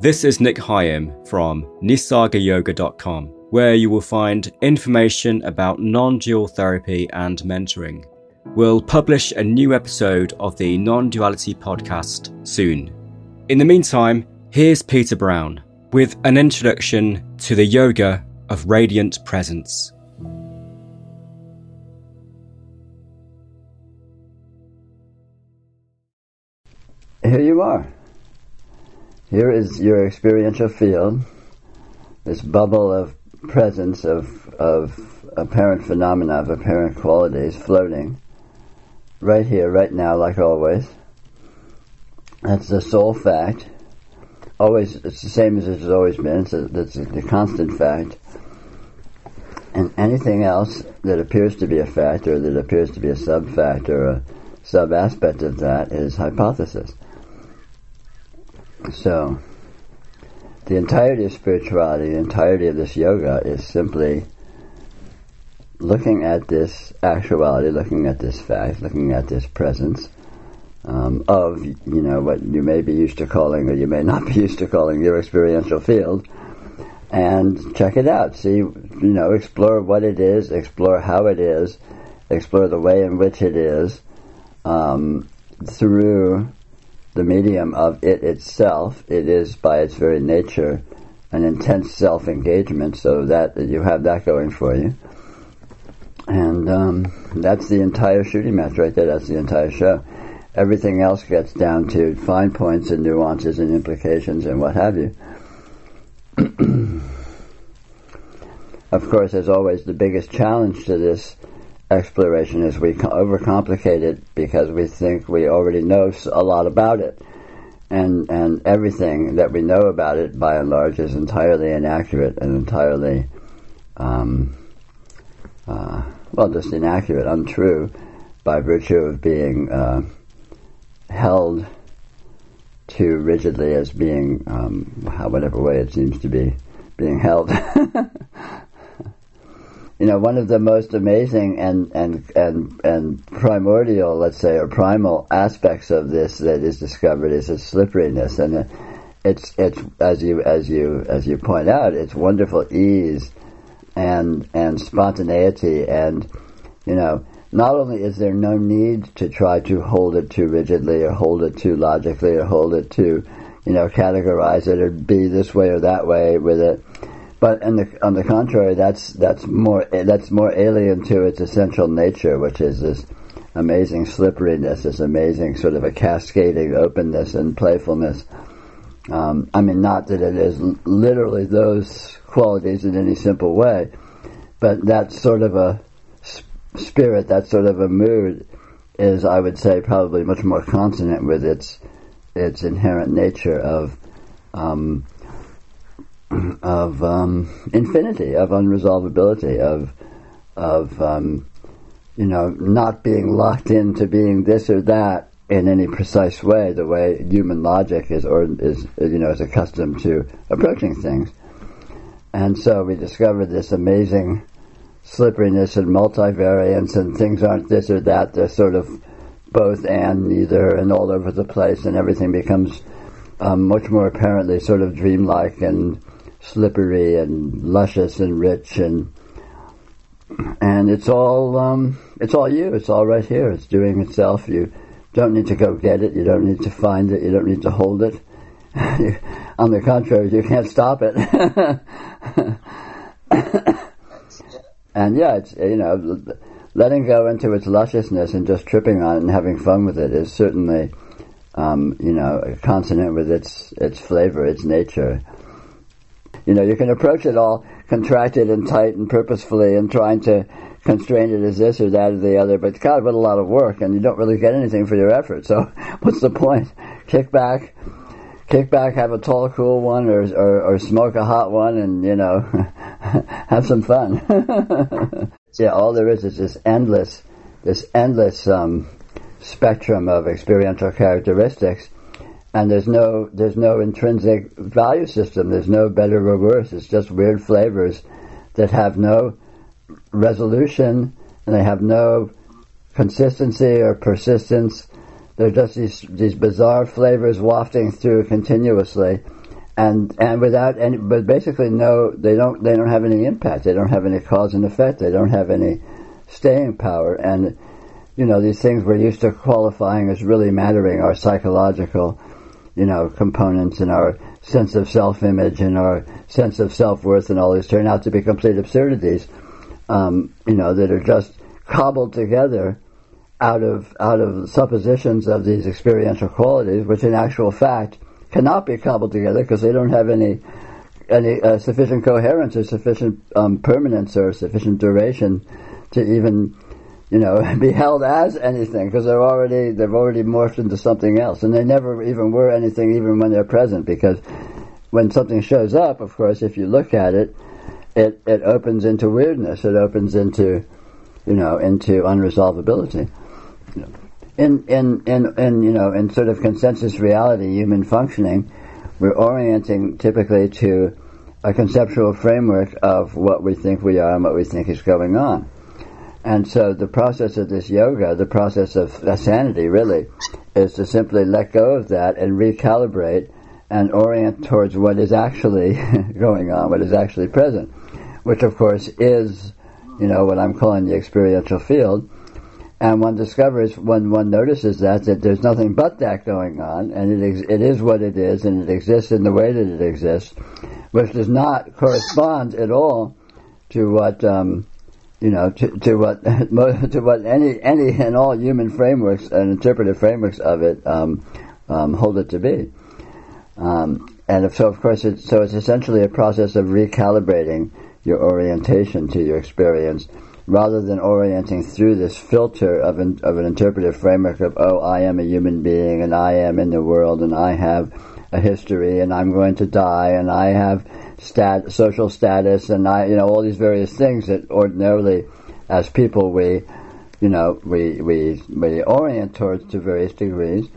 This is Nic Higham from nisargayoga.com, where you will find information about non dual therapy and mentoring. We'll publish a new episode of the Non Duality podcast soon. In the meantime, here's Peter Brown with an introduction to the yoga of radiant presence. Here you are. Here is your experiential field, this bubble of presence of, of apparent phenomena, of apparent qualities floating right here, right now, like always. That's the sole fact. Always, it's the same as it's always been. It's a, the constant fact. And anything else that appears to be a fact, or that appears to be a sub fact, or a sub aspect of that, is hypothesis. So, the entirety of spirituality, the entirety of this yoga is simply looking at this actuality, looking at this fact, looking at this presence um, of, you know, what you may be used to calling or you may not be used to calling your experiential field, and check it out. See, you know, explore what it is, explore how it is, explore the way in which it is, um, through the medium of it itself. It is by its very nature an intense self engagement, so that you have that going for you. And um, that's the entire shooting match right there. That's the entire show. Everything else gets down to fine points and nuances and implications and what have you. of course, as always, the biggest challenge to this exploration is we overcomplicate it because we think we already know a lot about it. And, and everything that we know about it, by and large, is entirely inaccurate and entirely, um, uh, well, just inaccurate, untrue, by virtue of being uh, held too rigidly as being, um, whatever way it seems to be, being held. you know, one of the most amazing and, and, and, and primordial, let's say, or primal aspects of this that is discovered is its slipperiness. And uh, it's, it's, as you, as you, as you point out, it's wonderful ease and, and spontaneity. And, you know, not only is there no need to try to hold it too rigidly or hold it too logically or hold it too, you know, categorize it or be this way or that way with it but on the on the contrary, that's that's more that's more alien to its essential nature, which is this amazing slipperiness, this amazing sort of a cascading openness and playfulness. Um, I mean, not that it is literally those qualities in any simple way, but that sort of a spirit, that sort of a mood, is I would say probably much more consonant with its its inherent nature of um, of um, infinity, of unresolvability, of of um, you know not being locked into being this or that in any precise way, the way human logic is or is you know is accustomed to approaching things. And so we discovered this amazing slipperiness and multivariance, and things aren't this or that; they're sort of both and neither, and all over the place, and everything becomes um, much more apparently sort of dreamlike and slippery and luscious and rich and and it's all um, it's all you. It's all right here. It's doing itself. You don't need to go get it. You don't need to find it. You don't need to hold it. On the contrary, you can't stop it. and yeah, it's you know letting go into its lusciousness and just tripping on it and having fun with it is certainly um, you know consonant with its its flavor, its nature. You know, you can approach it all contracted and tight and purposefully and trying to constrain it as this or that or the other, but kind of a lot of work and you don't really get anything for your effort. So what's the point? Kick back, kick back, have a tall, cool one or, or, or smoke a hot one and, you know, have some fun. yeah, all there is is this endless, this endless, um, spectrum of experiential characteristics and there's no there's no intrinsic value system. There's no better or worse. It's just weird flavors that have no resolution and they have no consistency or persistence. They're just these these bizarre flavors wafting through continuously, and and without any, but basically no, they don't they don't have any impact. They don't have any cause and effect. They don't have any staying power. And you know these things we're used to qualifying as really mattering are psychological, you know, components and our sense of self-image and our sense of self-worth and all these turn out to be complete absurdities. Um, you know that are just cobbled together out of out of suppositions of these experiential qualities, which in actual fact cannot be cobbled together because they don't have any any uh, sufficient coherence or sufficient um, permanence or sufficient duration to even you know be held as anything because they're already they've already morphed into something else. And they never even were anything even when they're present because when something shows up of course if you look at it it it opens into weirdness. It opens into you know into unresolvability. In, in, in, in, you know, in sort of consensus reality, human functioning, we're orienting typically to a conceptual framework of what we think we are and what we think is going on. And so the process of this yoga, the process of sanity really, is to simply let go of that and recalibrate and orient towards what is actually going on, what is actually present, which of course is, you know, what I'm calling the experiential field, and one discovers when one notices that that there's nothing but that going on, and it ex- it is what it is, and it exists in the way that it exists, which does not correspond at all to what um, you know to, to what to what any any and all human frameworks and interpretive frameworks of it um, um, hold it to be. Um, and if, so, of course, it's, so it's essentially a process of recalibrating your orientation to your experience rather than orienting through this filter of an, of an interpretive framework of, oh, I am a human being and I am in the world and I have a history and I'm going to die and I have stat, social status and I, you know, all these various things that ordinarily as people we, you know, we, we, we orient towards to various degrees.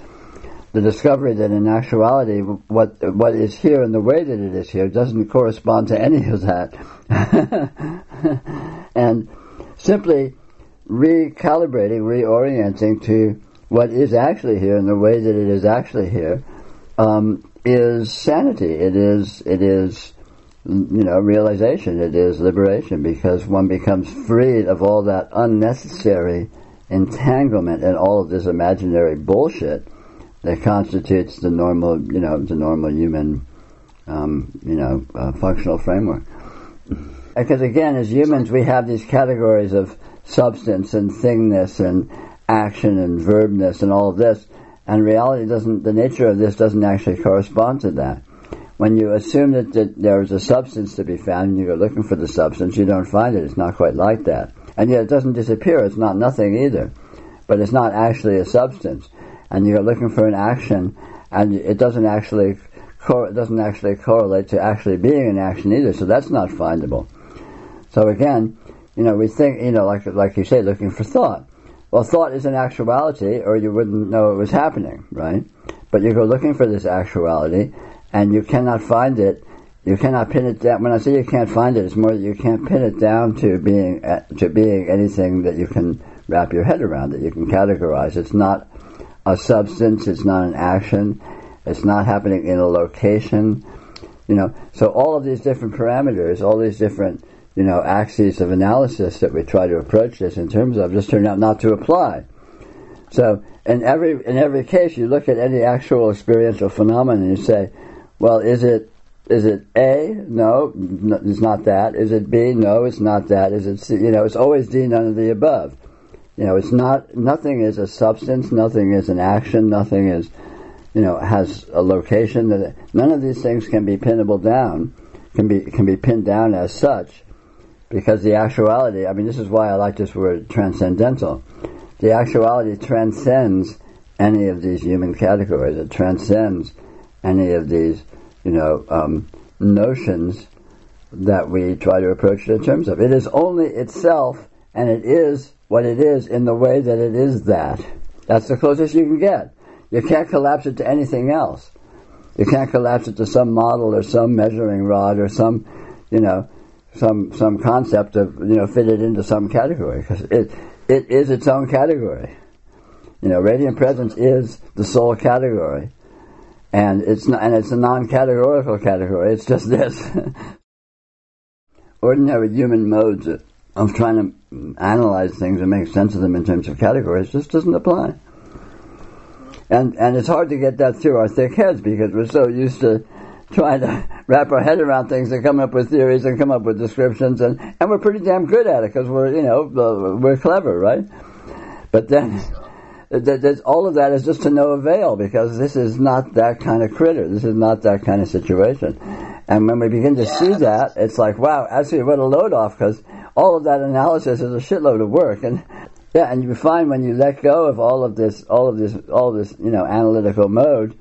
The discovery that in actuality what, what is here and the way that it is here doesn't correspond to any of that. and simply recalibrating, reorienting to what is actually here and the way that it is actually here um, is sanity. It is it is you know realization. It is liberation because one becomes freed of all that unnecessary entanglement and all of this imaginary bullshit that constitutes the normal you know the normal human um, you know uh, functional framework. Because again, as humans, we have these categories of substance and thingness and action and verbness and all of this, and reality doesn't, the nature of this doesn't actually correspond to that. When you assume that, that there is a substance to be found and you go looking for the substance, you don't find it. It's not quite like that. And yet it doesn't disappear. It's not nothing either. But it's not actually a substance. And you're looking for an action and it doesn't actually, it doesn't actually correlate to actually being an action either. So that's not findable. So again, you know, we think, you know, like like you say, looking for thought. Well, thought is an actuality, or you wouldn't know it was happening, right? But you go looking for this actuality, and you cannot find it. You cannot pin it down. When I say you can't find it, it's more that you can't pin it down to being uh, to being anything that you can wrap your head around, that you can categorize. It's not a substance. It's not an action. It's not happening in a location. You know, so all of these different parameters, all these different you know, axes of analysis that we try to approach this in terms of just turn out not to apply. So in every in every case, you look at any actual experiential phenomenon and you say, well, is it is it A? No, it's not that. Is it B? No, it's not that. Is it C? You know, it's always D, none of the above. You know, it's not. Nothing is a substance. Nothing is an action. Nothing is, you know, has a location. That none of these things can be pinnable down. Can be can be pinned down as such because the actuality, I mean, this is why I like this word transcendental. The actuality transcends any of these human categories. It transcends any of these, you know, um, notions that we try to approach it in terms of. It is only itself, and it is what it is in the way that it is that. That's the closest you can get. You can't collapse it to anything else. You can't collapse it to some model or some measuring rod or some, you know, some some concept of you know fit it into some category because it it is its own category. You know, radiant presence is the sole category, and it's not, and it's a non-categorical category. It's just this. Ordinary human modes of trying to analyze things and make sense of them in terms of categories just doesn't apply. And and it's hard to get that through our thick heads because we're so used to trying to wrap our head around things and come up with theories and come up with descriptions and, and we're pretty damn good at it because we're you know uh, we're clever right but then all of that is just to no avail because this is not that kind of critter. This is not that kind of situation. And when we begin to see that, it's like, wow, actually, what a load off because all of that analysis is a shitload of work. And yeah, and you find when you let go of all of this, all of this, all of this, you know, analytical mode,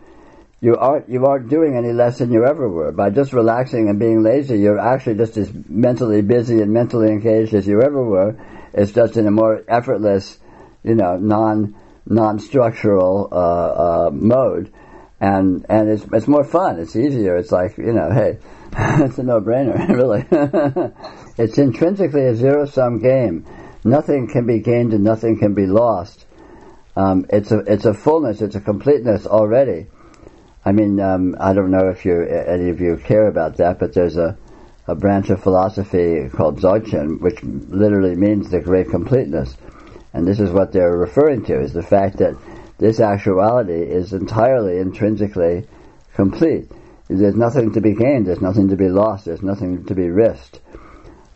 you aren't you aren't doing any less than you ever were. By just relaxing and being lazy, you're actually just as mentally busy and mentally engaged as you ever were. It's just in a more effortless, you know, non non-structural uh, uh, mode, and and it's it's more fun. It's easier. It's like you know, hey, it's a no-brainer, really. it's intrinsically a zero-sum game. Nothing can be gained and nothing can be lost. Um, it's a it's a fullness. It's a completeness already. I mean, um, I don't know if you any of you care about that, but there's a a branch of philosophy called Dzogchen, which literally means the great completeness. And this is what they're referring to, is the fact that this actuality is entirely intrinsically complete. There's nothing to be gained, there's nothing to be lost, there's nothing to be risked.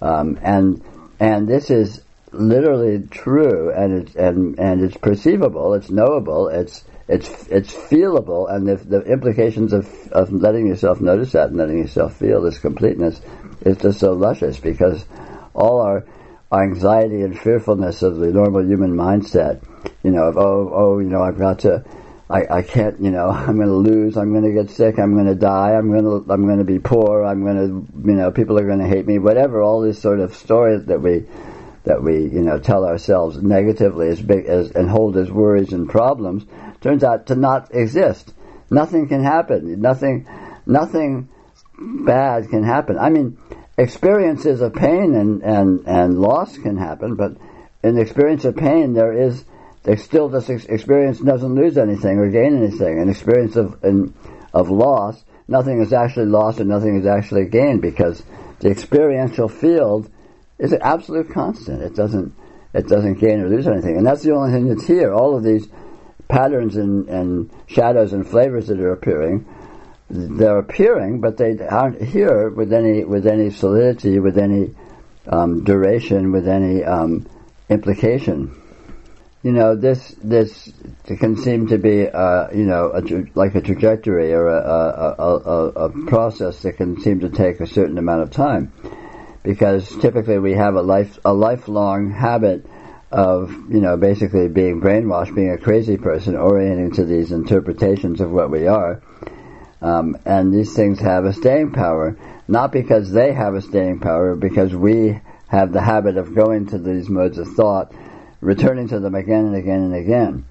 Um, and and this is literally true, and it's and and it's perceivable, it's knowable, it's it's it's feelable, and the, the implications of of letting yourself notice that and letting yourself feel this completeness is just so luscious because all our anxiety and fearfulness of the normal human mindset. You know, of oh, oh, you know, I've got to, I, I can't, you know, I'm going to lose, I'm going to get sick, I'm going to die, I'm going to, I'm going to be poor, I'm going to, you know, people are going to hate me, whatever. All these sort of stories that we, that we, you know, tell ourselves negatively as big as and hold as worries and problems turns out to not exist. Nothing can happen. Nothing, nothing bad can happen. I mean, experiences of pain and, and, and loss can happen, but in the experience of pain, there is there still this experience doesn't lose anything or gain anything. An experience of in, of loss, nothing is actually lost and nothing is actually gained because the experiential field is an absolute constant. It doesn't it doesn't gain or lose anything, and that's the only thing that's here. All of these patterns and, and shadows and flavors that are appearing they're appearing, but they aren't here with any with any solidity, with any um, duration, with any um, implication. You know, this this can seem to be, uh, you know, a, like a trajectory or a, a, a, a process that can seem to take a certain amount of time, because typically we have a life a lifelong habit of you know basically being brainwashed, being a crazy person, orienting to these interpretations of what we are um, and these things have a staying power, not because they have a staying power, because we have the habit of going to these modes of thought, returning to them again and again and again.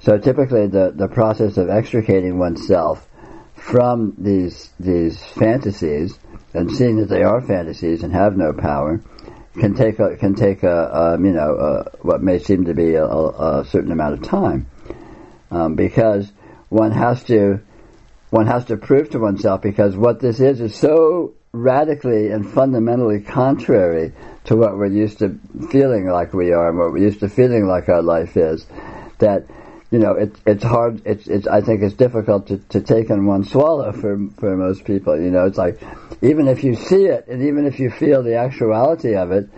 So typically the, the process of extricating oneself from these, these fantasies and seeing that they are fantasies and have no power can take a, can take a, a you know a, what may seem to be a, a certain amount of time um, because one has to one has to prove to oneself because what this is is so radically and fundamentally contrary to what we're used to feeling like we are and what we're used to feeling like our life is that you know it, it's hard it's, it's I think it's difficult to, to take in one swallow for for most people you know. It's like even if you see it and even if you feel the actuality of it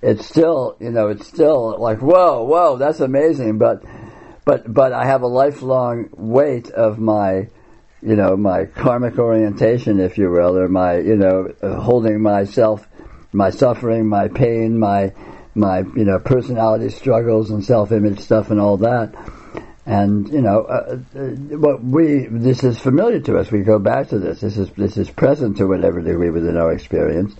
it's still you know it's still like whoa whoa that's amazing. But but but I have a lifelong weight of my you know, my karmic orientation, if you will, or my, you know, holding myself, my suffering, my pain, my, my, you know, personality struggles and self-image stuff and all that. And, you know, uh, uh, what we, this is familiar to us. We go back to this. This is, this is present to whatever degree within our experience.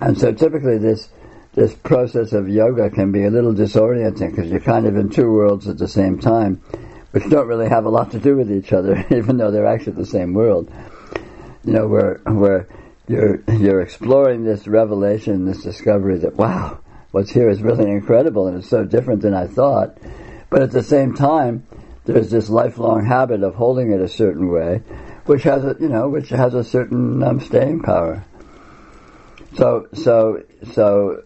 And so typically this, this process of yoga can be a little disorienting because you're kind of in two worlds at the same time which don't really have a lot to do with each other, even though they're actually the same world. You know, where where you're you're exploring this revelation, this discovery that wow, what's here is really incredible and it's so different than I thought. But at the same time, there's this lifelong habit of holding it a certain way, which has a you know which has a certain um, staying power. So so so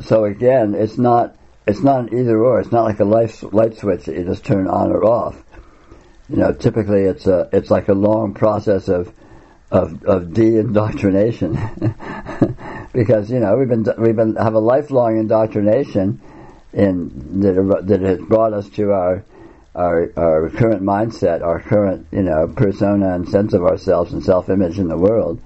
so again, it's not it's not an either or. It's not like a light light switch that you just turn on or off. You know, typically it's a it's like a long process of of of de-indoctrination because you know we've been we've been have a lifelong indoctrination in that that has brought us to our our our current mindset, our current you know persona and sense of ourselves and self image in the world,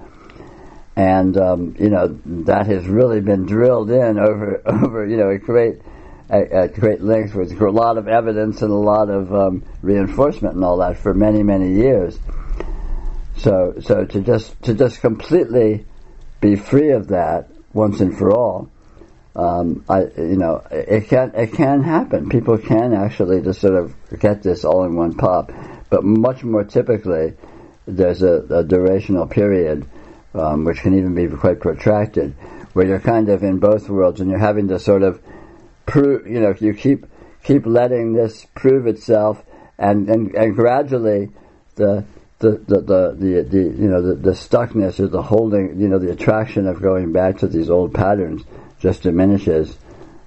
and um, you know that has really been drilled in over over you know a great at, great length with a lot of evidence and a lot of um, reinforcement and all that for many many years. So so to just to just completely be free of that once and for all um, I, you know, it can it can happen. People can actually just sort of get this all in one pop, but much more typically, there's a, a durational period, um, which can even be quite protracted, where you're kind of in both worlds and you're having to sort of prove. You know, you keep keep letting this prove itself, and and, and gradually, the the, the, the, the, the you know the, the stuckness or the holding you know the attraction of going back to these old patterns just diminishes,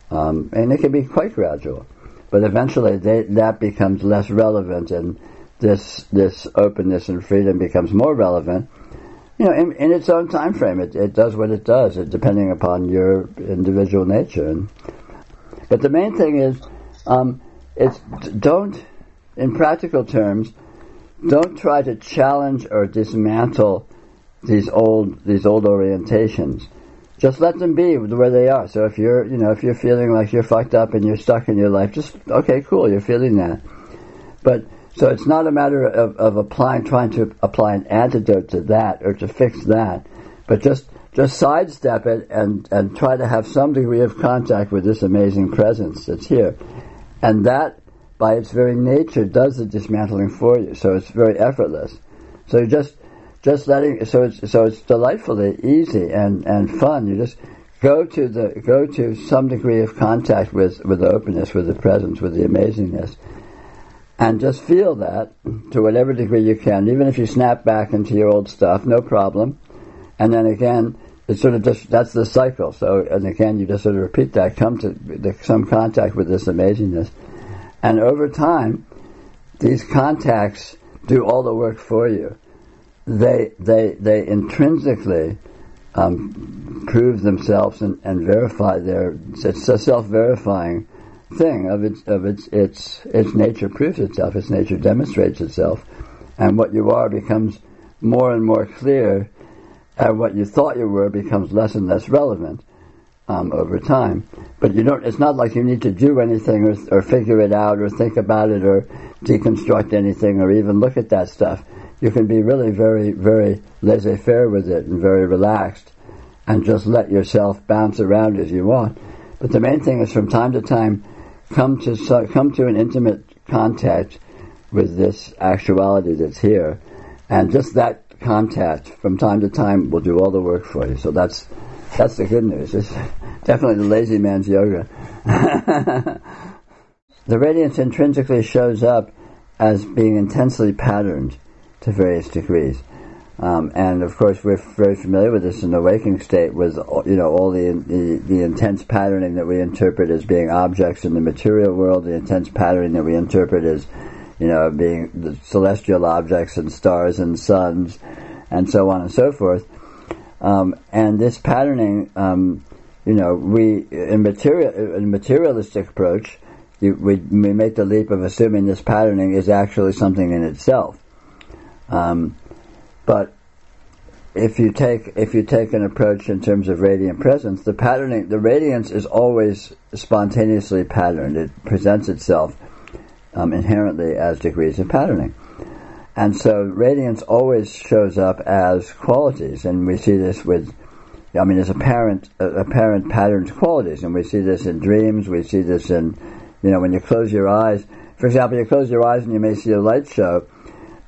um, and it can be quite gradual. But eventually, they, that becomes less relevant, and this this openness and freedom becomes more relevant. You know, in, in its own time frame, it, it does what it does, it, depending upon your individual nature. And, but the main thing is, um, it's don't, in practical terms, don't try to challenge or dismantle these old these old orientations just let them be where they are. So if you're, you know, if you're feeling like you're fucked up and you're stuck in your life, just okay, cool, you're feeling that. But so it's not a matter of, of applying, trying to apply an antidote to that or to fix that, but just just sidestep it and and try to have some degree of contact with this amazing presence that's here, and that by its very nature does the dismantling for you. So it's very effortless. So you just just letting so it's so it's delightfully easy and and fun. You just go to the go to some degree of contact with with the openness, with the presence, with the amazingness, and just feel that to whatever degree you can. Even if you snap back into your old stuff, no problem. And then again, it's sort of just that's the cycle. So and again, you just sort of repeat that. Come to the, some contact with this amazingness, and over time, these contacts do all the work for you they they they intrinsically um, prove themselves and, and verify their it's a self verifying thing of its of its its its nature proves itself, its nature demonstrates itself, and what you are becomes more and more clear, and what you thought you were becomes less and less relevant um, over time. But you don't. It's not like you need to do anything or, or figure it out or think about it or deconstruct anything or even look at that stuff you can be really very, very laissez-faire with it and very relaxed and just let yourself bounce around as you want. But the main thing is from time to time, come to, come to an intimate contact with this actuality that's here. And just that contact from time to time will do all the work for you. So that's, that's the good news. It's definitely the lazy man's yoga. the radiance intrinsically shows up as being intensely patterned to various degrees. Um, and of course, we're very familiar with this in the waking state, with you know all the, the, the intense patterning that we interpret as being objects in the material world, the intense patterning that we interpret as you know being the celestial objects and stars and suns, and so on and so forth. Um, and this patterning, um, you know, we in material in materialistic approach, you, we we make the leap of assuming this patterning is actually something in itself um, but if you take if you take an approach in terms of radiant presence, the patterning the radiance is always spontaneously patterned. It presents itself um, inherently as degrees of patterning. And so radiance always shows up as qualities, and we see this with, I mean, as apparent, apparent patterned qualities, and we see this in dreams, we see this in, you know, when you close your eyes. For example, you close your eyes and you may see a light show,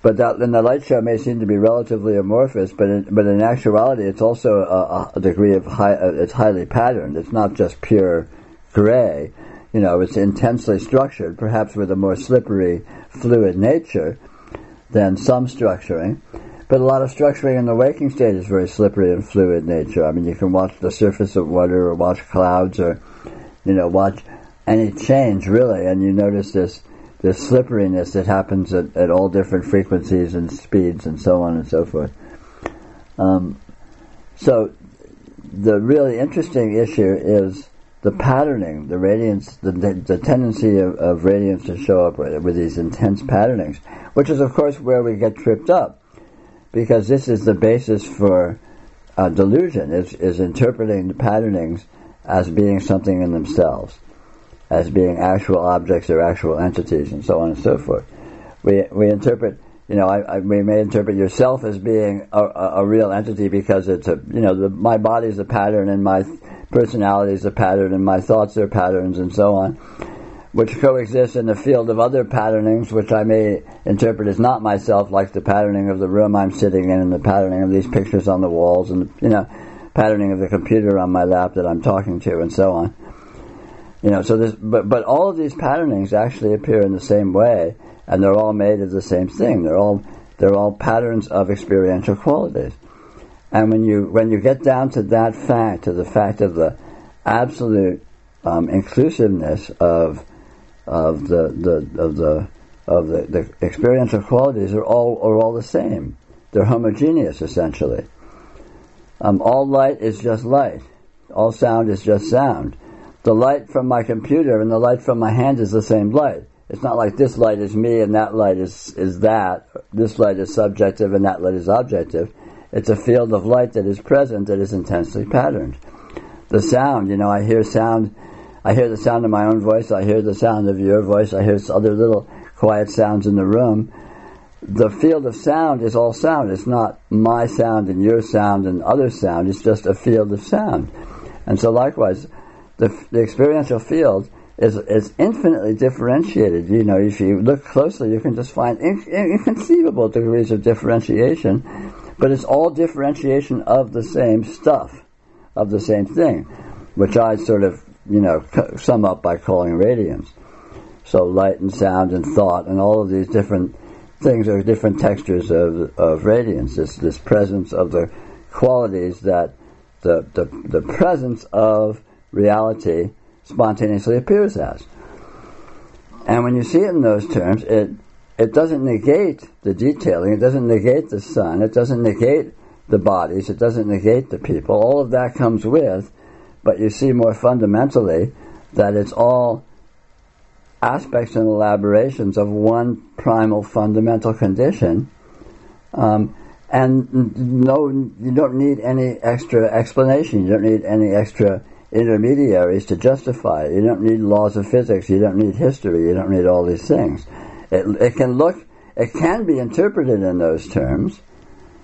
but that, then the light show may seem to be relatively amorphous, but in, but in actuality, it's also a, a degree of high. Uh, it's highly patterned. It's not just pure gray. You know, it's intensely structured, perhaps with a more slippery, fluid nature than some structuring. But a lot of structuring in the waking state is very slippery and fluid nature. I mean, you can watch the surface of water or watch clouds or, you know, watch any change really, and you notice this this slipperiness that happens at, at all different frequencies and speeds and so on and so forth. Um, so the really interesting issue is the patterning, the radiance, the, the, the tendency of, of, radiance to show up with, these intense patternings, which is of course where we get tripped up, because this is the basis for uh, delusion, is, is interpreting the patternings as being something in themselves, as being actual objects or actual entities, and so on and so forth. We, we interpret you know, I, I, we may interpret yourself as being a, a, a, real entity because it's a, you know, the, my body is a pattern and my personality is a pattern and my thoughts are patterns and so on, which coexist in the field of other patternings, which I may interpret as not myself, like the patterning of the room I'm sitting in and the patterning of these pictures on the walls and, you know, patterning of the computer on my lap that I'm talking to and so on. You know, so this, but, but all of these patternings actually appear in the same way and they're all made of the same thing. They're all they're all patterns of experiential qualities. And when you when you get down to that fact, to the fact of the absolute um, inclusiveness of of the, the of the of the, the experiential qualities are all are all the same. They're homogeneous essentially. Um, all light is just light. All sound is just sound. The light from my computer and the light from my hand is the same light. It's not like this light is me and that light is, is that. This light is subjective and that light is objective. It's a field of light that is present that is intensely patterned. The sound, you know, I hear sound, I hear the sound of my own voice, I hear the sound of your voice, I hear other little quiet sounds in the room. The field of sound is all sound. It's not my sound and your sound and other sound. It's just a field of sound. And so likewise, the, the experiential field is is infinitely differentiated. You know, if you look closely, you can just find in, inconceivable degrees of differentiation, but it's all differentiation of the same stuff, of the same thing, which I sort of you know sum up by calling radiance. So light and sound and thought and all of these different things are different textures of of radiance. This this presence of the qualities that the the, the presence of reality spontaneously appears as. And when you see it in those terms, it it doesn't negate the detailing, it doesn't negate the sun, it doesn't negate the bodies, it doesn't negate the people. All of that comes with, but you see more fundamentally that it's all aspects and elaborations of one primal fundamental condition. Um, and no, you don't need any extra explanation. You don't need any extra intermediaries to justify it. You don't need laws of physics. You don't need history. You don't need all these things. It, it can look, it can be interpreted in those terms,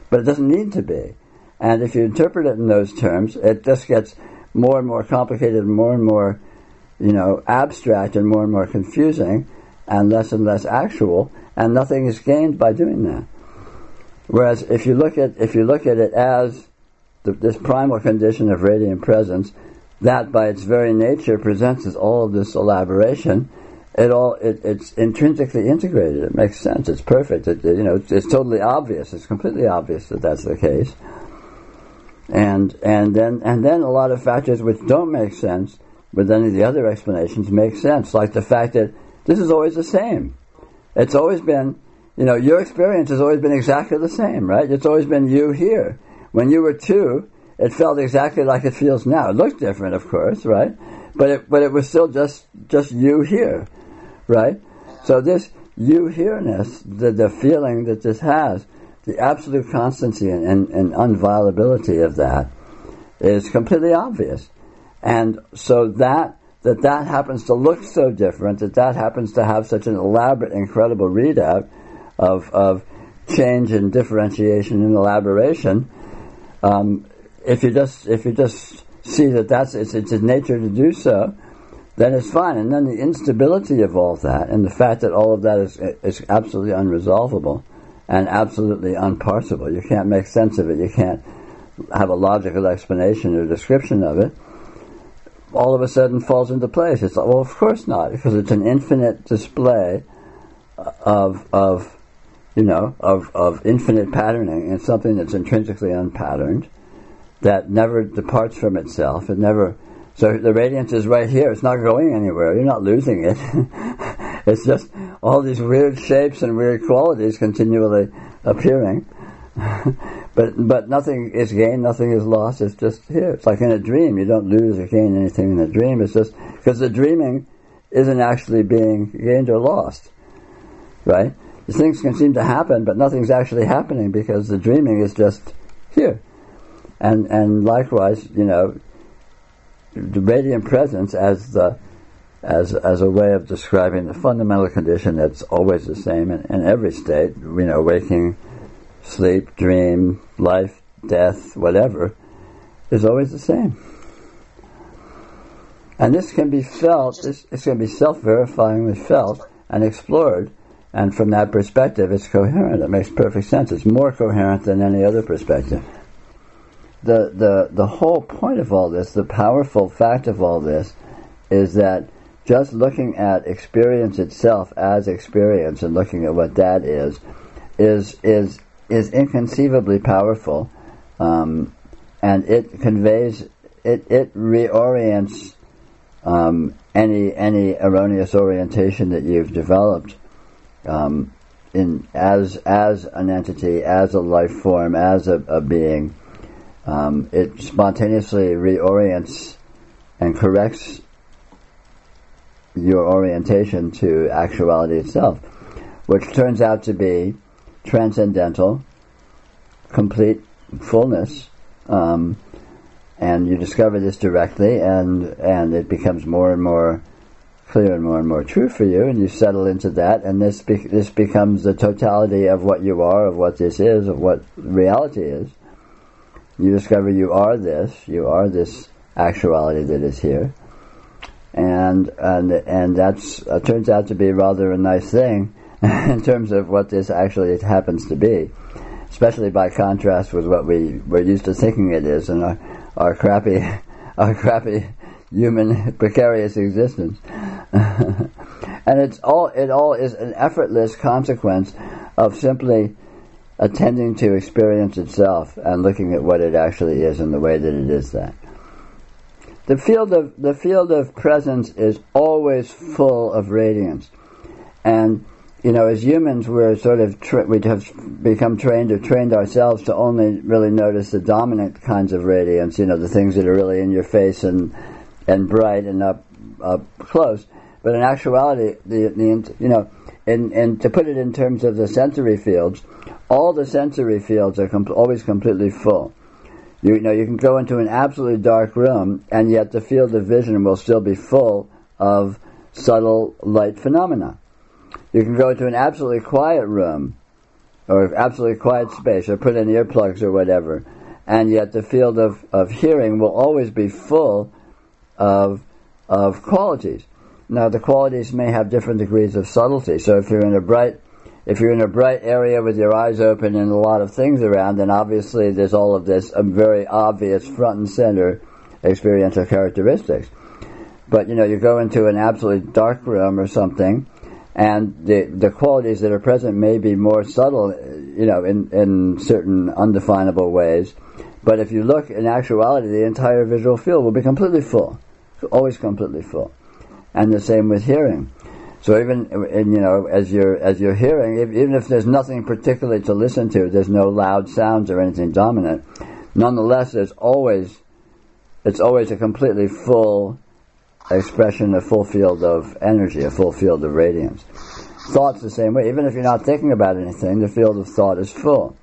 but it doesn't need to be. And if you interpret it in those terms, it just gets more and more complicated, more and more, you know, abstract and more and more confusing, and less and less actual, and nothing is gained by doing that. Whereas if you look at if you look at it as the, this primal condition of radiant presence, that by its very nature presents as all of this elaboration, it all it, it's intrinsically integrated. It makes sense. It's perfect. It, you know, it's, it's, totally obvious. It's completely obvious that that's the case. And and then and then a lot of factors which don't make sense with any of the other explanations make sense, like the fact that this is always the same. It's always been, you know, your experience has always been exactly the same, right? It's always been you here. When you were two, it felt exactly like it feels now. It looked different, of course, right? But it, but it was still just, just you here, right? So this you here-ness, the, the feeling that this has, the absolute constancy and, and, and unviolability of that is completely obvious. And so that, that that happens to look so different, that that happens to have such an elaborate, incredible readout of, of change and differentiation and elaboration, um, if you just if you just see that that's it's, it's nature to do so, then it's fine. And then the instability of all that, and the fact that all of that is is absolutely unresolvable and absolutely unparsable. You can't make sense of it. You can't have a logical explanation or description of it. all of a sudden falls into place. It's like, well, of course not, because it's an infinite display of of you know of of infinite patterning and something that's intrinsically unpatterned that never departs from itself. It never. So the radiance is right here. It's not going anywhere. You're not losing it. it's just all these weird shapes and weird qualities continually appearing. but but nothing is gained, nothing is lost. It's just here. It's like in a dream. You don't lose or gain anything in a dream. It's just because the dreaming isn't actually being gained or lost, right? Things can seem to happen, but nothing's actually happening because the dreaming is just here. And and likewise, you know, the radiant presence as the as as a way of describing the fundamental condition that's always the same in, in every state. You know, waking sleep, dream, life, death, whatever, is always the same. And this can be felt, this, this can be self-verifyingly felt and explored, and from that perspective it's coherent. It makes perfect sense. It's more coherent than any other perspective. The, the, the whole point of all this, the powerful fact of all this, is that just looking at experience itself as experience and looking at what that is, is, is is inconceivably powerful, um, and it conveys it it reorients um, any any erroneous orientation that you've developed um, in as as an entity, as a life form, as a, a being. Um, it spontaneously reorients and corrects your orientation to actuality itself, which turns out to be transcendental, complete fullness, um, and you discover this directly, and and it becomes more and more clear and more and more true for you, and you settle into that, and this be- this becomes the totality of what you are, of what this is, of what reality is. You discover you are this, you are this actuality that is here, and and and that's uh, turns out to be rather a nice thing in terms of what this actually happens to be, especially by contrast with what we we're used to thinking it is in our, our crappy, our crappy human precarious existence. and it's all it all is an effortless consequence of simply attending to experience itself and looking at what it actually is and the way that it is that. The field of the field of presence is always full of radiance. And you know, as humans, we're sort of tra- we have become trained or trained ourselves to only really notice the dominant kinds of radiance. You know, the things that are really in your face and and bright and up up close. But in actuality, the the you know, and and to put it in terms of the sensory fields, all the sensory fields are com- always completely full. You, you know, you can go into an absolutely dark room, and yet the field of vision will still be full of subtle light phenomena you can go into an absolutely quiet room or absolutely quiet space or put in earplugs or whatever, and yet the field of, of hearing will always be full of, of qualities. Now the qualities may have different degrees of subtlety. So if you're in a bright if you're in a bright area with your eyes open and a lot of things around, then obviously there's all of this um, very obvious front and center experiential characteristics. But you know, you go into an absolutely dark room or something, and the the qualities that are present may be more subtle, you know, in in certain undefinable ways. But if you look in actuality, the entire visual field will be completely full, always completely full, and the same with hearing. So even you know, as you're as you're hearing, if, even if there's nothing particularly to listen to, there's no loud sounds or anything dominant. Nonetheless, there's always it's always a completely full expression, a full field of energy, a full field of radiance. Thought's the same way. Even if you're not thinking about anything, the field of thought is full.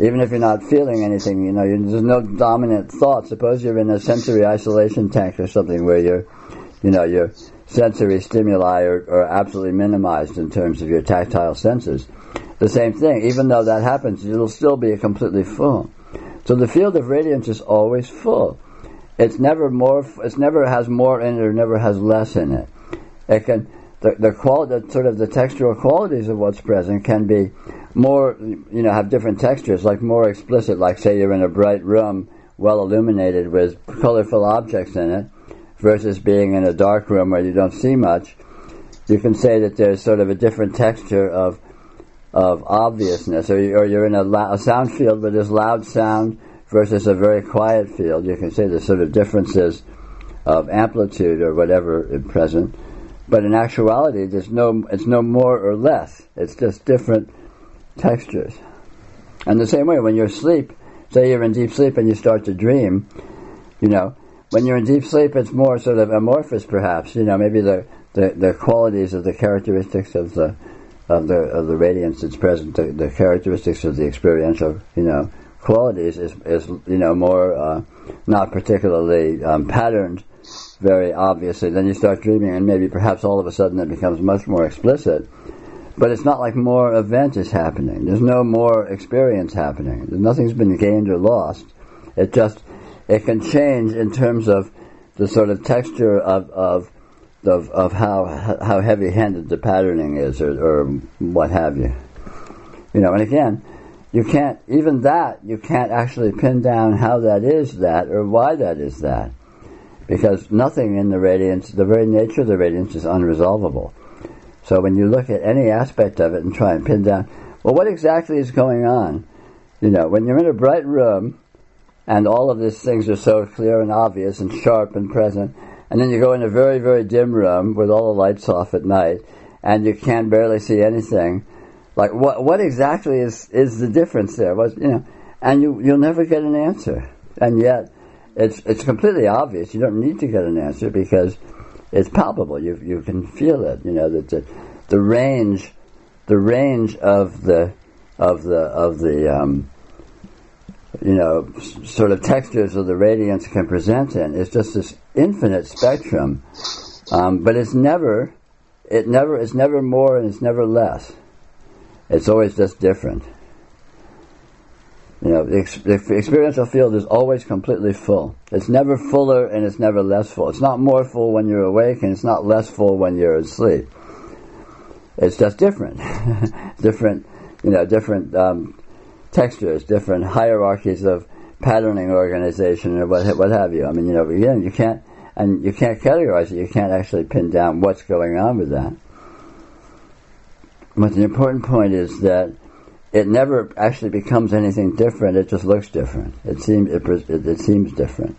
Even if you're not feeling anything, you know, there's no dominant thought. Suppose you're in a sensory isolation tank or something where you're, you know, your sensory stimuli are, are absolutely minimized in terms of your tactile senses. The same thing, even though that happens, it'll still be completely full. So the field of radiance is always full. It's never more. It's never has more in it or never has less in it. It can the the quality, sort of the textural qualities of what's present can be more, you know, have different textures, like more explicit. Like say you're in a bright room, well illuminated with colorful objects in it, versus being in a dark room where you don't see much, you can say that there's sort of a different texture of of obviousness, or, you, or you're in a, a sound field where there's loud sound versus a very quiet field. You can say there's sort of differences of amplitude or whatever present, but in actuality, there's no it's no more or less. It's just different textures. And the same way, when you're asleep, say you're in deep sleep and you start to dream, you know, when you're in deep sleep, it's more sort of amorphous, perhaps. You know, maybe the the, the qualities of the characteristics of the of the of the radiance that's present, the, the characteristics of the experiential, you know, qualities is is you know more uh, not particularly um, patterned very obviously. Then you start dreaming, and maybe perhaps all of a sudden it becomes much more explicit. But it's not like more event is happening. There's no more experience happening. Nothing's been gained or lost. It just it can change in terms of the sort of texture of of of, of how how heavy-handed the patterning is, or, or what have you. You know, and again, you can't even that you can't actually pin down how that is that or why that is that, because nothing in the radiance, the very nature of the radiance, is unresolvable. So when you look at any aspect of it and try and pin down, well, what exactly is going on? You know, when you're in a bright room and all of these things are so clear and obvious and sharp and present, and then you go in a very, very dim room with all the lights off at night, and you can barely see anything. Like, what what exactly is is the difference there? Was you know, and you you'll never get an answer, and yet it's it's completely obvious. You don't need to get an answer because it's palpable. You you can feel it. You know that the the range, the range of the of the of the um, you know, sort of textures of the radiance can present in is just this infinite spectrum. Um, but it's never, it never, it's never more and it's never less. It's always just different. You know, the, ex- the experiential field is always completely full. It's never fuller and it's never less full. It's not more full when you're awake and it's not less full when you're asleep. It's just different. different, you know, different um, textures, different hierarchies of patterning organization or what what have you. I mean, you know, again, you can't and you can't categorize it. You can't actually pin down what's going on with that. But the important point is that it never actually becomes anything different. It just looks different. It seems it, it, it seems different.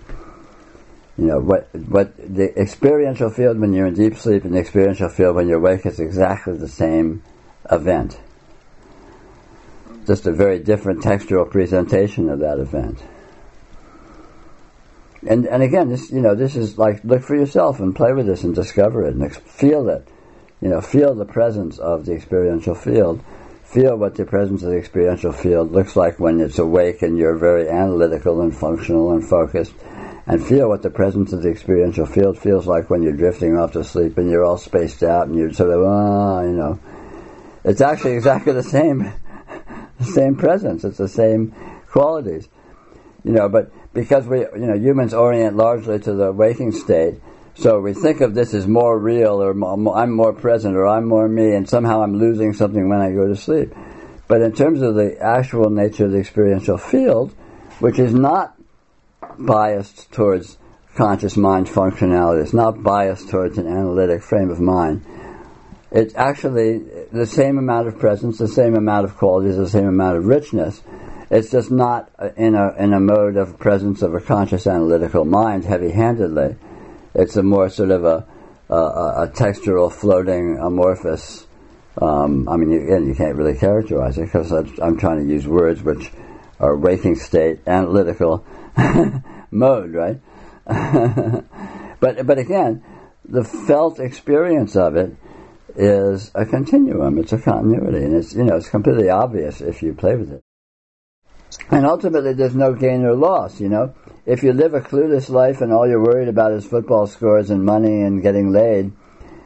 You know what what the experiential field when you're in deep sleep and the experiential field when you're awake is exactly the same event just a very different textual presentation of that event. And and again, this you know this is like look for yourself and play with this and discover it and feel it. You know, feel the presence of the experiential field. Feel what the presence of the experiential field looks like when it's awake and you're very analytical and functional and focused. And feel what the presence of the experiential field feels like when you're drifting off to sleep and you're all spaced out and you're sort of, ah, you know. It's actually exactly the same the same presence. It's the same qualities. You know, but because we, you know, humans orient largely to the waking state, so we think of this as more real, or I'm more present, or I'm more me, and somehow I'm losing something when I go to sleep. But in terms of the actual nature of the experiential field, which is not biased towards conscious mind functionality, it's not biased towards an analytic frame of mind, it's actually the same amount of presence, the same amount of qualities, the same amount of richness. It's just not in a in a mode of presence of a conscious analytical mind, heavy-handedly. It's a more sort of a a, a textural, floating, amorphous. Um, I mean, again, you can't really characterize it because I'm trying to use words which are waking state, analytical mode, right? but but again, the felt experience of it is a continuum. It's a continuity, and it's you know it's completely obvious if you play with it. And ultimately, there's no gain or loss. You know, if you live a clueless life and all you're worried about is football scores and money and getting laid,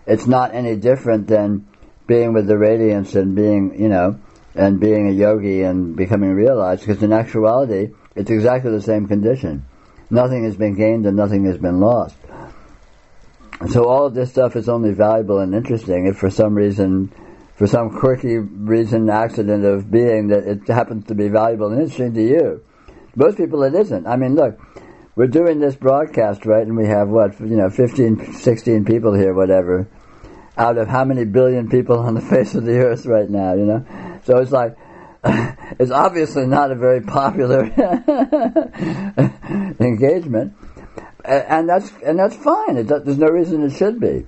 it's not any different than being with the radiance and being you know and being a yogi and becoming realized. Because in actuality, it's exactly the same condition. Nothing has been gained and nothing has been lost so all of this stuff is only valuable and interesting if for some reason, for some quirky reason, accident of being that it happens to be valuable and interesting to you. Most people it isn't. I mean, look, we're doing this broadcast, right? And we have what, you know, 15, 16 people here, whatever, out of how many billion people on the face of the earth right now, you know? So it's like, it's obviously not a very popular engagement, and that's and that's fine. It, there's no reason it should be,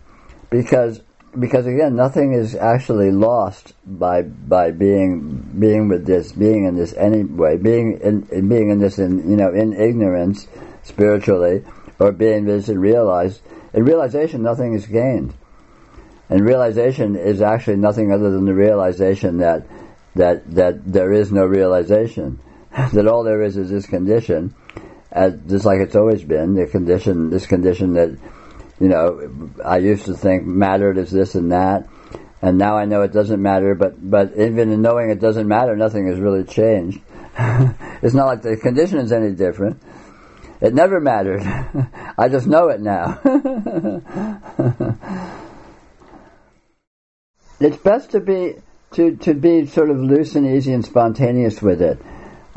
because because again, nothing is actually lost by by being being with this, being in this anyway, being in being in this in you know in ignorance spiritually, or being this in realized in realization, nothing is gained, and realization is actually nothing other than the realization that that that there is no realization, that all there is is this condition, as just like it's always been the condition, this condition that you know, I used to think mattered is this and that, and now I know it doesn't matter. But but even in knowing it doesn't matter, nothing has really changed. it's not like the condition is any different. It never mattered. I just know it now. it's best to be to to be sort of loose and easy and spontaneous with it.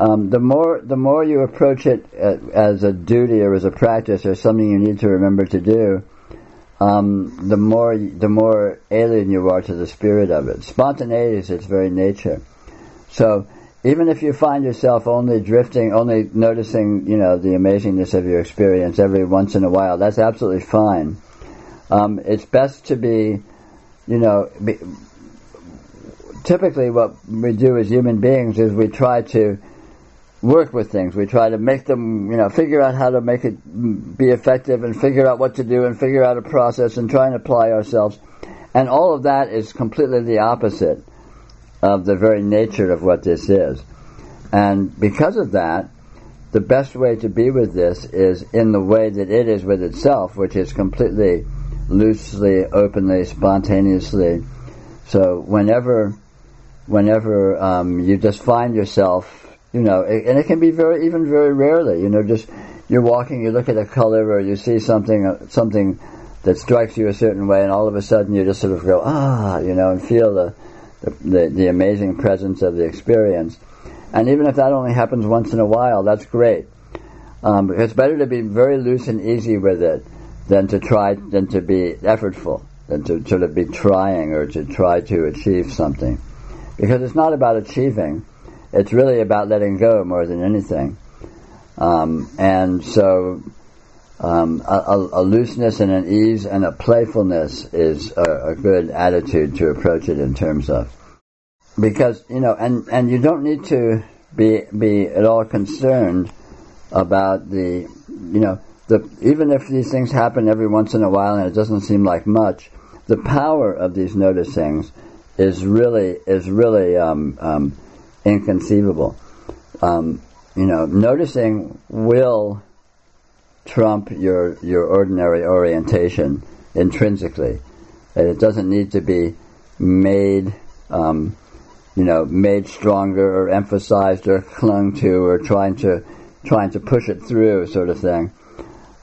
Um, the more the more you approach it uh, as a duty or as a practice or something you need to remember to do, um, the more the more alien you are to the spirit of it. Spontaneity is its very nature. So even if you find yourself only drifting, only noticing, you know, the amazingness of your experience every once in a while, that's absolutely fine. Um, it's best to be, you know, be, typically what we do as human beings is we try to work with things. We try to make them, you know, figure out how to make it be effective and figure out what to do and figure out a process and try and apply ourselves. And all of that is completely the opposite of the very nature of what this is. And because of that, the best way to be with this is in the way that it is with itself, which is completely loosely, openly, spontaneously. So whenever, whenever um, you just find yourself you know, and it can be very, even very rarely, you know, just you're walking, you look at a color or you see something, uh, something that strikes you a certain way, and all of a sudden you just sort of go, ah, you know, and feel the, the, the amazing presence of the experience. And even if that only happens once in a while, that's great. Um, it's better to be very loose and easy with it than to try, than to be effortful, than to sort of be trying or to try to achieve something. Because it's not about achieving it's really about letting go more than anything. Um, and so um, a, a, looseness and an ease and a playfulness is a, a, good attitude to approach it in terms of because you know and and you don't need to be be at all concerned about the you know the even if these things happen every once in a while and it doesn't seem like much the power of these noticings is really is really um, um, inconceivable. Um, you know, noticing will trump your your ordinary orientation intrinsically. And it doesn't need to be made, um, you know, made stronger or emphasized or clung to or trying to trying to push it through, sort of thing.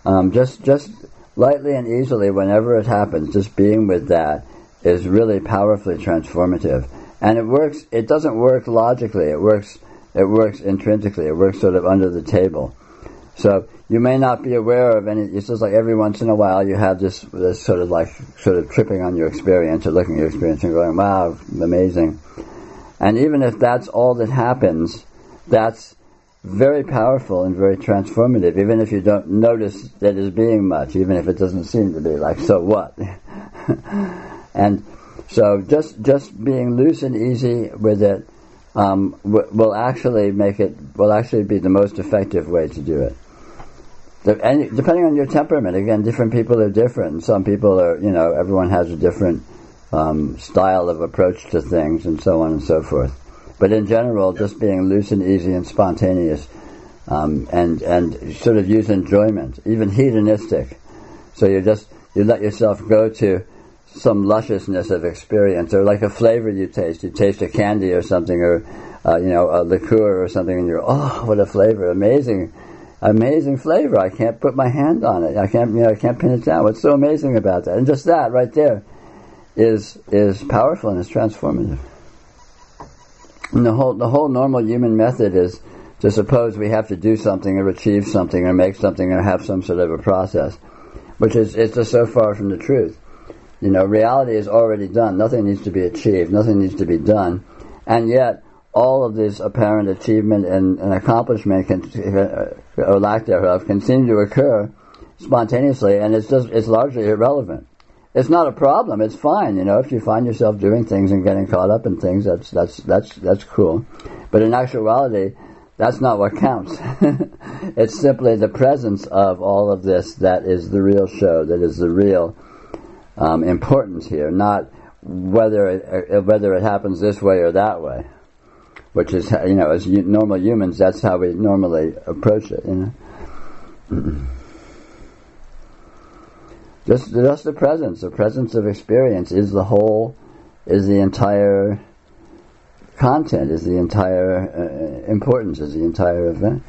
Um, just just lightly and easily, whenever it happens, just being with that is really powerfully transformative and it works. It doesn't work logically. It works. It works intrinsically. It works sort of under the table. So you may not be aware of any. It's just like every once in a while you have this this sort of like sort of tripping on your experience or looking at your experience and going, "Wow, amazing." And even if that's all that happens, that's very powerful and very transformative. Even if you don't notice that as being much, even if it doesn't seem to be like, so what? and so just just being loose and easy with it um, w- will actually make it will actually be the most effective way to do it. The, and depending on your temperament, again, different people are different. Some people are, you know, everyone has a different um, style of approach to things, and so on and so forth. But in general, just being loose and easy and spontaneous, um, and and sort of use enjoyment, even hedonistic. So you just you let yourself go to some lusciousness of experience, or like a flavor you taste. You taste a candy or something, or uh, you know a liqueur or something, and you're oh, what a flavor! Amazing, amazing flavor. I can't put my hand on it. I can't, you know, I can't pin it down. What's so amazing about that? And just that right there is is powerful and is transformative. And the whole the whole normal human method is to suppose we have to do something or achieve something or make something or have some sort of a process, which is it's just so far from the truth. You know, reality is already done. Nothing needs to be achieved. Nothing needs to be done, and yet all of this apparent achievement and, and accomplishment can, uh, or lack thereof seem to occur spontaneously, and it's just it's largely irrelevant. It's not a problem. It's fine, you know. If you find yourself doing things and getting caught up in things, that's that's that's that's cool. But in actuality, that's not what counts. it's simply the presence of all of this that is the real show, that is the real um, importance here, not whether it, uh, whether it happens this way or that way, which is you know as normal humans, that's how we normally approach it. You know, just just the presence, the presence of experience is the whole, is the entire content is the entire uh, importance, is the entire event.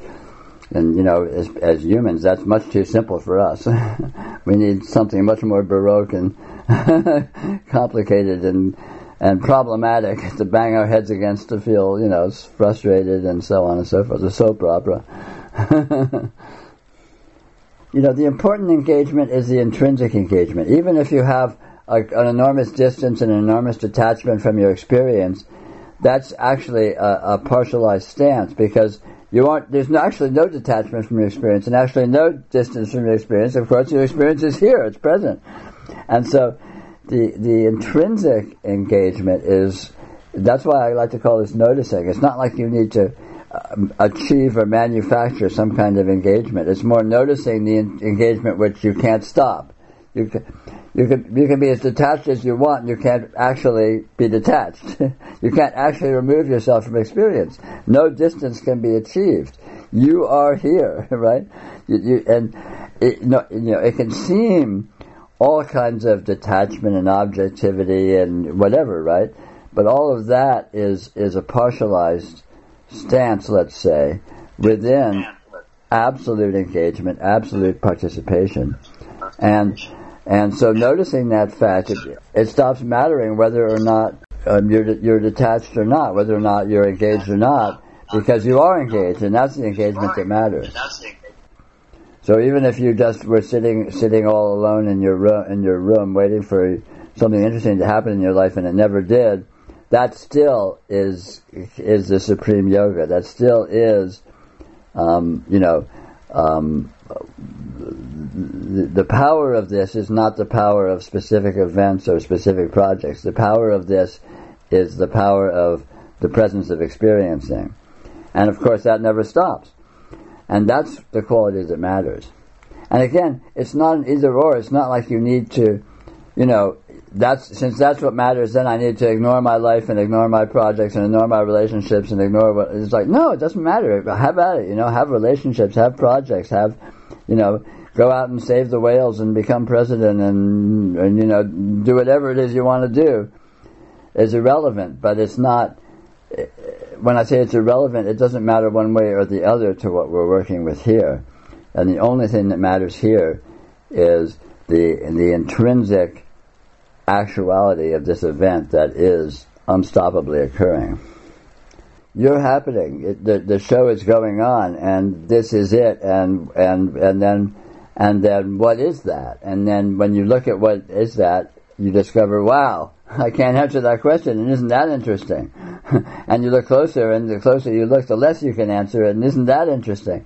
And you know, as, as humans, that's much too simple for us. we need something much more baroque and complicated and and problematic to bang our heads against to feel, you know, frustrated and so on and so forth. The soap opera. you know, the important engagement is the intrinsic engagement. Even if you have a, an enormous distance and an enormous detachment from your experience, that's actually a, a partialized stance because you aren't, there's no, actually no detachment from your experience and actually no distance from your experience. Of course, your experience is here, it's present. And so the, the intrinsic engagement is, that's why I like to call this noticing. It's not like you need to um, achieve or manufacture some kind of engagement. It's more noticing the engagement which you can't stop. You can, you can you can be as detached as you want. You can't actually be detached. you can't actually remove yourself from experience. No distance can be achieved. You are here, right? You, you, and it, no, you know it can seem all kinds of detachment and objectivity and whatever, right? But all of that is is a partialized stance, let's say, within absolute engagement, absolute participation, and and so noticing that fact, it, it stops mattering whether or not um, you're, you're detached or not, whether or not you're engaged or not, because you are engaged, and that's the engagement that matters. So even if you just were sitting sitting all alone in your room in your room waiting for something interesting to happen in your life and it never did, that still is is the supreme yoga. That still is, um, you know, um, the, power of this is not the power of specific events or specific projects. The power of this is the power of the presence of experiencing. And of course that never stops. And that's the quality that matters. And again, it's not an either or. It's not like you need to, you know, that's since that's what matters. Then I need to ignore my life and ignore my projects and ignore my relationships and ignore what. It's like no, it doesn't matter. Have at it. You know, have relationships, have projects, have, you know, go out and save the whales and become president and, and you know do whatever it is you want to do is irrelevant. But it's not. When I say it's irrelevant, it doesn't matter one way or the other to what we're working with here. And the only thing that matters here is the the intrinsic actuality of this event that is unstoppably occurring. You're happening. It, the the show is going on, and this is it. And and and then and then what is that? And then when you look at what is that, you discover, wow, I can't answer that question, and isn't that interesting? and you look closer, and the closer you look, the less you can answer it, and isn't that interesting?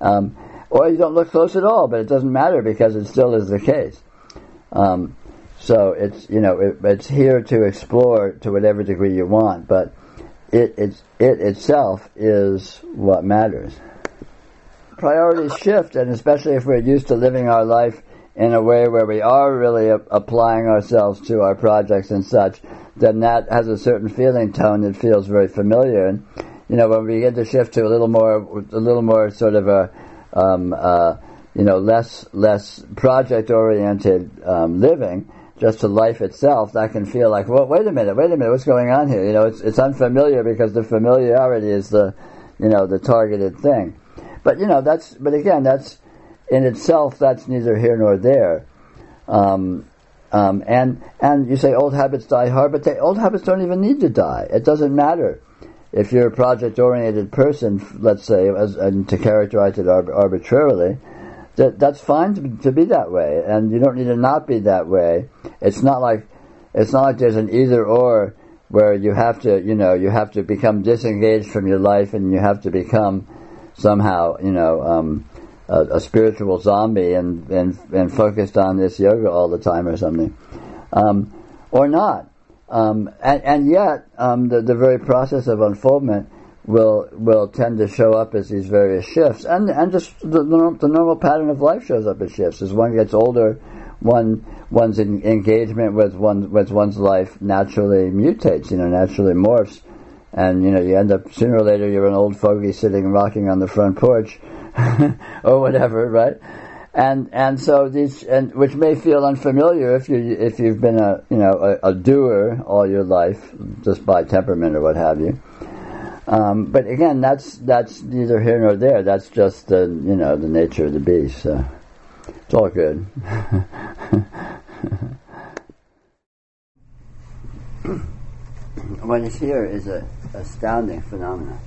Um, or you don't look close at all, but it doesn't matter because it still is the case. Um, so it's you know it, it's here to explore to whatever degree you want, but it it's, it itself is what matters priorities shift, and especially if we're used to living our life in a way where we are really a- applying ourselves to our projects and such, then that has a certain feeling tone that feels very familiar. And you know, when we begin to shift to a little more, a little more sort of a, um, uh, you know, less less project oriented um, living, just to life itself, that can feel like, well, wait a minute, wait a minute, what's going on here? You know, it's it's unfamiliar because the familiarity is the, you know, the targeted thing. But you know, that's but again, that's in itself that's neither here nor there. Um, um, and and you say old habits die hard, but the old habits don't even need to die. It doesn't matter. if you're a project-oriented person, let's say, as, and to characterize it arbitrarily, that that's fine to, to be that way, and you don't need to not be that way. It's not like it's not like there's an either or where you have to, you know, you have to become disengaged from your life and you have to become somehow, you know, um, a, a, spiritual zombie and, and and focused on this yoga all the time or something, um, or not. Um, and, and, yet, um, the, the very process of unfoldment will will tend to show up as these various shifts, and and just the, the normal pattern of life shows up as shifts. As one gets older, one one's in, engagement with one with one's life naturally mutates, you know, naturally morphs, and you know you end up sooner or later you're an old fogey sitting rocking on the front porch, or whatever, right? And and so these and which may feel unfamiliar if you if you've been a you know a, a doer all your life just by temperament or what have you. Um, but again, that's that's neither here nor there. That's just the you know the nature of the beast. So it's all good. what is here is an astounding phenomenon.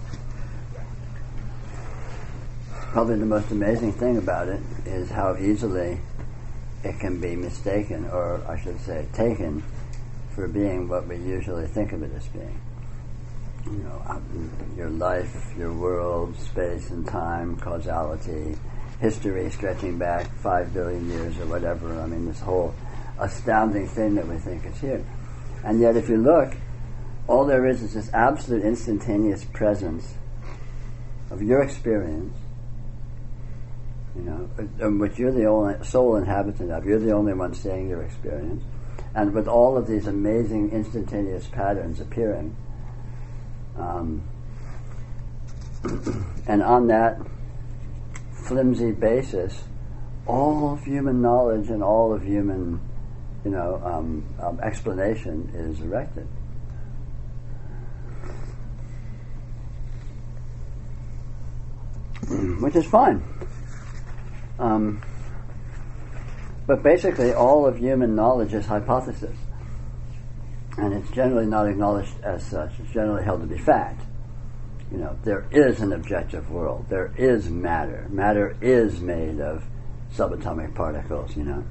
Probably the most amazing thing about it is how easily it can be mistaken, or I should say, taken, for being what we usually think of it as being you know, your life, your world, space and time, causality, history stretching back five billion years or whatever. I mean, this whole astounding thing that we think is here. And yet, if you look, all there is is this absolute instantaneous presence of your experience, you know, in which you're the only sole inhabitant of. You're the only one seeing your experience. And with all of these amazing instantaneous patterns appearing, um, and on that flimsy basis, all of human knowledge and all of human, you know, um, um, explanation is erected. Which is fine. Um, but basically, all of human knowledge is hypothesis and it's generally not acknowledged as such. It's generally held to be fact. You know, there is an objective world. There is matter. Matter is made of subatomic particles. You know,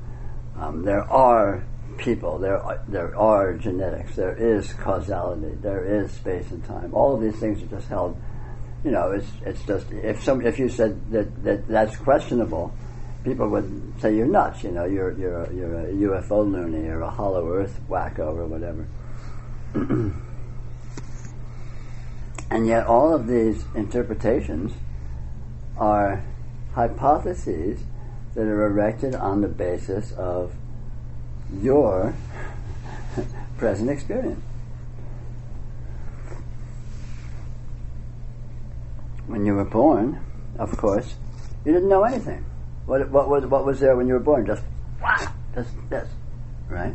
um, there are people. There are, there are genetics. There is causality. There is space and time. All of these things are just held. You know, it's it's just if some if you said that, that that's questionable, people would say you're nuts. You know, you're you're you're a UFO loony or a hollow Earth wacko or whatever. and yet, all of these interpretations are hypotheses that are erected on the basis of your present experience. When you were born, of course, you didn't know anything. What, what, was, what was there when you were born? Just, just this, right?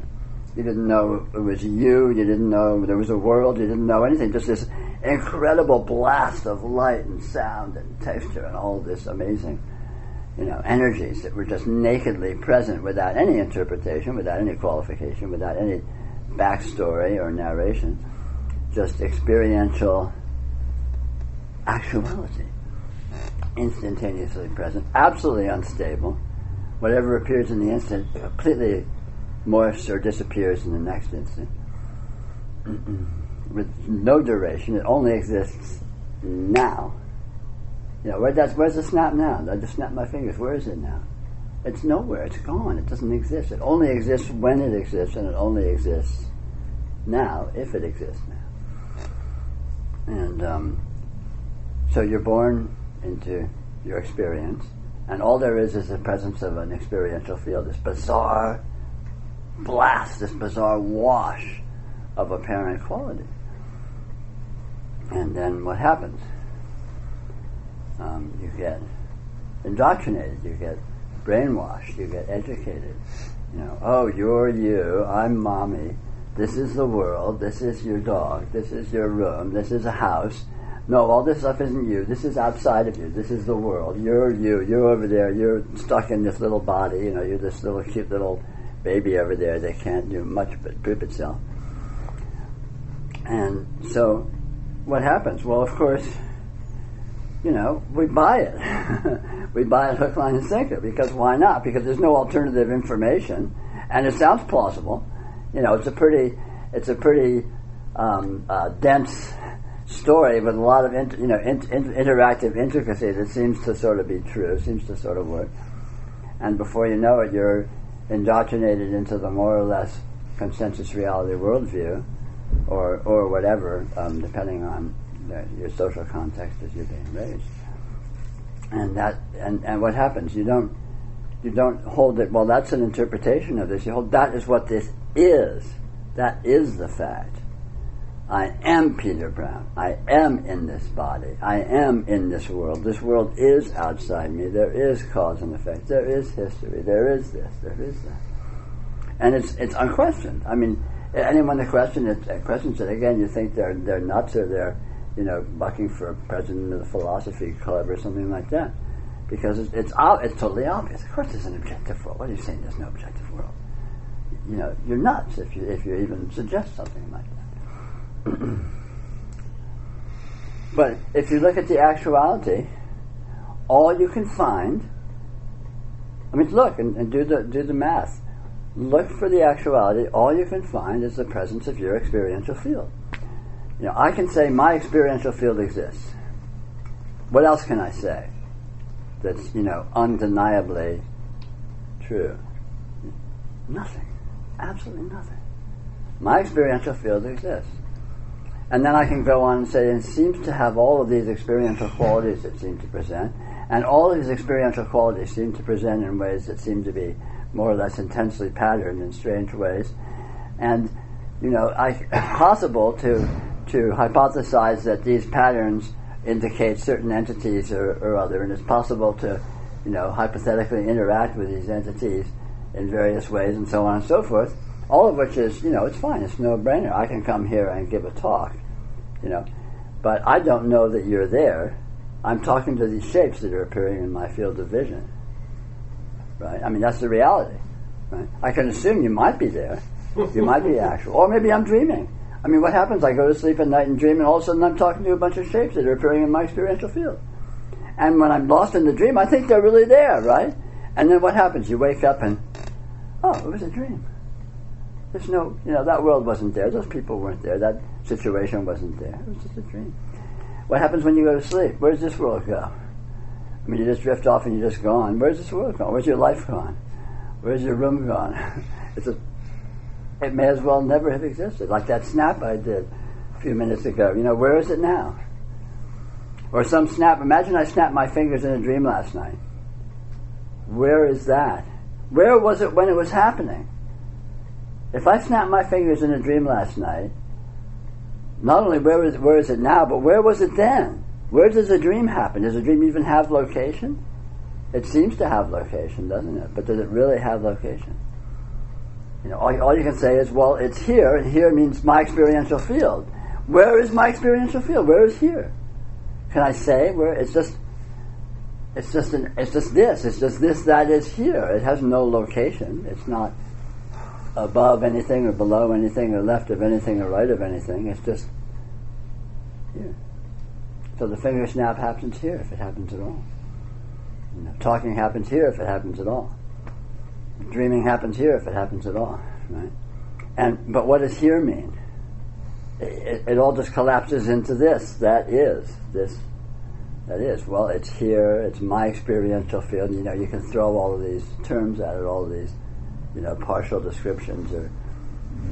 You didn't know it was you. You didn't know there was a world. You didn't know anything. Just this incredible blast of light and sound and texture and all this amazing, you know, energies that were just nakedly present without any interpretation, without any qualification, without any backstory or narration. Just experiential actuality instantaneously present, absolutely unstable. Whatever appears in the instant completely morphs or disappears in the next instant. With no duration, it only exists now. You know, where does, where's the snap now? I just snap my fingers. Where is it now? It's nowhere. It's gone. It doesn't exist. It only exists when it exists, and it only exists now if it exists now. And um, so you're born into your experience, and all there is is the presence of an experiential field, this bizarre blast, this bizarre wash of apparent quality. And then what happens? Um, you get indoctrinated, you get brainwashed, you get educated. You know, oh, you're you, I'm mommy, this is the world, this is your dog, this is your room, this is a house, no, all this stuff isn't you. This is outside of you. This is the world. You're you. You're over there. You're stuck in this little body. You know, you're this little cute little baby over there that can't do much but poop itself. And so what happens? Well, of course, you know, we buy it. we buy it hook, line, and sinker because why not? Because there's no alternative information, and it sounds plausible. You know, it's a pretty, it's a pretty um, uh, dense story with a lot of inter, you know in, in, interactive intricacy that seems to sort of be true, seems to sort of work. And before you know it, you're indoctrinated into the more or less consensus reality worldview, or or whatever, um, depending on the, your social context as you're being raised. And that and, and what happens? You don't you don't hold it. Well, that's an interpretation of this. You hold that is what this is. That is the fact. I am Peter Brown. I am in this body. I am in this world. This world is outside me. There is cause and effect. There is history. There is this. There is that. And it's it's unquestioned. I mean, anyone that questions it, questions it again, you think they're they're nuts or they're you know bucking for president of the philosophy club or something like that, because it's it's, it's totally obvious. Of course, there's an objective world. What are you saying? There's no objective world. You know, you're nuts if you if you even suggest something like that. but if you look at the actuality, all you can find, I mean, look and, and do the do the math. Look for the actuality. All you can find is the presence of your experiential field. You know, I can say my experiential field exists. What else can I say that's you know undeniably true? Nothing. Absolutely nothing. My experiential field exists. And then I can go on and say, it seems to have all of these experiential qualities it seems to present. And all of these experiential qualities seem to present in ways that seem to be more or less intensely patterned in strange ways. And, you know, it's possible to, to hypothesize that these patterns indicate certain entities or, or other, and it's possible to, you know, hypothetically interact with these entities in various ways and so on and so forth all of which is, you know, it's fine. It's no brainer. I can come here and give a talk, you know, but I don't know that you're there. I'm talking to these shapes that are appearing in my field of vision, right? I mean, that's the reality, right? I can assume you might be there, you might be actual, or maybe I'm dreaming. I mean, what happens? I go to sleep at night and dream, and all of a sudden I'm talking to a bunch of shapes that are appearing in my experiential field. And when I'm lost in the dream, I think they're really there, right? And then what happens? You wake up and, oh, it was a dream. There's no, you know, that world wasn't there. Those people weren't there. That situation wasn't there. It was just a dream. What happens when you go to sleep? Where does this world go? I mean, you just drift off and you're just gone. Where's this world gone? Where's your life gone? Where's your room gone? it's a, it may as well never have existed. Like that snap I did a few minutes ago. You know, where is it now? Or some snap. Imagine I snapped my fingers in a dream last night. Where is that? Where was it when it was happening? If I snapped my fingers in a dream last night, not only where is, where is it now, but where was it then? Where does a dream happen? Does a dream even have location? It seems to have location, doesn't it? But does it really have location? You know, all, all you can say is, well, it's here, and here means my experiential field. Where is my experiential field? Where is here? Can I say where? It's just, it's just an, it's just this. It's just this that is here. It has no location. It's not above anything or below anything or left of anything or right of anything. It's just here. So the finger snap happens here if it happens at all. You know, talking happens here if it happens at all. Dreaming happens here if it happens at all. Right? And but what does here mean? It, it, all just collapses into this. That is this. That is. Well, it's here. It's my experiential field. You know, you can throw all of these terms at it, all of these you know, partial descriptions or,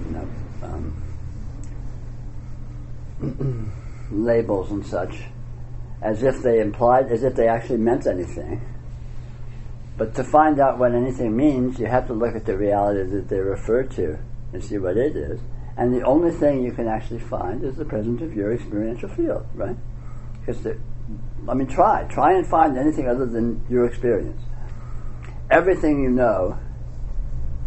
you know, um, labels and such, as if they implied, as if they actually meant anything. But to find out what anything means, you have to look at the reality that they refer to and see what it is. And the only thing you can actually find is the presence of your experiential field, right? Because, I mean, try. Try and find anything other than your experience. Everything you know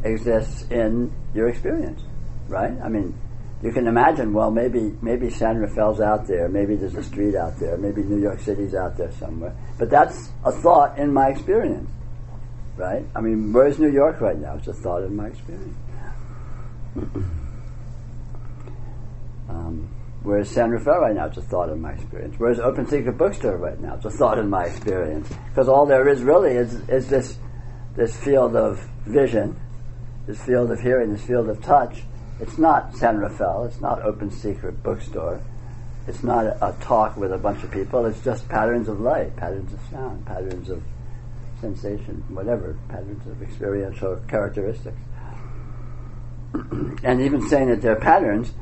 exists in your experience, right? I mean, you can imagine, well, maybe maybe San Rafael's out there, maybe there's a street out there, maybe New York City's out there somewhere. But that's a thought in my experience, right? I mean, where's New York right now? It's a thought in my experience. um, Whereas San Rafael right now, it's a thought in my experience. Where's Open Secret Bookstore right now, it's a thought in my experience. Because all there is really is, is this, this field of vision, this field of hearing, this field of touch. It's not San Rafael, it's not Open Secret Bookstore. It's not a, a talk with a bunch of people, it's just patterns of light, patterns of sound, patterns of sensation, whatever, patterns of experiential characteristics. and even saying that they're patterns,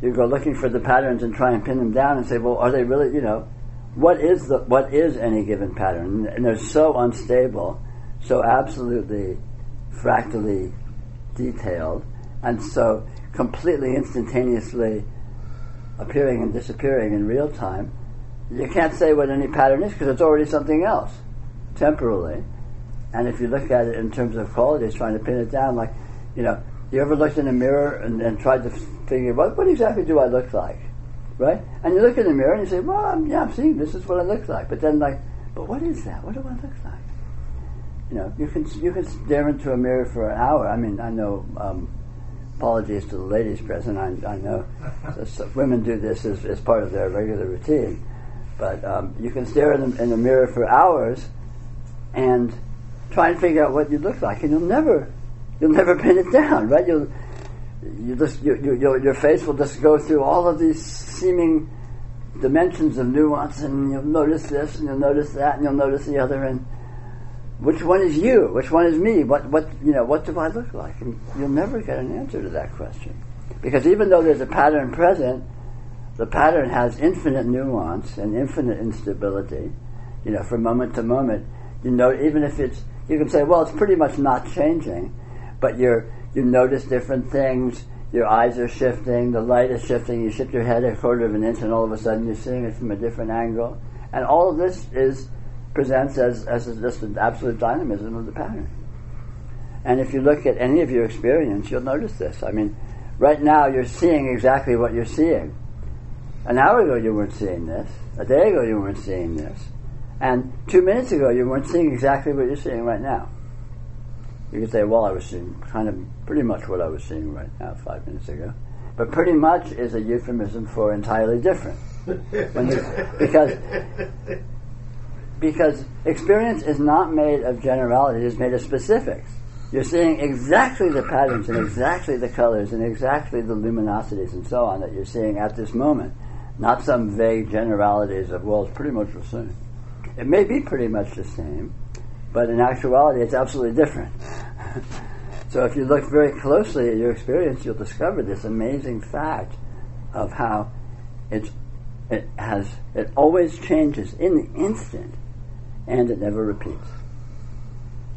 you go looking for the patterns and try and pin them down and say, well, are they really, you know, what is the what is any given pattern? And they're so unstable, so absolutely fractally detailed, and so completely instantaneously appearing and disappearing in real time. You can't say what any pattern is because it's already something else, temporally. And if you look at it in terms of qualities, trying to pin it down, like, you know, you ever looked in a mirror and, and tried to figure, what, what exactly do I look like? Right? And you look in the mirror and you say, well, I'm, yeah, I'm seeing this is what I look like. But then, like, but what is that? What do I look like? You know, you can you can stare into a mirror for an hour. I mean, I know. Um, apologies to the ladies present. I, I know women do this as, as part of their regular routine, but um, you can stare in the, in the mirror for hours and try and figure out what you look like, and you'll never you'll never pin it down, right? You'll you just you, you, your face will just go through all of these seeming dimensions of nuance, and you'll notice this, and you'll notice that, and you'll notice the other, and which one is you? Which one is me? What what you know? What do I look like? And you'll never get an answer to that question, because even though there's a pattern present, the pattern has infinite nuance and infinite instability. You know, from moment to moment, you know, even if it's you can say, well, it's pretty much not changing, but you're you notice different things. Your eyes are shifting. The light is shifting. You shift your head a quarter of an inch, and all of a sudden you're seeing it from a different angle. And all of this is presents as, as just an absolute dynamism of the pattern. And if you look at any of your experience, you'll notice this. I mean, right now you're seeing exactly what you're seeing. An hour ago you weren't seeing this. A day ago you weren't seeing this. And two minutes ago you weren't seeing exactly what you're seeing right now. You could say, well, I was seeing kind of pretty much what I was seeing right now five minutes ago. But pretty much is a euphemism for entirely different. because, because experience is not made of generalities, it's made of specifics. You're seeing exactly the patterns and exactly the colors and exactly the luminosities and so on that you're seeing at this moment. Not some vague generalities of, well, it's pretty much the same. It may be pretty much the same, but in actuality, it's absolutely different. so if you look very closely at your experience, you'll discover this amazing fact of how it's, it has it always changes in the instant, and it never repeats.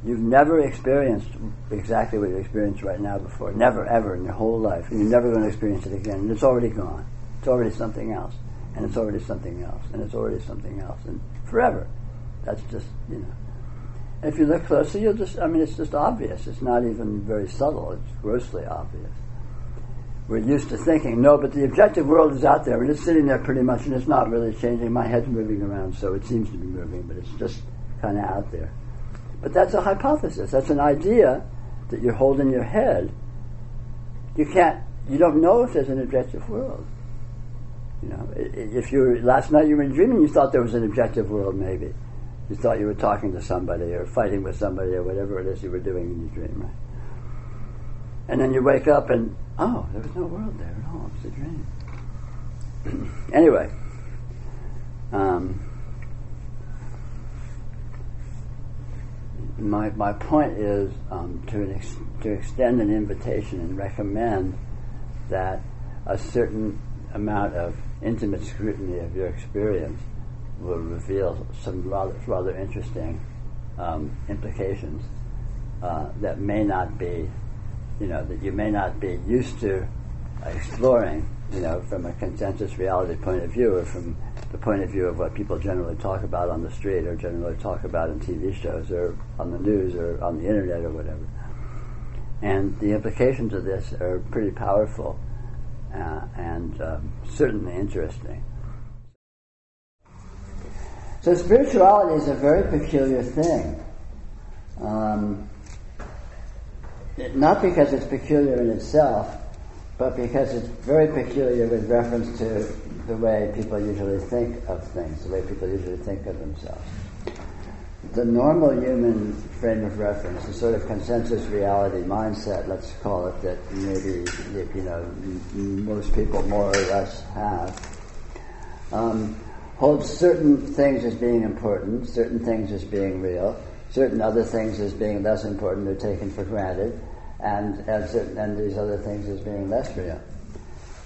You've never experienced exactly what you experience right now before. Never, ever in your whole life. And you're never going to experience it again. And it's already gone. It's already something else. And it's already something else. And it's already something else. And forever. That's just, you know if you look closely, you'll just, I mean, it's just obvious. It's not even very subtle. It's grossly obvious. We're used to thinking, no, but the objective world is out there, We're just sitting there pretty much, and it's not really changing. My head's moving around, so it seems to be moving, but it's just kind of out there. But that's a hypothesis. That's an idea that you hold in your head. You can't, you don't know if there's an objective world. You know, if you last night you were dreaming, you thought there was an objective world, maybe. You thought you were talking to somebody or fighting with somebody or whatever it is you were doing in your dream, right? And then you wake up and, oh, there was no world there at all. It was a dream. anyway, um, my, my point is um, to, ex- to extend an invitation and recommend that a certain amount of intimate scrutiny of your experience will reveal some rather, rather interesting um, implications uh, that may not be, you know, that you may not be used to exploring, you know, from a consensus reality point of view or from the point of view of what people generally talk about on the street or generally talk about in TV shows or on the news or on the internet or whatever. And the implications of this are pretty powerful uh, and um, certainly interesting. So spirituality is a very peculiar thing. Um, not because it's peculiar in itself, but because it's very peculiar with reference to the way people usually think of things, the way people usually think of themselves. The normal human frame of reference, the sort of consensus reality mindset, let's call it, that maybe you know most people more or less have, um, holds certain things as being important, certain things as being real, certain other things as being less important or taken for granted, and, and, certain, and these other things as being less real.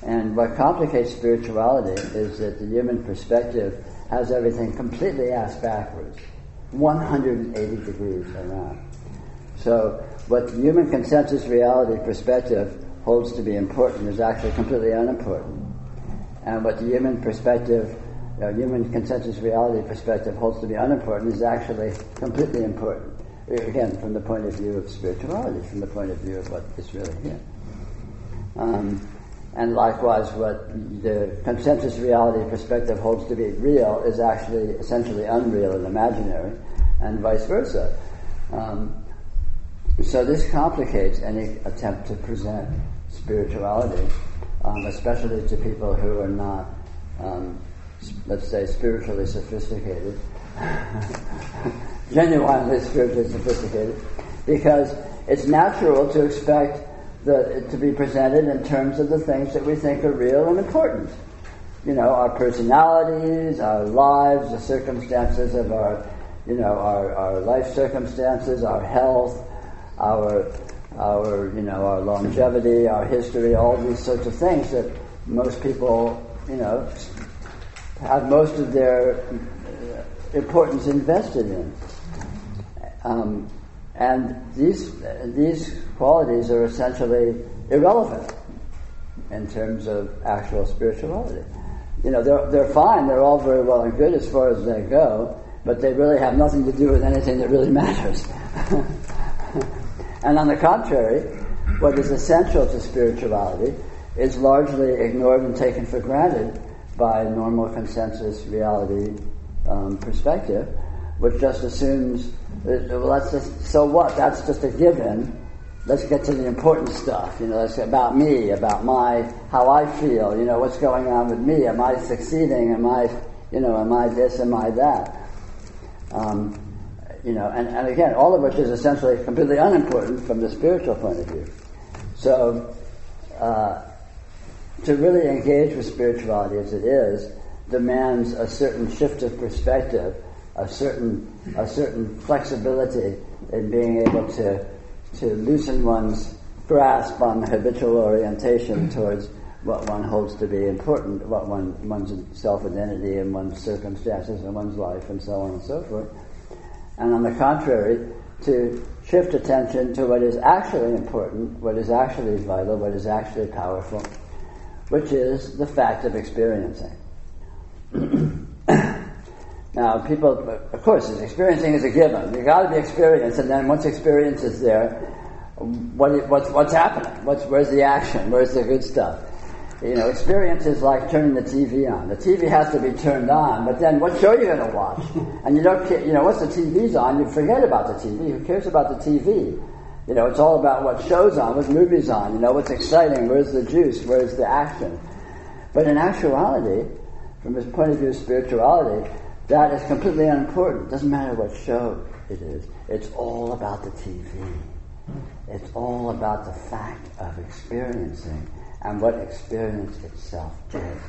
And what complicates spirituality is that the human perspective has everything completely ass backwards, 180 degrees around. So, what the human consensus reality perspective holds to be important is actually completely unimportant. And what the human perspective, uh, human consensus reality perspective holds to be unimportant is actually completely important. Again, from the point of view of spirituality, from the point of view of what is really here. Um, and likewise, what the consensus reality perspective holds to be real is actually essentially unreal and imaginary, and vice versa. Um, so this complicates any attempt to present spirituality, um, especially to people who are not, um, let's say, spiritually sophisticated, genuinely spiritually sophisticated, because it's natural to expect the, to be presented in terms of the things that we think are real and important. You know, our personalities, our lives, the circumstances of our, you know, our, our life circumstances, our health, our, our, you know, our longevity, our history, all these sorts of things that most people, you know, have most of their importance invested in. Um, and these, these qualities are essentially irrelevant in terms of actual spirituality. You know, they're, they're fine, they're all very well and good as far as they go, but they really have nothing to do with anything that really matters. and on the contrary, what is essential to spirituality is largely ignored and taken for granted by normal consensus reality um, perspective, which just assumes well, that's just so what? That's just a given. Let's get to the important stuff. You know, let's about me, about my how I feel. You know, what's going on with me? Am I succeeding? Am I, you know, am I this? Am I that? Um, you know, and, and again, all of which is essentially completely unimportant from the spiritual point of view. So, uh, to really engage with spirituality as it is demands a certain shift of perspective a certain a certain flexibility in being able to to loosen one's grasp on the habitual orientation towards what one holds to be important, what one one's self identity and one's circumstances and one's life and so on and so forth. And on the contrary, to shift attention to what is actually important, what is actually vital, what is actually powerful, which is the fact of experiencing. Now, people, of course, experiencing is a given. You got to be experienced, and then once experience is there, what, what's, what's happening? What's, where's the action? Where's the good stuff? You know, experience is like turning the TV on. The TV has to be turned on, but then what show are you going to watch? And you don't, you know, once the TV's on, you forget about the TV. Who cares about the TV? You know, it's all about what show's on, what movies on. You know, what's exciting? Where's the juice? Where's the action? But in actuality, from this point of view of spirituality, that is completely unimportant. Doesn't matter what show it is. It's all about the TV. It's all about the fact of experiencing and what experience itself is.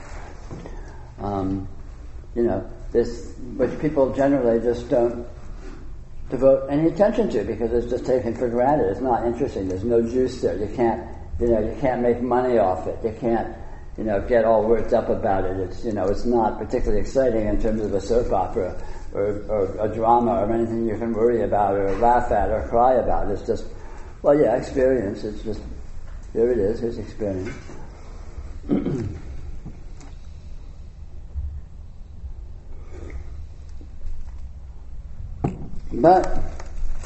Um, you know, this, which people generally just don't devote any attention to because it's just taken for granted. It's not interesting. There's no juice there. You can't, you know, you can't make money off it. You can't you know, get all worked up about it. It's, you know, it's not particularly exciting in terms of a soap opera or, or a drama or anything you can worry about or laugh at or cry about. It's just, well, yeah, experience. It's just, there it is, here's experience. but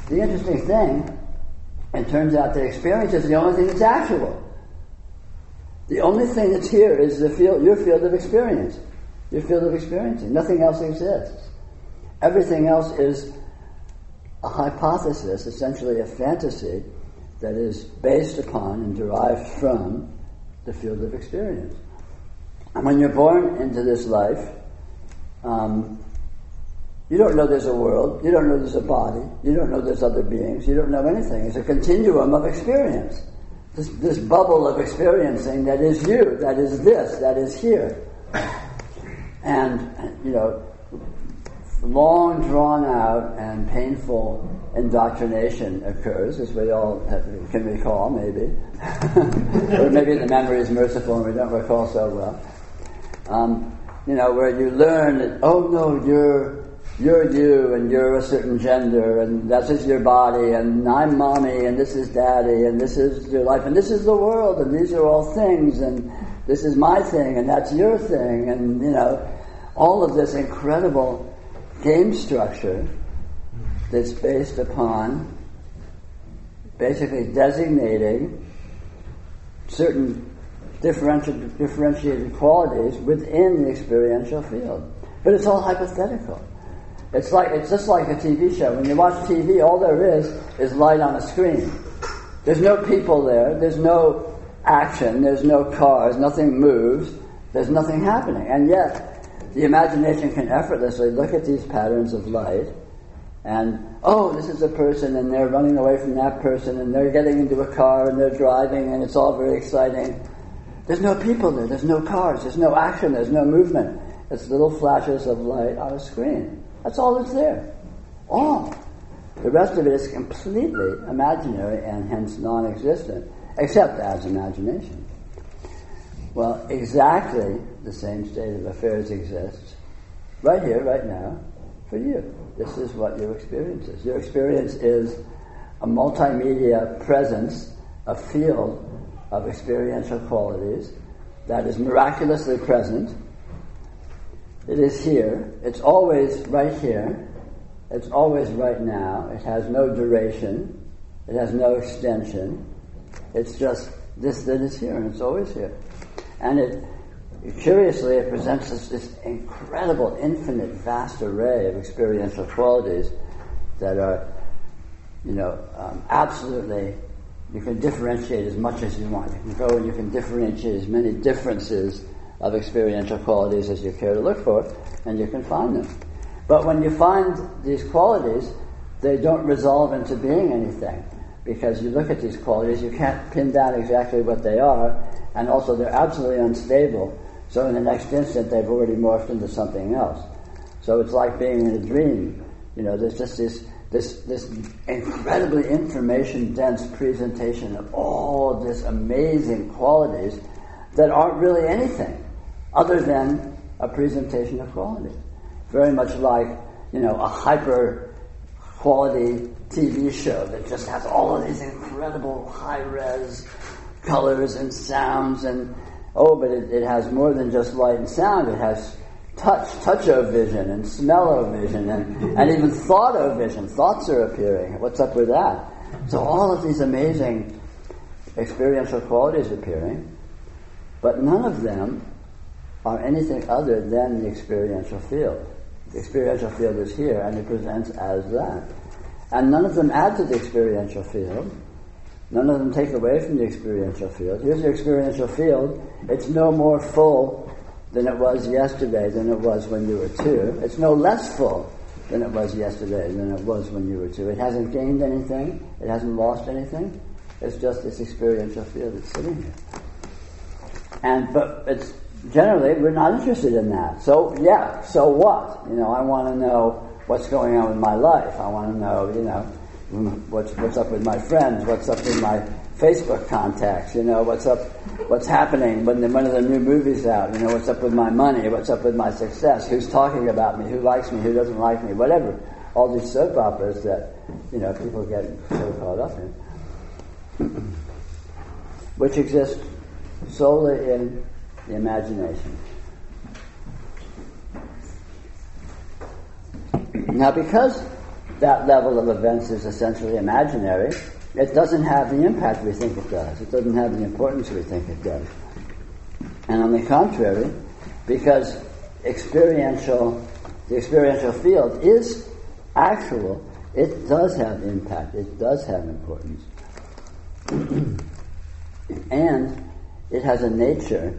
the interesting thing, it turns out that experience is the only thing that's actual. The only thing that's here is the field, your field of experience, your field of experiencing. Nothing else exists. Everything else is a hypothesis, essentially a fantasy, that is based upon and derived from the field of experience. And when you're born into this life, um, you don't know there's a world, you don't know there's a body, you don't know there's other beings, you don't know anything. It's a continuum of experience. This, this bubble of experiencing that is you, that is this, that is here. And, you know, long drawn out and painful indoctrination occurs, as we all have, can recall, maybe. or maybe the memory is merciful and we don't recall so well. Um, you know, where you learn that, oh no, you're, you're you and you're a certain gender and this is your body and I'm mommy and this is daddy and this is your life and this is the world and these are all things and this is my thing and that's your thing and, you know, all of this incredible game structure that's based upon basically designating certain differentiated qualities within the experiential field. But it's all hypothetical. It's like it's just like a TV show. When you watch TV, all there is is light on a screen. There's no people there. There's no action. There's no cars. Nothing moves. There's nothing happening. And yet, the imagination can effortlessly look at these patterns of light and, oh, this is a person and they're running away from that person and they're getting into a car and they're driving and it's all very exciting. There's no people there, there's no cars, there's no action, there's no movement. It's little flashes of light on a screen. That's all that's there. All. The rest of it is completely imaginary and hence non existent, except as imagination. Well, exactly the same state of affairs exists right here, right now, for you. This is what your experience is. Your experience is a multimedia presence, a field of experiential qualities that is miraculously present. It is here. It's always right here. It's always right now. It has no duration. It has no extension. It's just this that is here, and it's always here. And it, curiously, it presents us this incredible, infinite, vast array of experiential qualities that are, you know, um, absolutely, you can differentiate as much as you want. You can go and you can differentiate as many differences of experiential qualities as you care to look for, and you can find them. But when you find these qualities, they don't resolve into being anything. Because you look at these qualities, you can't pin down exactly what they are, and also they're absolutely unstable. So in the next instant, they've already morphed into something else. So it's like being in a dream. You know, there's just this this this incredibly information dense presentation of all of this amazing qualities that aren't really anything other than a presentation of quality. Very much like you know a hyper quality TV show that just has all of these incredible high res colors and sounds and oh, but it, it has more than just light and sound. It has touch, touch-o-vision and smell-o-vision and, and even thought-o-vision. Thoughts are appearing. What's up with that? So all of these amazing experiential qualities appearing, but none of them are anything other than the experiential field. The experiential field is here and it presents as that. And none of them add to the experiential field. None of them take away from the experiential field. Here's the experiential field. It's no more full than it was yesterday than it was when you were two. It's no less full than it was yesterday than it was when you were two. It hasn't gained anything. It hasn't lost anything. It's just this experiential field that's sitting here. And but it's generally we're not interested in that. So yeah, so what? You know, I want to know what's going on with my life. I want to know, you know, what's what's up with my friends, what's up with my Facebook contacts, you know, what's up, what's happening when one of the new movies out, you know, what's up with my money, what's up with my success, who's talking about me, who likes me, who doesn't like me, whatever. All these soap operas that, you know, people get so caught up in, which exist solely in the imagination. Now, because that level of events is essentially imaginary, it doesn't have the impact we think it does. It doesn't have the importance we think it does. And on the contrary, because experiential, the experiential field is actual, it does have impact. It does have importance. and it has a nature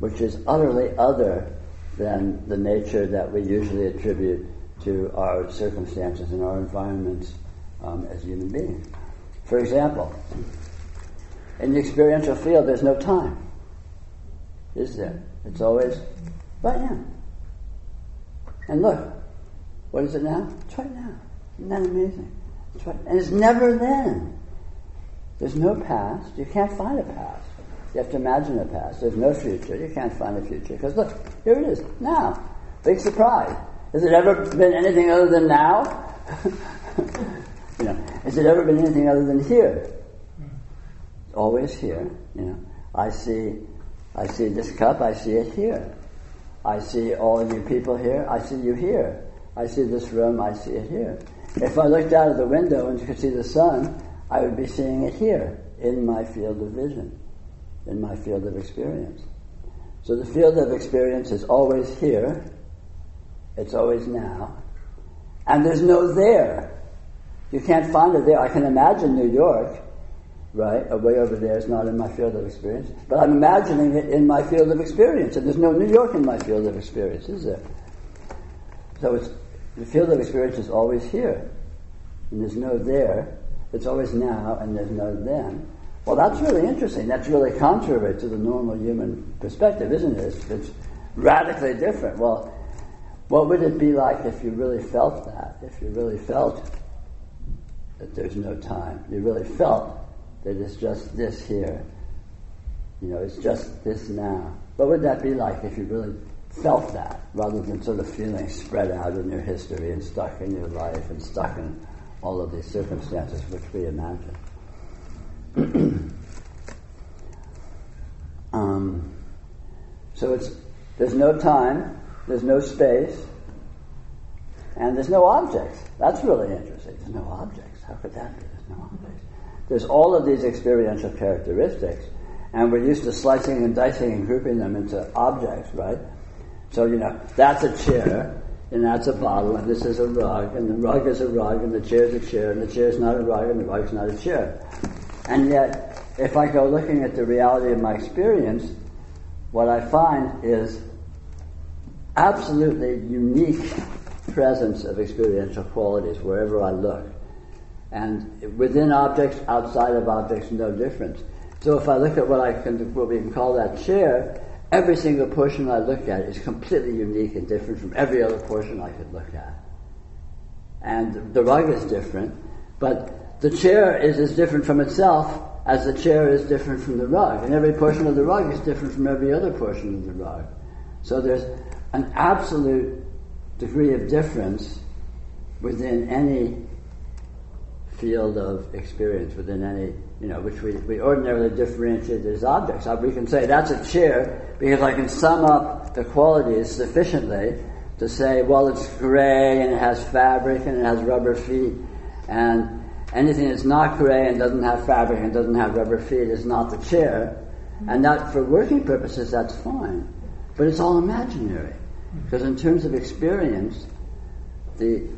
which is utterly other than the nature that we usually attribute to our circumstances and our environments um, as human beings. For example, in the experiential field, there's no time, is there? It's always right now. And look, what is it now? It's right now. Isn't that amazing? It's right, and it's never then. There's no past. You can't find a past. You have to imagine a past. There's no future. You can't find a future. Because look, here it is, now. Big surprise. Has it ever been anything other than now? you know, has it ever been anything other than here? Always here. You know, I see, I see this cup. I see it here. I see all of you people here. I see you here. I see this room. I see it here. If I looked out of the window and you could see the sun, I would be seeing it here in my field of vision, in my field of experience. So the field of experience is always here, it's always now, and there's no there. You can't find it there. I can imagine New York, right? Way over there is not in my field of experience, but I'm imagining it in my field of experience, and there's no New York in my field of experience, is there? So it's the field of experience is always here, and there's no there. It's always now and there's no then. Well, that's really interesting. That's really contrary to the normal human perspective, isn't it? It's, radically different. Well, what would it be like if you really felt that? If you really felt that there's no time? You really felt that it's just this here. You know, it's just this now. What would that be like if you really felt that, rather than sort of feeling spread out in your history and stuck in your life and stuck in all of these circumstances which we imagine. um, so it's there's no time, there's no space, and there's no objects. That's really interesting. There's no objects. How could that be? There's no objects. There's all of these experiential characteristics, and we're used to slicing and dicing and grouping them into objects, right? So you know that's a chair, and that's a bottle, and this is a rug, and the rug is a rug, and the chair is a chair, and the chair is not a rug, and the rug is not a chair. And yet, if I go looking at the reality of my experience, what I find is absolutely unique presence of experiential qualities wherever I look. And within objects, outside of objects, no difference. So if I look at what I can, what we can call that chair, Every single portion I look at is completely unique and different from every other portion I could look at. And the rug is different, but the chair is as different from itself as the chair is different from the rug. And every portion of the rug is different from every other portion of the rug. So there's an absolute degree of difference within any field of experience, within any you know, which we, we ordinarily differentiate as objects. Uh, we can say that's a chair because I can sum up the qualities sufficiently to say, well, it's gray and it has fabric and it has rubber feet, and anything that's not gray and doesn't have fabric and doesn't have rubber feet is not the chair. And that, for working purposes, that's fine. But it's all imaginary. Because in terms of experience, the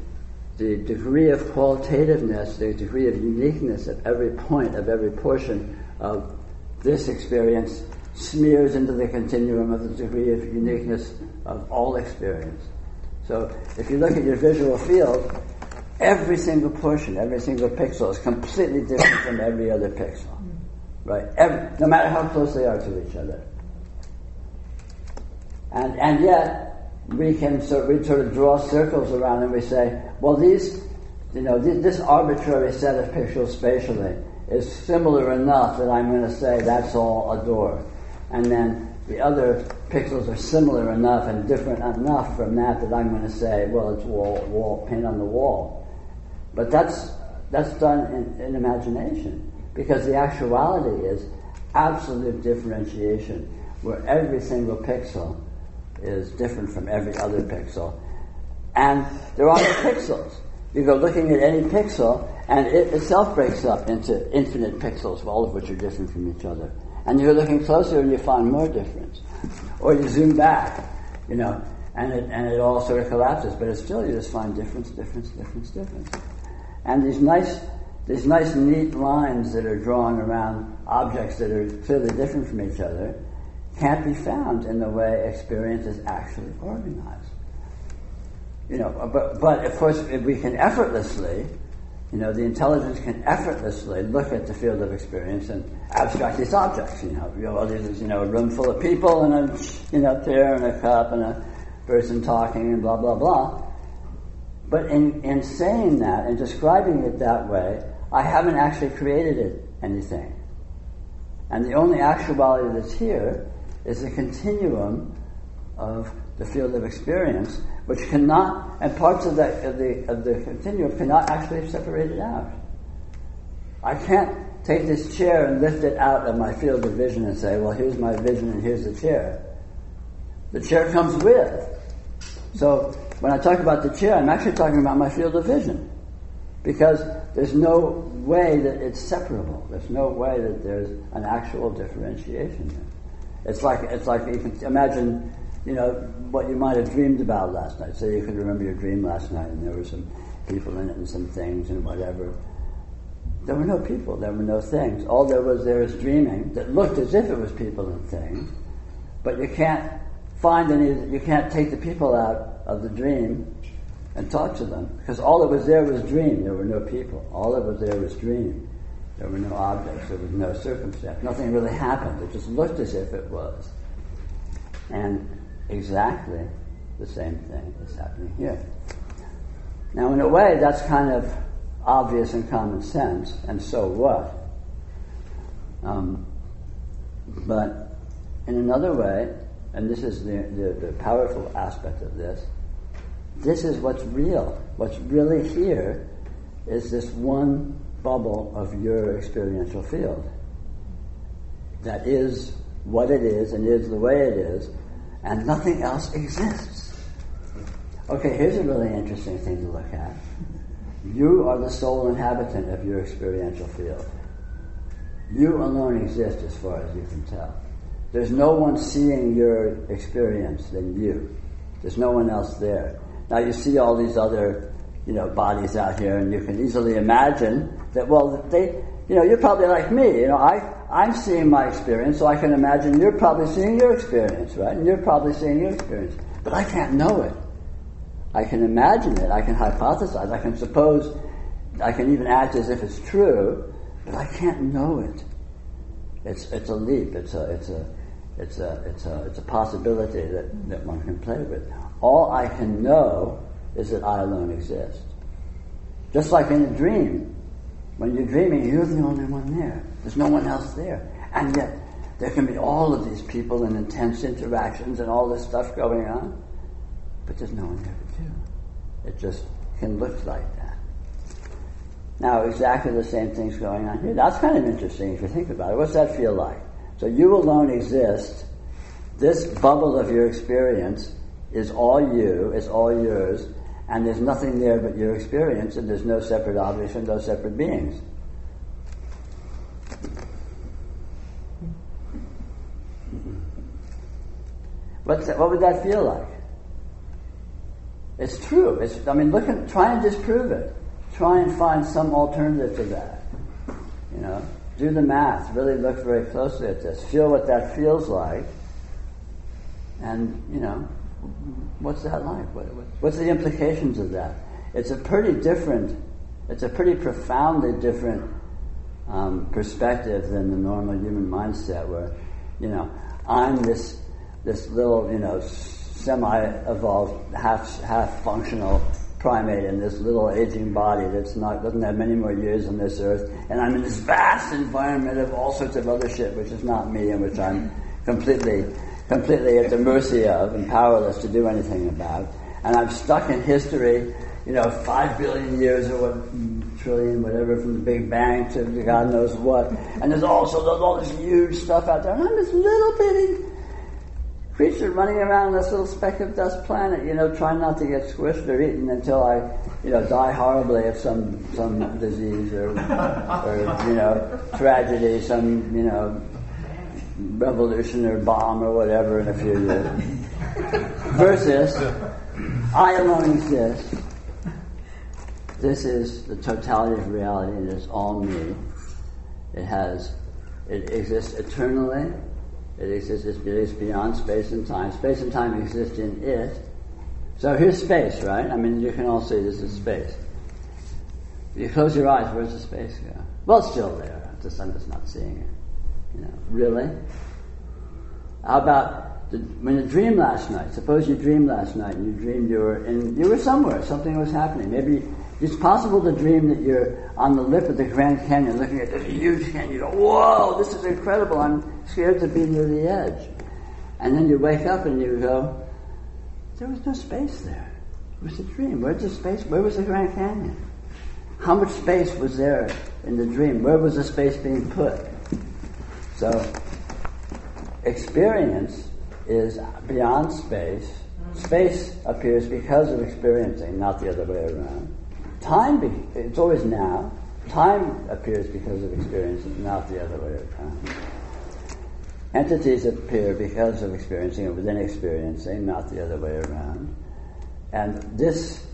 the degree of qualitativeness, the degree of uniqueness of every point, of every portion of this experience smears into the continuum of the degree of uniqueness of all experience. So if you look at your visual field, every single portion, every single pixel is completely different from every other pixel. Right? Every, no matter how close they are to each other. And, and yet, we can sort, we sort of draw circles around and we say, well, these, you know, this, this arbitrary set of pixels spatially is similar enough that I'm going to say that's all a door. And then the other pixels are similar enough and different enough from that that I'm going to say, well, it's wall, wall, paint on the wall. But that's, that's done in, in imagination because the actuality is absolute differentiation where every single pixel is different from every other pixel. And there are no pixels. You go looking at any pixel, and it itself breaks up into infinite pixels, all of which are different from each other. And you're looking closer and you find more difference. Or you zoom back, you know, and it, and it all sort of collapses, but it's still you just find difference, difference, difference, difference. And these nice these nice, neat lines that are drawn around objects that are clearly different from each other can't be found in the way experience is actually organized. You know, uh, but, but of course, we can effortlessly, you know, the intelligence can effortlessly look at the field of experience and abstract these objects. You know, you know, there's you know a room full of people and a you know chair and a cup and a person talking and blah blah blah. But in, in saying that and describing it that way, I haven't actually created it, anything. And the only actuality that's here is a continuum of the field of experience, which cannot, and parts of, that, of, the, of the continuum cannot actually separate it out. I can't take this chair and lift it out of my field of vision and say, well, here's my vision and here's the chair. The chair comes with. So when I talk about the chair, I'm actually talking about my field of vision. Because there's no way that it's separable. There's no way that there's an actual differentiation here. It's like it's like you can imagine, you know, what you might have dreamed about last night. Say you could remember your dream last night, and there were some people in it and some things and whatever. There were no people. There were no things. All there was there is dreaming that looked as if it was people and things, but you can't find any. You can't take the people out of the dream and talk to them because all that was there was dream. There were no people. All that was there was dream. There were no objects. There was no circumstance. Nothing really happened. It just looked as if it was. And exactly the same thing is happening here. Now, in a way, that's kind of obvious and common sense, and so what? Um, but in another way, and this is the, the, the powerful aspect of this, this is what's real. What's really here is this one bubble of your experiential field. That is what it is and is the way it is, and nothing else exists. Okay, here's a really interesting thing to look at. You are the sole inhabitant of your experiential field. You alone exist as far as you can tell. There's no one seeing your experience than you. There's no one else there. Now you see all these other, you know, bodies out here, and you can easily imagine that. Well, they, you know, you're probably like me. You know, I I'm seeing my experience, so I can imagine you're probably seeing your experience, right? And you're probably seeing your experience, but I can't know it. I can imagine it. I can hypothesize. I can suppose. I can even act as if it's true, but I can't know it. It's it's a leap. It's a it's a it's a it's a it's a possibility that, that one can play with. All I can know is that I alone exist. Just like in a dream. When you're dreaming, you're the only one there. There's no one else there. And yet, there can be all of these people and intense interactions and all this stuff going on, but there's no one there to do. It just can look like that. Now, exactly the same thing's going on here. That's kind of interesting if you think about it. What's that feel like? So you alone exist. This bubble of your experience is all you, it's all yours, and there's nothing there but your experience, and there's no separate objects and no separate beings. What's that, what would that feel like? It's true. It's, I mean, look and try and disprove it. Try and find some alternative to that. You know, do the math. Really look very closely at this. Feel what that feels like, and you know, what's that like? What, what's the implications of that? It's a pretty different, it's a pretty profoundly different um, perspective than the normal human mindset where, you know, I'm this, this little, you know, semi-evolved, half, half functional primate in this little aging body that's not doesn't have many more years on this earth, and I'm in this vast environment of all sorts of other shit, which is not me, and which I'm completely completely at the mercy of and powerless to do anything about. And I'm stuck in history, you know, five billion years or what, trillion, whatever, from the Big Bang to God knows what. And there's also there's all this huge stuff out there. And I'm this little bitty creature running around this little speck of dust planet, you know, trying not to get squished or eaten until I, you know, die horribly of some some disease or, or you know, tragedy, some you know, revolution or bomb or whatever in a few years. Versus, I alone exist. this is the totality of reality and it's all me. It has, it exists eternally. It exists, it is beyond space and time. Space and time exist in it. So here's space, right? I mean, you can all see this is space. You close your eyes, where's the space go? Well, it's still there. The I'm just not seeing it. You know, really? How about the, when you dream last night? Suppose you dreamed last night and you dreamed you were in, you were somewhere, something was happening. Maybe it's possible to dream that you're on the lip of the Grand Canyon looking at this huge canyon. You go, whoa, this is incredible. I'm scared to be near the edge. And then you wake up and you go, there was no space there. It was a dream. Where's the space? Where was the Grand Canyon? How much space was there in the dream? Where was the space being put? So, experience is beyond space. Space appears because of experiencing, not the other way around. Time, be- it's always now. Time appears because of experiencing, not the other way around. Entities appear because of experiencing and within experiencing, not the other way around. And this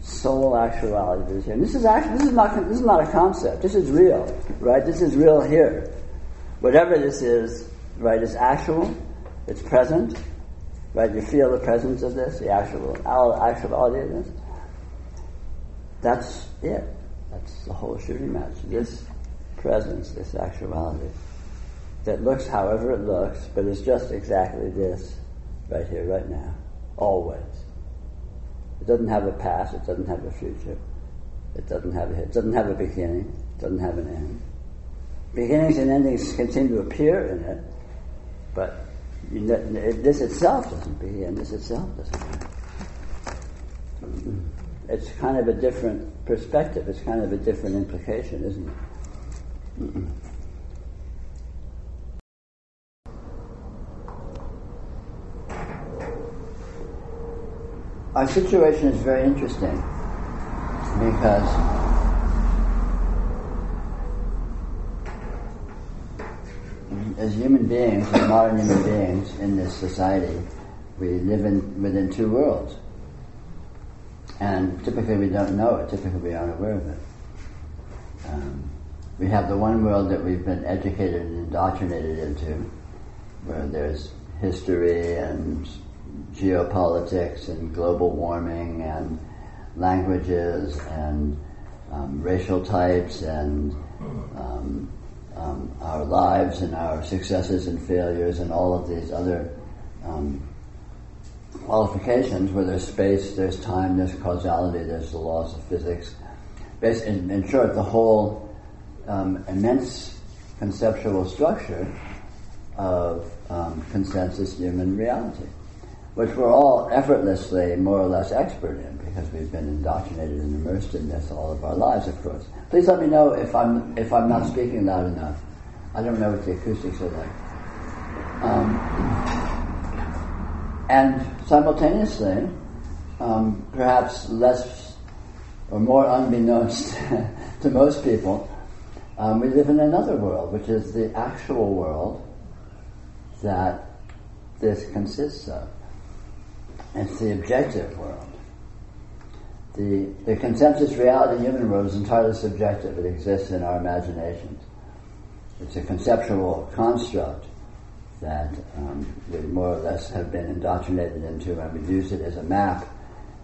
sole actuality is here. And this is actually this is not this is not a concept. This is real, right? This is real here. Whatever this is, right, is actual. It's present, right? You feel the presence of this, the actual actuality of this. That's it. That's the whole shooting match. This presence, this actuality that looks however it looks, but is just exactly this right here, right now, always. It doesn't have a past, it doesn't have a future, it doesn't have a, it doesn't have a beginning, it doesn't have an end. Beginnings and endings continue to appear in it, but you know, this itself doesn't begin, this itself doesn't end. It's kind of a different perspective, it's kind of a different implication, isn't it? Our situation is very interesting because as human beings, as modern human beings in this society, we live in within two worlds. And typically we don't know it, typically we aren't aware of it. Um, we have the one world that we've been educated and indoctrinated into, where there's history and geopolitics and global warming and languages and um, racial types and um, um, our lives and our successes and failures and all of these other um, qualifications where there's space, there's time, there's causality, there's the laws of physics. In, in short, the whole um, immense conceptual structure of um, consensus human reality which we're all effortlessly more or less expert in because we've been indoctrinated and immersed in this all of our lives, of course. Please let me know if I'm if I'm not speaking loud enough. I don't know what the acoustics are like. Um, and simultaneously, um, perhaps less or more unbeknownst to most people, um, we live in another world, which is the actual world that this consists of. It's the objective world. The, the consensus reality human world is entirely subjective. It exists in our imaginations. It's a conceptual construct that um, we more or less have been indoctrinated into, and we use it as a map,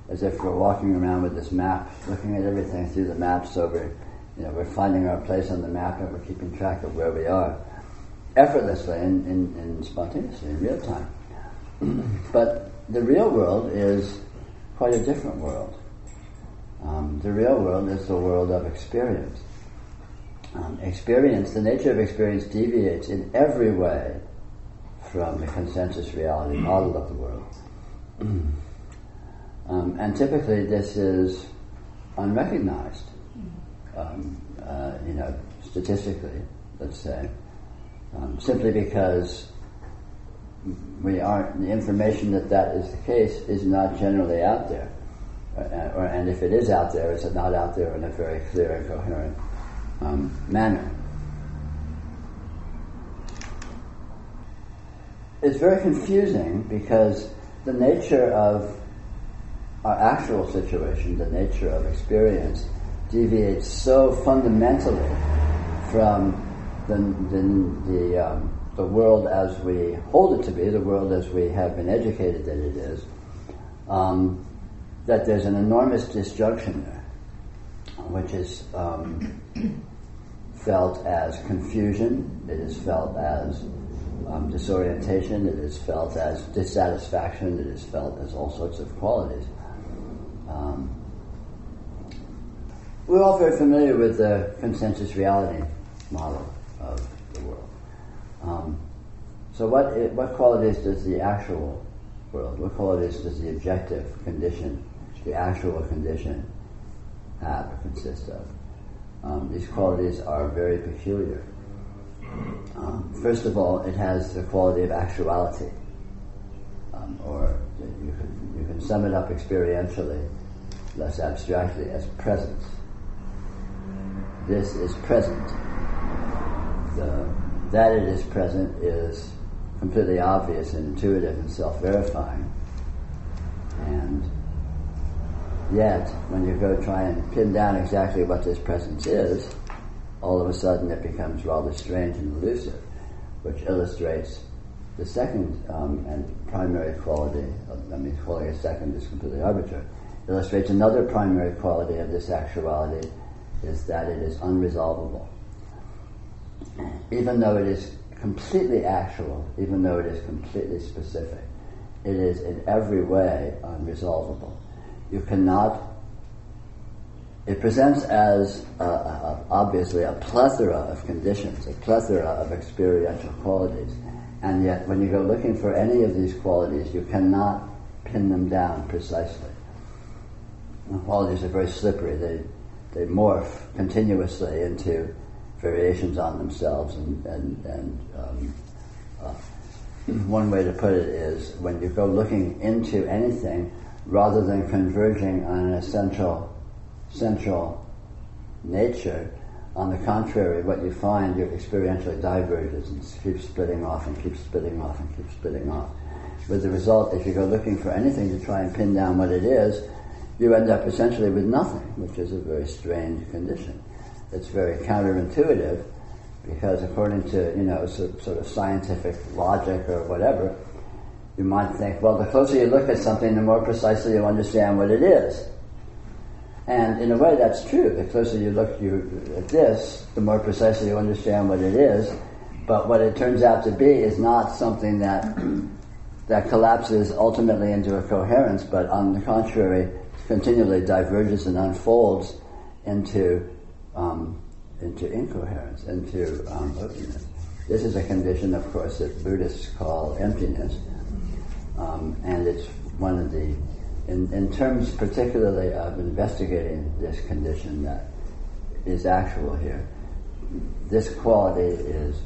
as if we're walking around with this map, looking at everything through the map. So we're, you know, we're finding our place on the map, and we're keeping track of where we are, effortlessly and, and, and spontaneously in real time. but the real world is quite a different world. Um, the real world is the world of experience. Um, experience, the nature of experience deviates in every way from the consensus reality model of the world. um, and typically this is unrecognized, um, uh, you know, statistically, let's say, um, simply because we aren't, the information that that is the case is not generally out there. Uh, or, and if it is out there, it's not out there in a very clear and coherent um, manner. It's very confusing because the nature of our actual situation, the nature of experience, deviates so fundamentally from the, the, the, um, the world as we hold it to be, the world as we have been educated that it is, um, that there's an enormous disjunction there, which is um, felt as confusion, it is felt as um, disorientation, it is felt as dissatisfaction, it is felt as all sorts of qualities. Um, we're all very familiar with the consensus reality model of the world. Um, so, what, what qualities does the actual world, what qualities does the objective condition, the actual condition, have or consist of? Um, these qualities are very peculiar. Um, first of all, it has the quality of actuality, um, or you can, you can sum it up experientially, less abstractly, as presence. This is present. The, that it is present is completely obvious and intuitive and self-verifying. And yet, when you go try and pin down exactly what this presence is, all of a sudden it becomes rather strange and elusive, which illustrates the second um, and primary quality, of, I mean, calling it second is completely arbitrary, illustrates another primary quality of this actuality is that it is unresolvable. Even though it is completely actual, even though it is completely specific, it is in every way unresolvable. You cannot it presents as uh, uh, obviously a plethora of conditions, a plethora of experiential qualities, and yet when you go looking for any of these qualities, you cannot pin them down precisely. The qualities are very slippery; they they morph continuously into variations on themselves, and and, and um, uh, one way to put it is when you go looking into anything, rather than converging on an essential central nature. On the contrary, what you find, you experientially diverges and keeps splitting off and keeps splitting off and keeps splitting off. With the result, if you go looking for anything to try and pin down what it is, you end up essentially with nothing, which is a very strange condition. It's very counterintuitive because according to, you know, sort of scientific logic or whatever, you might think, well, the closer you look at something, the more precisely you understand what it is. And in a way, that's true. The closer you look you, at this, the more precisely you understand what it is. But what it turns out to be is not something that that collapses ultimately into a coherence, but on the contrary, continually diverges and unfolds into um, into incoherence, into um, openness. This is a condition, of course, that Buddhists call emptiness, um, and it's one of the in, in terms particularly of investigating this condition that is actual here, this quality is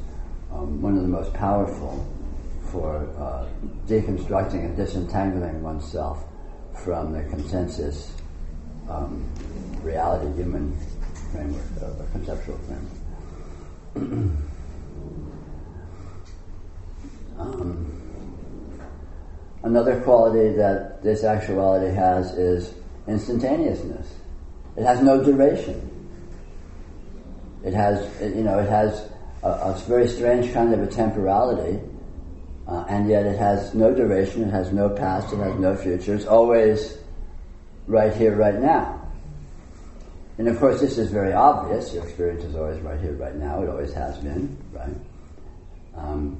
um, one of the most powerful for uh, deconstructing and disentangling oneself from the consensus um, reality human framework, uh, conceptual framework. um, Another quality that this actuality has is instantaneousness. It has no duration. It has, you know, it has a, a very strange kind of a temporality, uh, and yet it has no duration, it has no past, it has no future. It's always right here, right now. And of course, this is very obvious. Your experience is always right here, right now. It always has been, right? Um,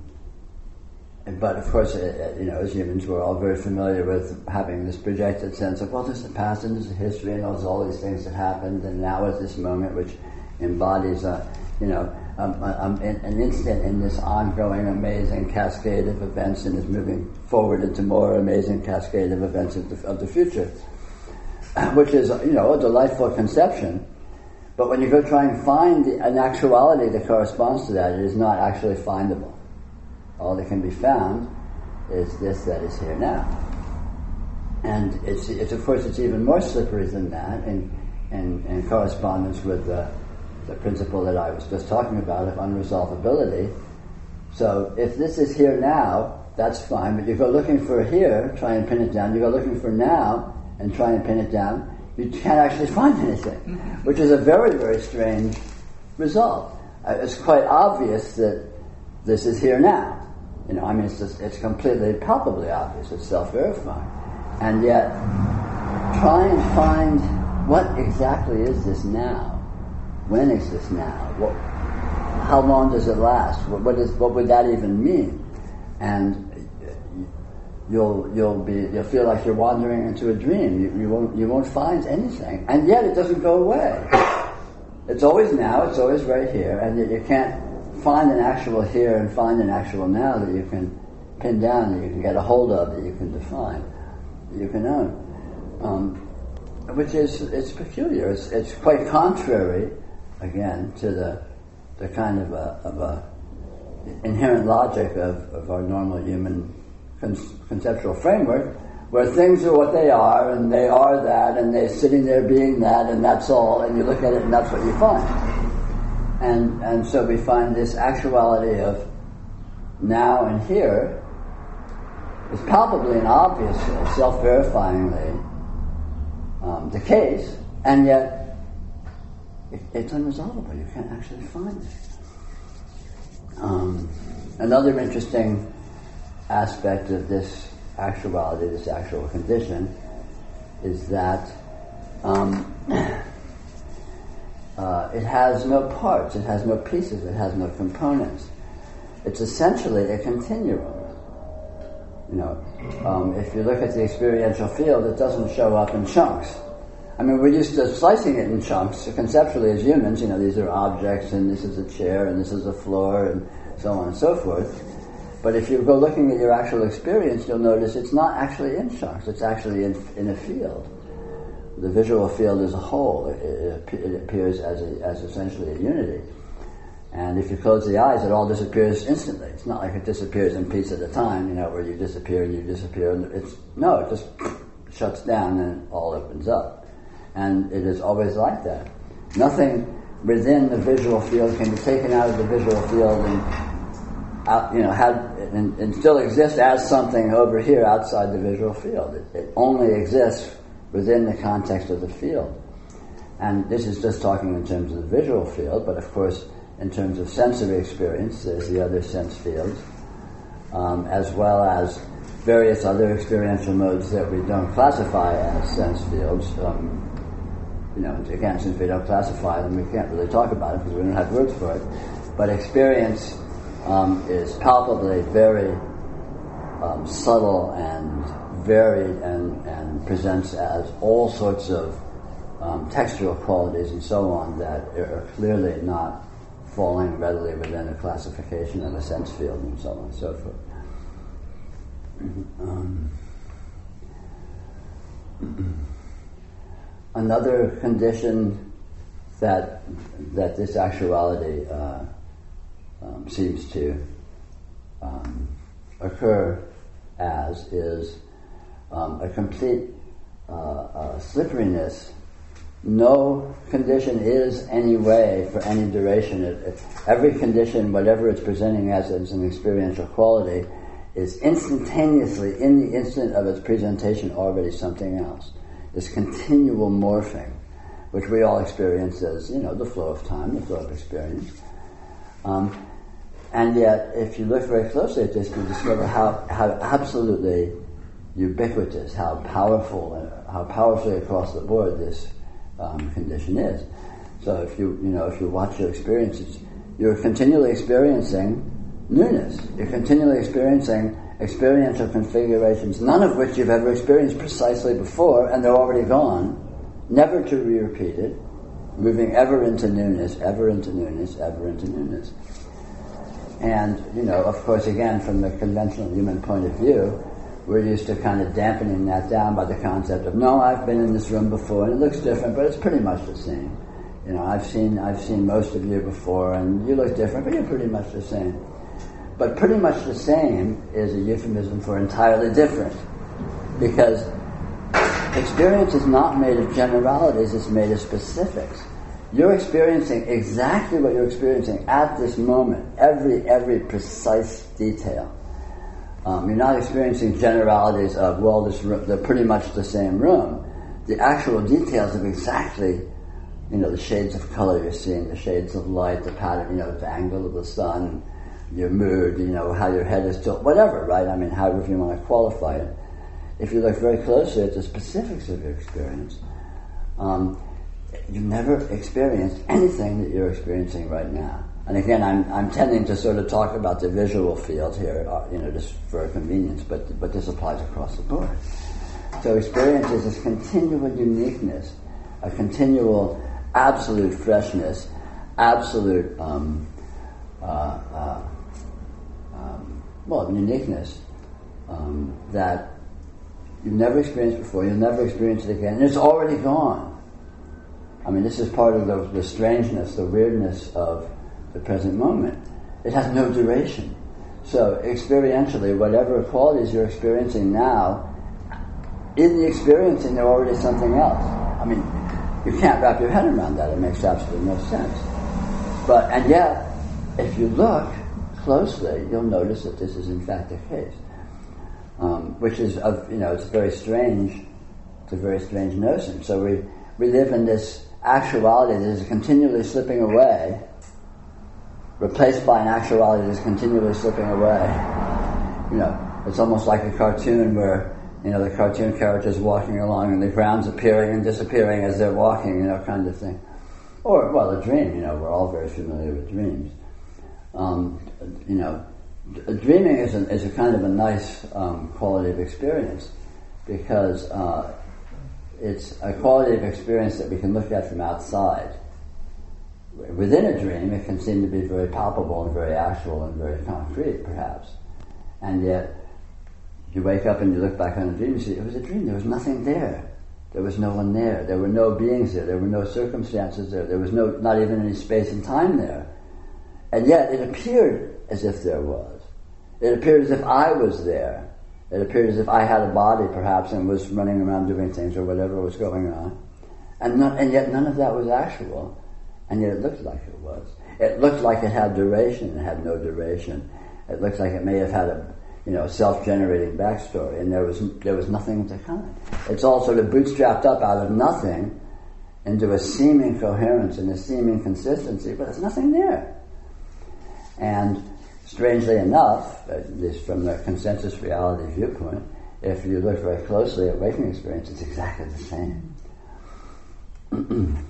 but of course, uh, uh, you know, as humans, we're all very familiar with having this projected sense of, well, there's the past and there's the history and there's all these things that happened, and now is this moment which embodies a, you know, um, um, an instant in this ongoing, amazing cascade of events and is moving forward into more amazing cascade of events of the, of the future, which is, you know, a delightful conception. But when you go try and find an actuality that corresponds to that, it is not actually findable all that can be found is this that is here now. And it's, it's of course, it's even more slippery than that in, in, in correspondence with the, the principle that I was just talking about of unresolvability. So if this is here now, that's fine, but you go looking for here, try and pin it down, you go looking for now, and try and pin it down, you can't actually find anything, which is a very, very strange result. Uh, it's quite obvious that this is here now. You know, I mean, it's, just, it's completely palpably obvious. It's self-verifying. And yet, try and find what exactly is this now? When is this now? What, how long does it last? What, what, is, what would that even mean? And you'll you'll be you'll feel like you're wandering into a dream. You, you won't you won't find anything, and yet it doesn't go away. It's always now. It's always right here, and yet you can't find an actual here and find an actual now that you can pin down, that you can get a hold of, that you can define, that you can own. Um, which is it's peculiar. It's it's quite contrary, again, to the the kind of a, of a inherent logic of, of our normal human con- conceptual framework, where things are what they are, and they are that, and they're sitting there being that, and that's all, and you look at it and that's what you find. And, and so we find this actuality of now and here is palpably and obviously, self-verifyingly um, the case, and yet it, it's unresolvable. You can't actually find it. Um, another interesting aspect of this actuality, this actual condition, is that um, uh, it has no parts, it has no pieces, it has no components. It's essentially a continuum. You know, um, if you look at the experiential field, it doesn't show up in chunks. I mean, we're used to slicing it in chunks conceptually as humans. You know, these are objects, and this is a chair, and this is a floor, and so on and so forth. But if you go looking at your actual experience, you'll notice it's not actually in chunks, it's actually in, in a field. The visual field as a whole, it, it appears as, a, as essentially a unity. And if you close the eyes, it all disappears instantly. It's not like it disappears in piece at a time, you know, where you disappear and you disappear. And it's no, it just shuts down and it all opens up. And it is always like that. Nothing within the visual field can be taken out of the visual field and out, you know, had and, and, still exist as something over here outside the visual field. It, it, only exists within the context of the field. And this is just talking in terms of the visual field, but of course, in terms of sensory experience, there's the other sense fields, um, as well as various other experiential modes that we don't classify as sense fields. Um, you know, again, since we don't classify them, we can't really talk about it because we don't have words for it. But experience um, is palpably very um, subtle and varied and, and presents as all sorts of um, textual qualities and so on that are clearly not falling readily within a classification of a sense field and so on and so forth. Um, another condition that that this actuality uh, um, seems to um, occur as is um, a complete uh, uh, slipperiness. No condition is any way for any duration. It, it, every condition, whatever it's presenting as, as an experiential quality, is instantaneously, in the instant of its presentation, already something else. This continual morphing, which we all experience as, you know, the flow of time, the flow of experience. Um, and yet, if you look very closely at this, you discover how, how absolutely ubiquitous, how powerful, how powerfully across the board this um, condition is. So if you, you know, if you watch your experiences, you're continually experiencing newness. You're continually experiencing experiential configurations, none of which you've ever experienced precisely before, and they're already gone, never to be repeated, moving ever into newness, ever into newness, ever into newness. And, you know, of course, again, from the conventional human point of view, we're used to kind of dampening that down by the concept of, no, I've been in this room before and it looks different, but it's pretty much the same. You know, I've seen, I've seen most of you before and you look different, but you're pretty much the same. But pretty much the same is a euphemism for entirely different. Because experience is not made of generalities, it's made of specifics. You're experiencing exactly what you're experiencing at this moment, every every precise detail. Um, you're not experiencing generalities of well, this room, they're pretty much the same room. the actual details of exactly, you know, the shades of color you're seeing, the shades of light, the pattern, you know, the angle of the sun, your mood, you know, how your head is tilted, whatever, right? I mean, however you want to qualify it. If you look very closely at the specifics of your experience, um, you never experienced anything that you're experiencing right now. And again, I'm, I'm tending to sort of talk about the visual field here, uh, you know, just for convenience, but, but this applies across the board. So experience is this continual uniqueness, a continual absolute freshness, absolute, um, uh, uh, um, well, uniqueness um, that you've never experienced before, you'll never experience it again, and it's already gone. I mean, this is part of the, the strangeness, the weirdness of the present moment. It has no duration. So, experientially, whatever qualities you're experiencing now, in the experiencing, they're already something else. I mean, you can't wrap your head around that. It makes absolutely no sense. But, and yet, if you look closely, you'll notice that this is in fact the case. Um, which is, of, you know, it's very strange. It's a very strange notion. So we, we live in this actuality that is continually slipping away, replaced by an actuality that is continually slipping away. You know, it's almost like a cartoon where you know, the cartoon characters walking along and the ground's appearing and disappearing as they're walking, you know, kind of thing. Or, well, a dream, you know, we're all very familiar with dreams. Um, you know, dreaming is a, is a kind of a nice um, quality of experience because uh, it's a quality of experience that we can look at from outside. Within a dream, it can seem to be very palpable and very actual and very concrete, perhaps. And yet, you wake up and you look back on a dream, you see, it was a dream. There was nothing there. There was no one there. There were no beings there. There were no circumstances there. There was no, not even any space and time there. And yet it appeared as if there was. It appeared as if I was there. It appeared as if I had a body, perhaps, and was running around doing things or whatever was going on. And, not, and yet none of that was actual. And yet it looked like it was. It looked like it had duration. It had no duration. It looked like it may have had a, you know, self-generating backstory, and there was there was nothing to kind. It's all sort of bootstrapped up out of nothing into a seeming coherence and a seeming consistency, but there's nothing there. And strangely enough, at least from the consensus reality viewpoint, if you look very closely at waking experience, it's exactly the same.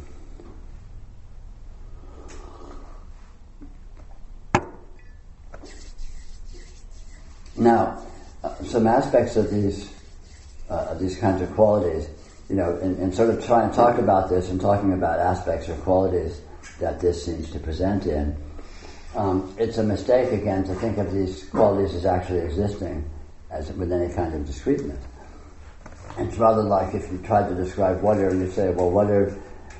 Now, uh, some aspects of these uh, these kinds of qualities, you know, and, sort of try and talk about this and talking about aspects or qualities that this seems to present in, um, it's a mistake again to think of these qualities as actually existing as with any kind of discreteness. It's rather like if you tried to describe water and you say, well, water,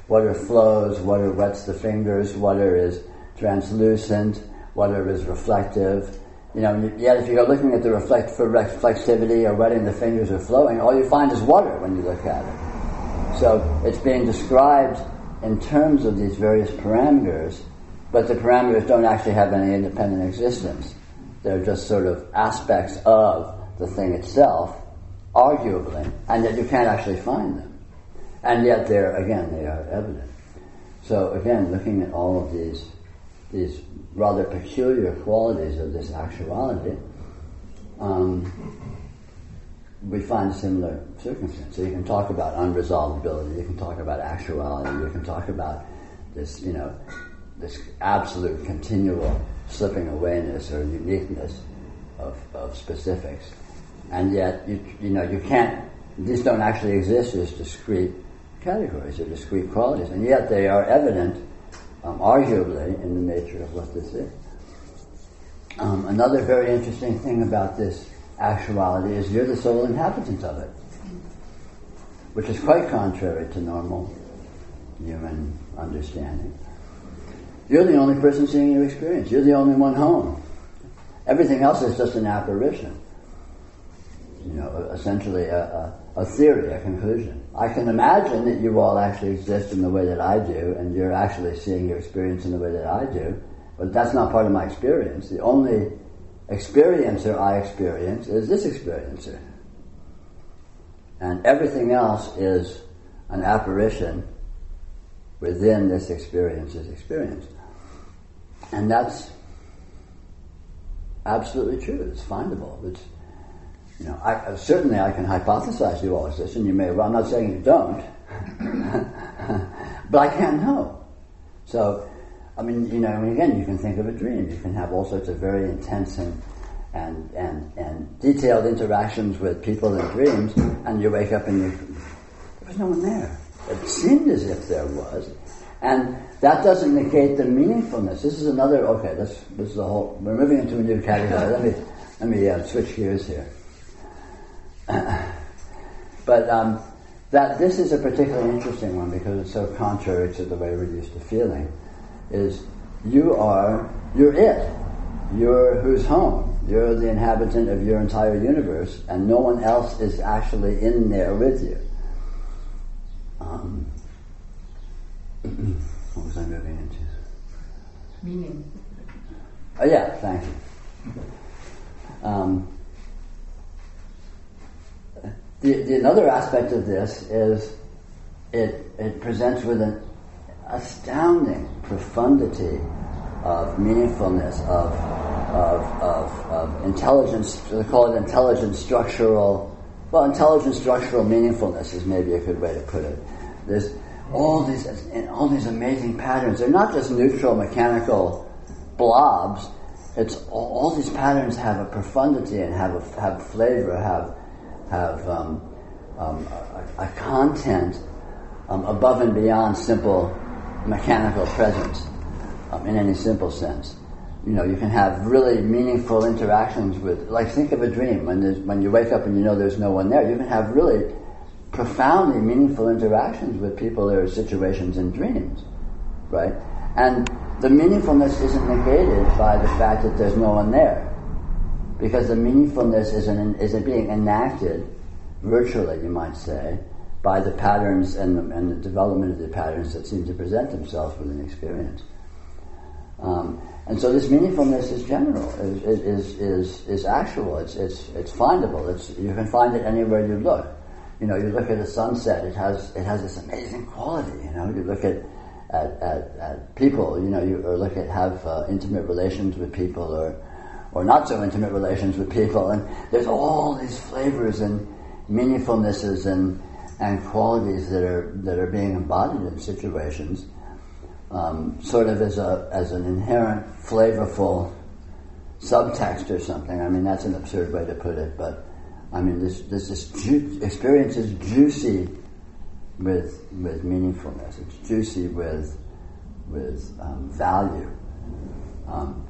water flows, water wets the fingers, water is translucent, water is reflective, you know, yet if you're looking at the reflect for reflexivity or wetting the fingers or flowing, all you find is water when you look at it. So it's being described in terms of these various parameters, but the parameters don't actually have any independent existence. They're just sort of aspects of the thing itself, arguably, and yet you can't actually find them. And yet they're, again, they are evident. So again, looking at all of these, these rather peculiar qualities of this actuality, um, we find similar circumstances. So you can talk about unresolvability, you can talk about actuality, you can talk about this, you know, this absolute continual slipping awayness or uniqueness of, of specifics. And yet, you, you know, you can't, these don't actually exist as discrete categories or discrete qualities, and yet they are evident um, arguably in the nature of what this is. Um, another very interesting thing about this actuality is you're the sole inhabitant of it, which is quite contrary to normal human understanding. You're the only person seeing your experience. You're the only one home. Everything else is just an apparition. You know, essentially a, a a theory, a conclusion. I can imagine that you all actually exist in the way that I do, and you're actually seeing your experience in the way that I do, but that's not part of my experience. The only experiencer I experience is this experiencer. And everything else is an apparition within this experiencer's experience. And that's absolutely true. It's findable. It's, you know, I, certainly I can hypothesize you all exist, and you may. Well, I'm not saying you don't, but I can't know. So, I mean, you know, I mean, again, you can think of a dream. You can have all sorts of very intense and and and and detailed interactions with people in dreams, and you wake up and you there was no one there. It seemed as if there was, and that doesn't negate the meaningfulness. This is another. Okay, this this is a whole. We're moving into a new category. let me let me uh, switch gears here. but um, that this is a particularly interesting one because it's so contrary to the way we're used to feeling. Is you are you're it. You're who's home. You're the inhabitant of your entire universe, and no one else is actually in there with you. Um, what was I moving into? Meaning. Oh yeah, thank you. Um, the, the another aspect of this is it it presents with an astounding profundity of meaningfulness of of, of, of intelligence. They call it intelligent structural. Well, intelligent structural meaningfulness is maybe a good way to put it. There's all these and all these amazing patterns. They're not just neutral mechanical blobs. It's all, all these patterns have a profundity and have a, have flavor, have have um, um, a, a, content um, above and beyond simple mechanical presence um, in any simple sense. You know, you can have really meaningful interactions with, like, think of a dream. When, when you wake up and you know there's no one there, you can have really profoundly meaningful interactions with people or situations in dreams, right? And the meaningfulness isn't negated by the fact that there's no one there, because the meaningfulness is an, is being enacted virtually, you might say, by the patterns and the, and the development of the patterns that seem to present themselves within experience. Um, and so this meaningfulness is general, is, is, is, is actual, it's, it's, it's findable, it's, you can find it anywhere you look you know, you look at a sunset, it has it has this amazing quality. You know, you look at at, at, at people, you know, you or look at have uh, intimate relations with people, or or not so intimate relations with people, and there's all these flavors and meaningfulnesses and and qualities that are that are being embodied in situations, um, sort of as a as an inherent flavorful subtext or something. I mean, that's an absurd way to put it, but I mean, this this, ju- experience is juicy with with meaningfulness. It's juicy with with um, value, um,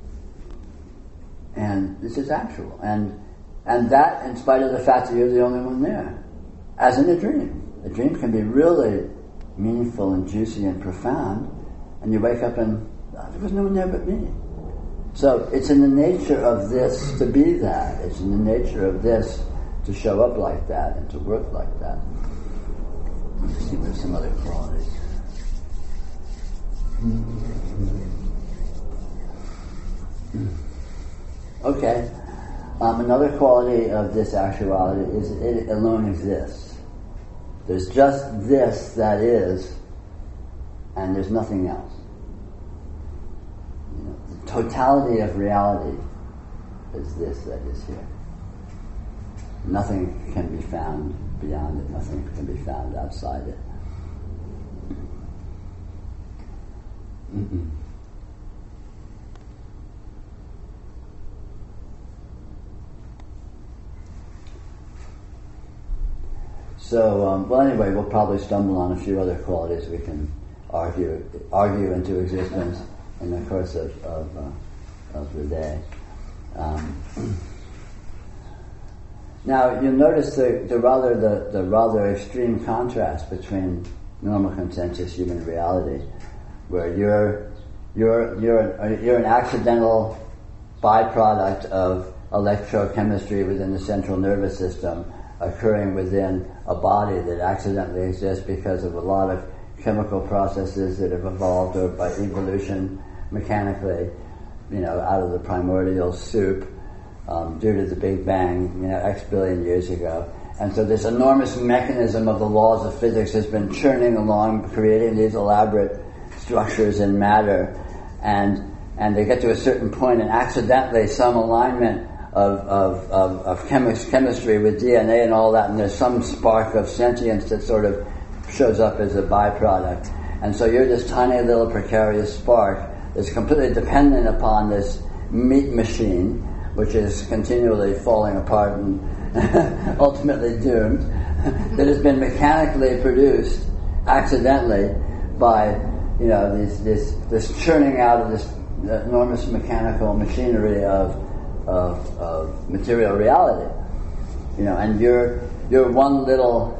and this is actual. And and that, in spite of the fact that you're the only one there, as in a dream. A dream can be really meaningful and juicy and profound, and you wake up and oh, there was no one there but me. So it's in the nature of this to be that. It's in the nature of this to show up like that and to work like that. Let's see there's some other qualities. Hmm. Okay. Um, another quality of this actuality is it alone exists. There's just this that is, and there's nothing else. You know, the totality of reality is this that is here nothing can be found beyond it, nothing can be found outside it. Mm-mm. So, um, well, anyway, we'll probably stumble on a few other qualities we can argue argue into existence in the course of of, uh, of the day. Um, Now you'll notice the, the rather the, the rather extreme contrast between normal consensus human reality, where you're you're you're you're an accidental byproduct of electrochemistry within the central nervous system occurring within a body that accidentally exists because of a lot of chemical processes that have evolved or by evolution mechanically, you know, out of the primordial soup um, due to the Big Bang, you know, X billion years ago. And so this enormous mechanism of the laws of physics has been churning along, creating these elaborate structures in matter. And, and they get to a certain point and accidentally some alignment of, of, of, of chemistry with DNA and all that, and there's some spark of sentience that sort of shows up as a byproduct. And so you're this tiny little precarious spark that's completely dependent upon this meat machine, which is continually falling apart and ultimately doomed, that has been mechanically produced accidentally by you know this this this churning out of this enormous mechanical machinery of of, of material reality. You know, and you're you're one little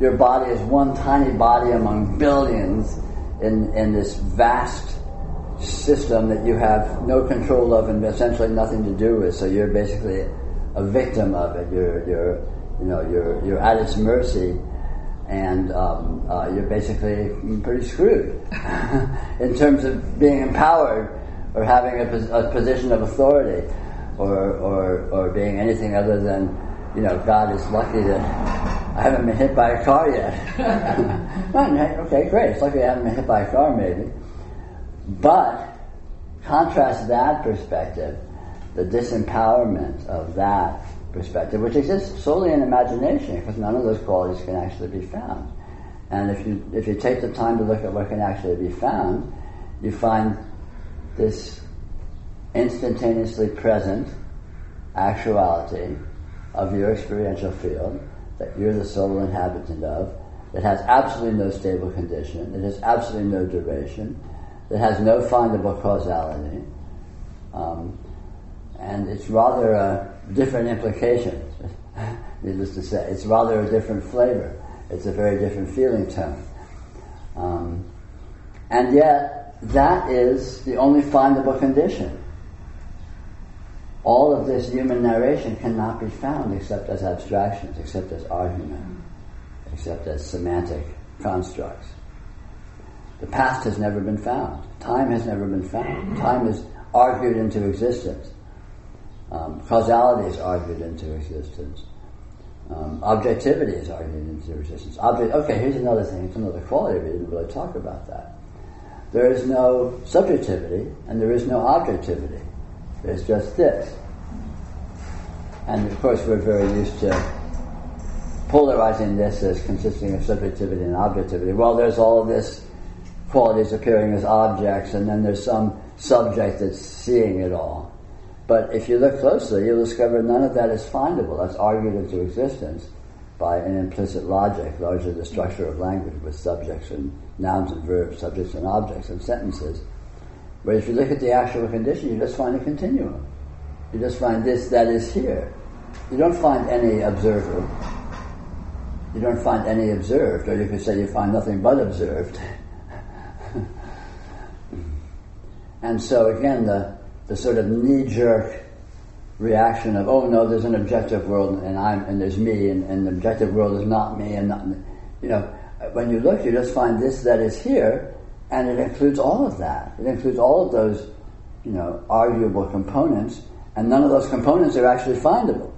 your body is one tiny body among billions in in this vast system that you have no control of and essentially nothing to do with. So you're basically a victim of it. You're, you're, you know, you're, you're at its mercy, and um, uh, you're basically pretty screwed in terms of being empowered or having a, pos- a, position of authority, or, or, or being anything other than, you know, God is lucky that I haven't been hit by a car yet. okay, great. It's lucky I haven't been hit by a car, maybe. But contrast that perspective the disempowerment of that perspective, which exists solely in imagination, because none of those qualities can actually be found. And if you if you take the time to look at what can actually be found, you find this instantaneously present actuality of your experiential field that you're the sole inhabitant of, that has absolutely no stable condition, it has absolutely no duration, that has no findable causality, um, and it's rather a different implication, needless to say. It's rather a different flavor. It's a very different feeling tone. Um, and yet, that is the only findable condition. All of this human narration cannot be found except as abstractions, except as argument, except as semantic constructs. The past has never been found. Time has never been found. Time is argued into existence. Um, causality is argued into existence. Um, objectivity is argued into existence. Object, okay, here's another thing. It's another quality. We didn't really talk about that. There is no subjectivity and there is no objectivity. There's just this. And of course, we're very used to polarizing this as consisting of subjectivity and objectivity. Well, there's all of this qualities appearing as objects, and then there's some subject that's seeing it all. But if you look closely, you'll discover none of that is findable. That's argued into existence by an implicit logic, largely the structure of language with subjects and nouns and verbs, subjects and objects and sentences. But if you look at the actual condition, you just find a continuum. You just find this that is here. You don't find any observer. You don't find any observed, or you could say you find nothing but observed. and so again, the the sort of knee-jerk reaction of, oh no, there's an objective world and I'm and there's me and, and the objective world is not me and not you know when you look you just find this that is here and it includes all of that. It includes all of those, you know, arguable components and none of those components are actually findable.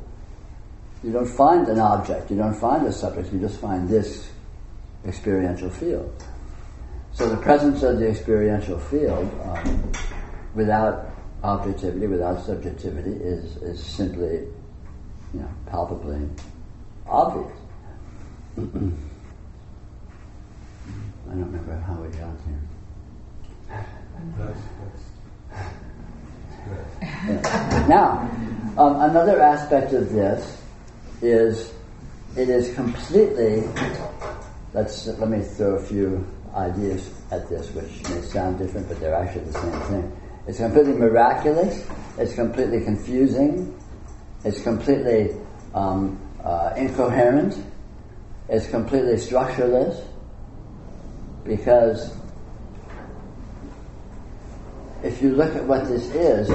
You don't find an object, you don't find a subject, you just find this experiential field. So the presence of the experiential field um, without objectivity without subjectivity is, is simply, you know, palpably obvious. I don't remember how we got here. yeah. Now, um, another aspect of this is it is completely. Let's let me throw a few ideas at this, which may sound different, but they're actually the same thing. It's completely miraculous. It's completely confusing. It's completely um, uh, incoherent. It's completely structureless because if you look at what this is,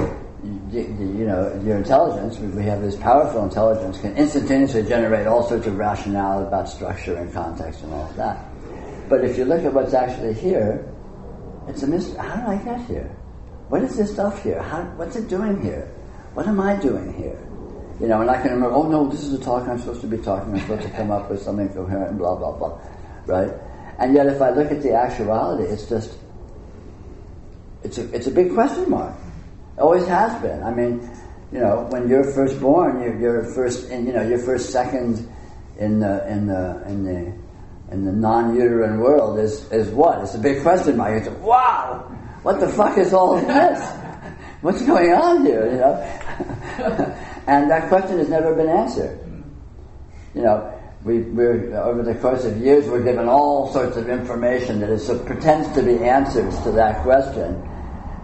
you, know, your intelligence, we have this powerful intelligence, can instantaneously generate all sorts of rationale about structure and context and all of that. But if you look at what's actually here, it's a mystery. How did I get here? What is this stuff here? How, what's it doing here? What am I doing here? You know, and I can remember, oh no, this is the talk I'm supposed to be talking. I'm supposed to come up with something coherent, and blah blah blah, right? And yet, if I look at the actuality, it's just it's a it's a big question mark. It always has been. I mean, you know, when you're first born, you're, first, in, you know, you're first second in the in the in the in the non-uterine world is is what? It's a big question mark. It's wow, what the fuck is all this? What's going on here? You know, and that question has never been answered. You know, we, over the course of years we're given all sorts of information that is, pretends to be answers to that question,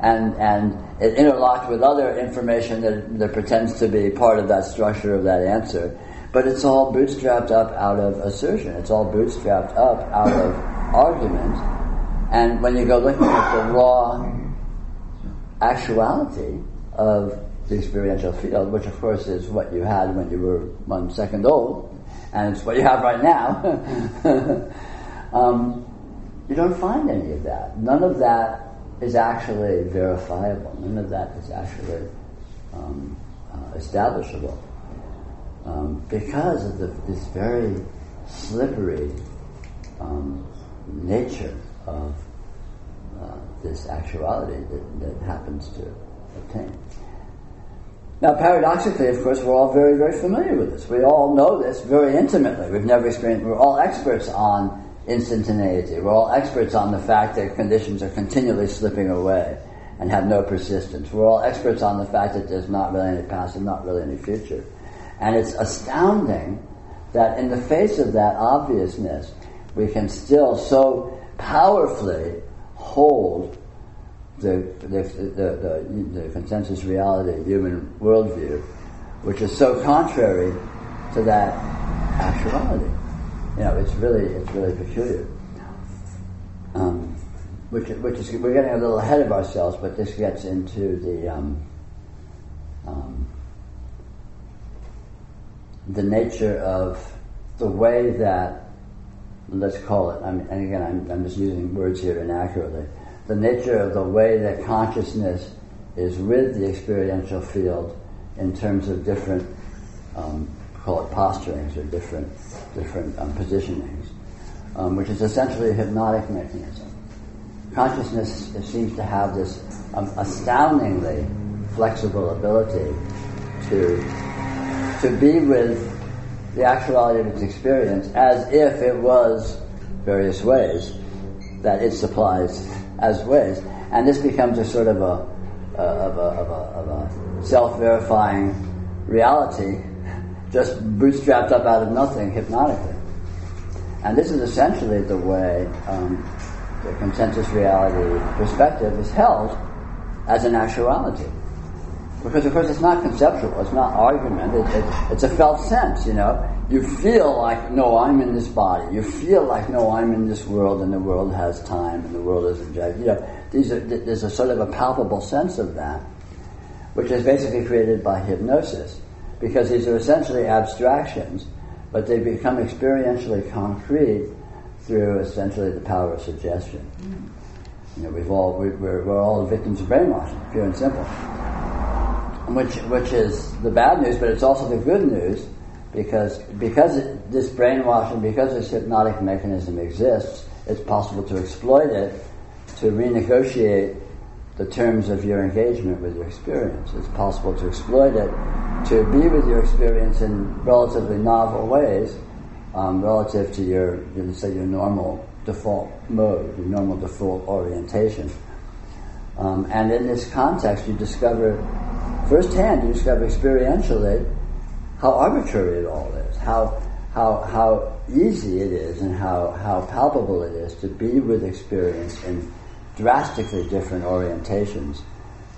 and and it interlocked with other information that, that pretends to be part of that structure of that answer. But it's all bootstrapped up out of assertion. It's all bootstrapped up out of argument. And when you go looking at the raw actuality of the experiential field, which of course is what you had when you were one second old, and it's what you have right now, um, you don't find any of that. None of that is actually verifiable. None of that is actually um, uh, establishable um, because of the, this very slippery um, nature of uh, this actuality that, that happens to obtain. Now, paradoxically, of course, we're all very, very familiar with this. We all know this very intimately. We've never experienced, we're all experts on instantaneity. We're all experts on the fact that conditions are continually slipping away and have no persistence. We're all experts on the fact that there's not really any past and not really any future. And it's astounding that in the face of that obviousness, we can still so powerfully hold the, the, the, the, consensus reality human worldview, which is so contrary to that actuality you know, it's really it's really peculiar. Um, which which is we're getting a little ahead of ourselves, but this gets into the um, um, the nature of the way that let's call it. I mean, and again, I'm, I'm just using words here inaccurately. The nature of the way that consciousness is with the experiential field in terms of different um, call it posturings or different different um, positionings, um, which is essentially a hypnotic mechanism. Consciousness seems to have this um, astoundingly flexible ability to to be with the actuality of its experience as if it was various ways that it supplies as ways, and this becomes a sort of a, of a, of a, of a self-verifying reality just bootstrapped up out of nothing hypnotically. And this is essentially the way um, the consensus reality perspective is held as an actuality. Because of course it's not conceptual, it's not argument, it, it, it's a felt sense, you know. You feel like, no, I'm in this body. You feel like, no, I'm in this world and the world has time and the world is objective. You know, these are, there's a sort of a palpable sense of that, which is basically created by hypnosis because these are essentially abstractions, but they become experientially concrete through essentially the power of suggestion. Mm. You know, we've all we, are we're all victims of brainwashing, pure and simple. Which which is the bad news, but it's also the good news because because this brainwashing, because this hypnotic mechanism exists, it's possible to exploit it to renegotiate the terms of your engagement with your experience. It's possible to exploit it, to be with your experience in relatively novel ways, um, relative to your, let's say, your normal default mode, your normal default orientation. Um, and in this context, you discover firsthand, you discover experientially how arbitrary it all is, how how how easy it is, and how how palpable it is to be with experience in drastically different orientations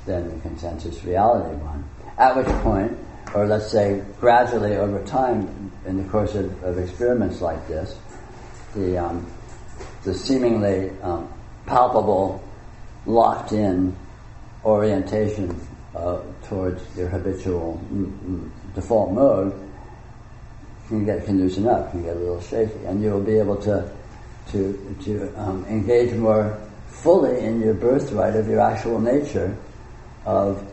than the consensus reality one. At which point, or let's say gradually over time, in the course of, of experiments like this, the um, the seemingly um, palpable, locked-in orientation uh, towards your habitual default mode can get can loosen up, can get a little shaky, and you will be able to to to um, engage more fully in your birthright of your actual nature of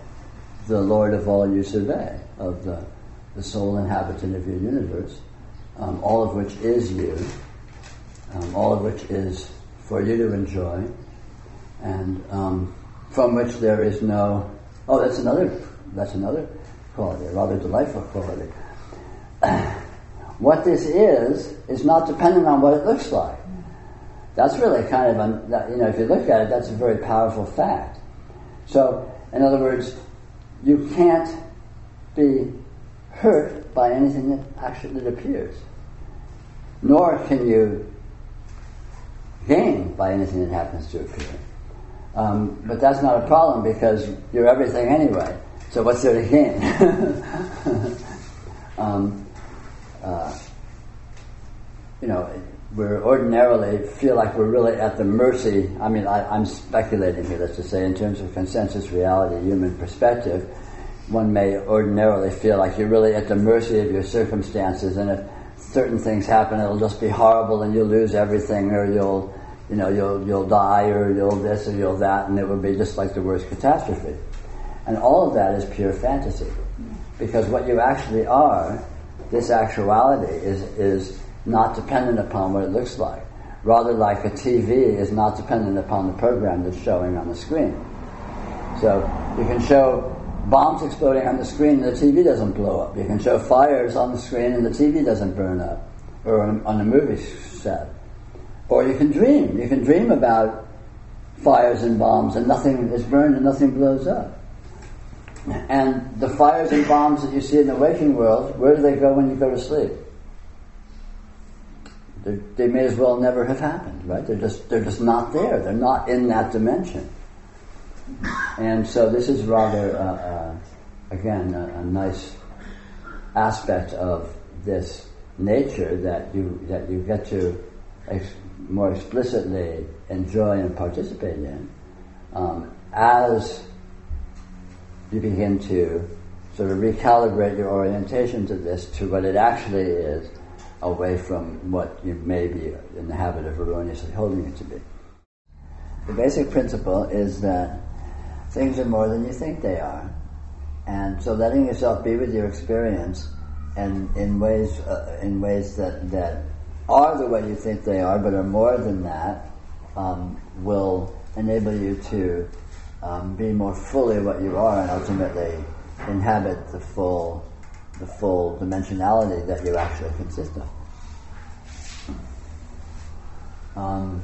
the Lord of all you survey, of the the sole inhabitant of your universe, um, all of which is you, um, all of which is for you to enjoy, and um, from which there is no. Oh, that's another. That's another quality, a rather delightful quality. what this is is not dependent on what it looks like. That's really kind of, you know, if you look at it, that's a very powerful fact. So, in other words, you can't be hurt by anything that actually appears, nor can you gain by anything that happens to appear. Um, but that's not a problem because you're everything anyway. So what's there to gain? um, uh, you know, we ordinarily feel like we're really at the mercy. I mean, I, am speculating here, let's just say, in terms of consensus reality, human perspective. One may ordinarily feel like you're really at the mercy of your circumstances, and if certain things happen, it'll just be horrible, and you'll lose everything, or you'll, you know, you'll you'll die, or you'll this, or you'll that, and it would be just like the worst catastrophe. And all of that is pure fantasy, because what you actually are, this actuality, is is not dependent upon what it looks like. Rather, like a TV is not dependent upon the program that's showing on the screen. So you can show bombs exploding on the screen and the TV doesn't blow up. You can show fires on the screen and the TV doesn't burn up, or on a movie set. Or you can dream. You can dream about fires and bombs and nothing is burned and nothing blows up. And the fires and bombs that you see in the waking world, where do they go when you go to sleep? They're, they may as well never have happened, right? They're just they're just not there. They're not in that dimension. And so this is rather, uh, uh, again, a, a, nice aspect of this nature that you that you get to ex- more explicitly enjoy and participate in um, as you begin to sort of recalibrate your orientation to this to what it actually is away from what you may be in the habit of erroneously holding it to be. The basic principle is that things are more than you think they are. And so letting yourself be with your experience and in ways, uh, in ways that, that are the way you think they are, but are more than that, um, will enable you to um, be more fully what you are and ultimately inhabit the full the full dimensionality that you actually consist of. Um,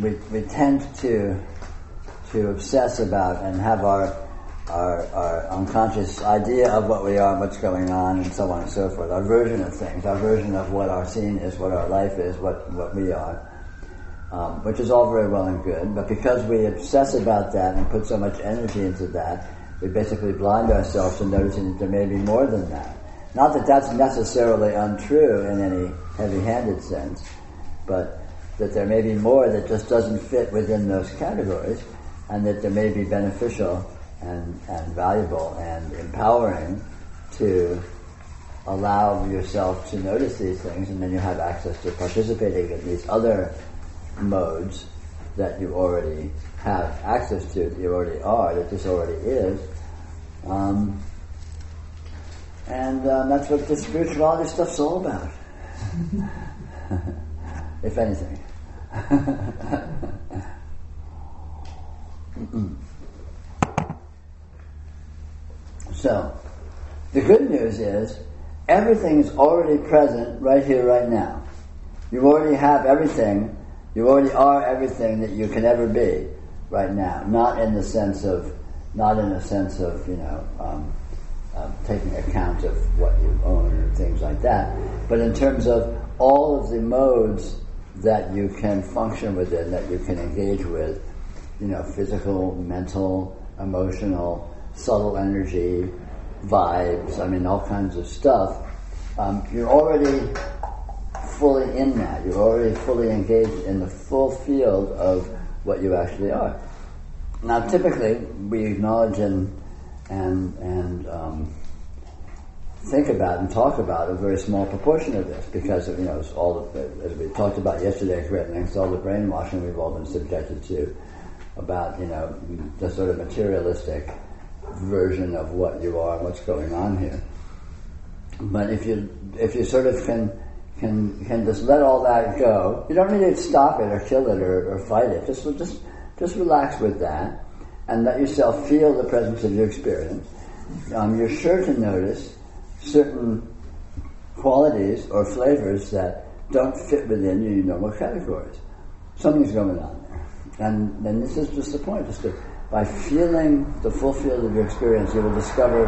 we, we tend to to obsess about and have our, our, our unconscious idea of what we are what's going on and so on and so forth. Our version of things, our version of what our scene is, what our life is, what, what we are. Um, which is all very well and good, but because we obsess about that and put so much energy into that, we basically blind ourselves to noticing that there may be more than that. Not that that's necessarily untrue in any heavy-handed sense, but that there may be more that just doesn't fit within those categories, and that there may be beneficial and, and valuable and empowering to allow yourself to notice these things, and then you have access to participating in these other modes that you already have access to, that you already are, that this already is. Um, and um, that's what the spirituality stuff's all about. if anything. so, the good news is everything is already present right here, right now. You already have everything. You already are everything that you can ever be right now. Not in the sense of, not in a sense of, you know, um, um, taking account of what you own and things like that, but in terms of all of the modes that you can function within, that you can engage with, you know, physical, mental, emotional, subtle energy, vibes, I mean, all kinds of stuff, um, you're already fully in that. You're already fully engaged in the full field of what you actually are. Now, typically, we acknowledge and and and um, think about and talk about a very small proportion of this because you know all the, as we talked about yesterday at great all the brainwashing we've all been subjected to about you know the sort of materialistic version of what you are, and what's going on here. But if you if you sort of can can can just let all that go, you don't need to stop it or kill it or, or fight it. Just just just relax with that and let yourself feel the presence of your experience. Um, you're sure to notice certain qualities or flavors that don't fit within your normal categories. Something's going on there. And then this is just the point, just to, by feeling the full field of your experience, you will discover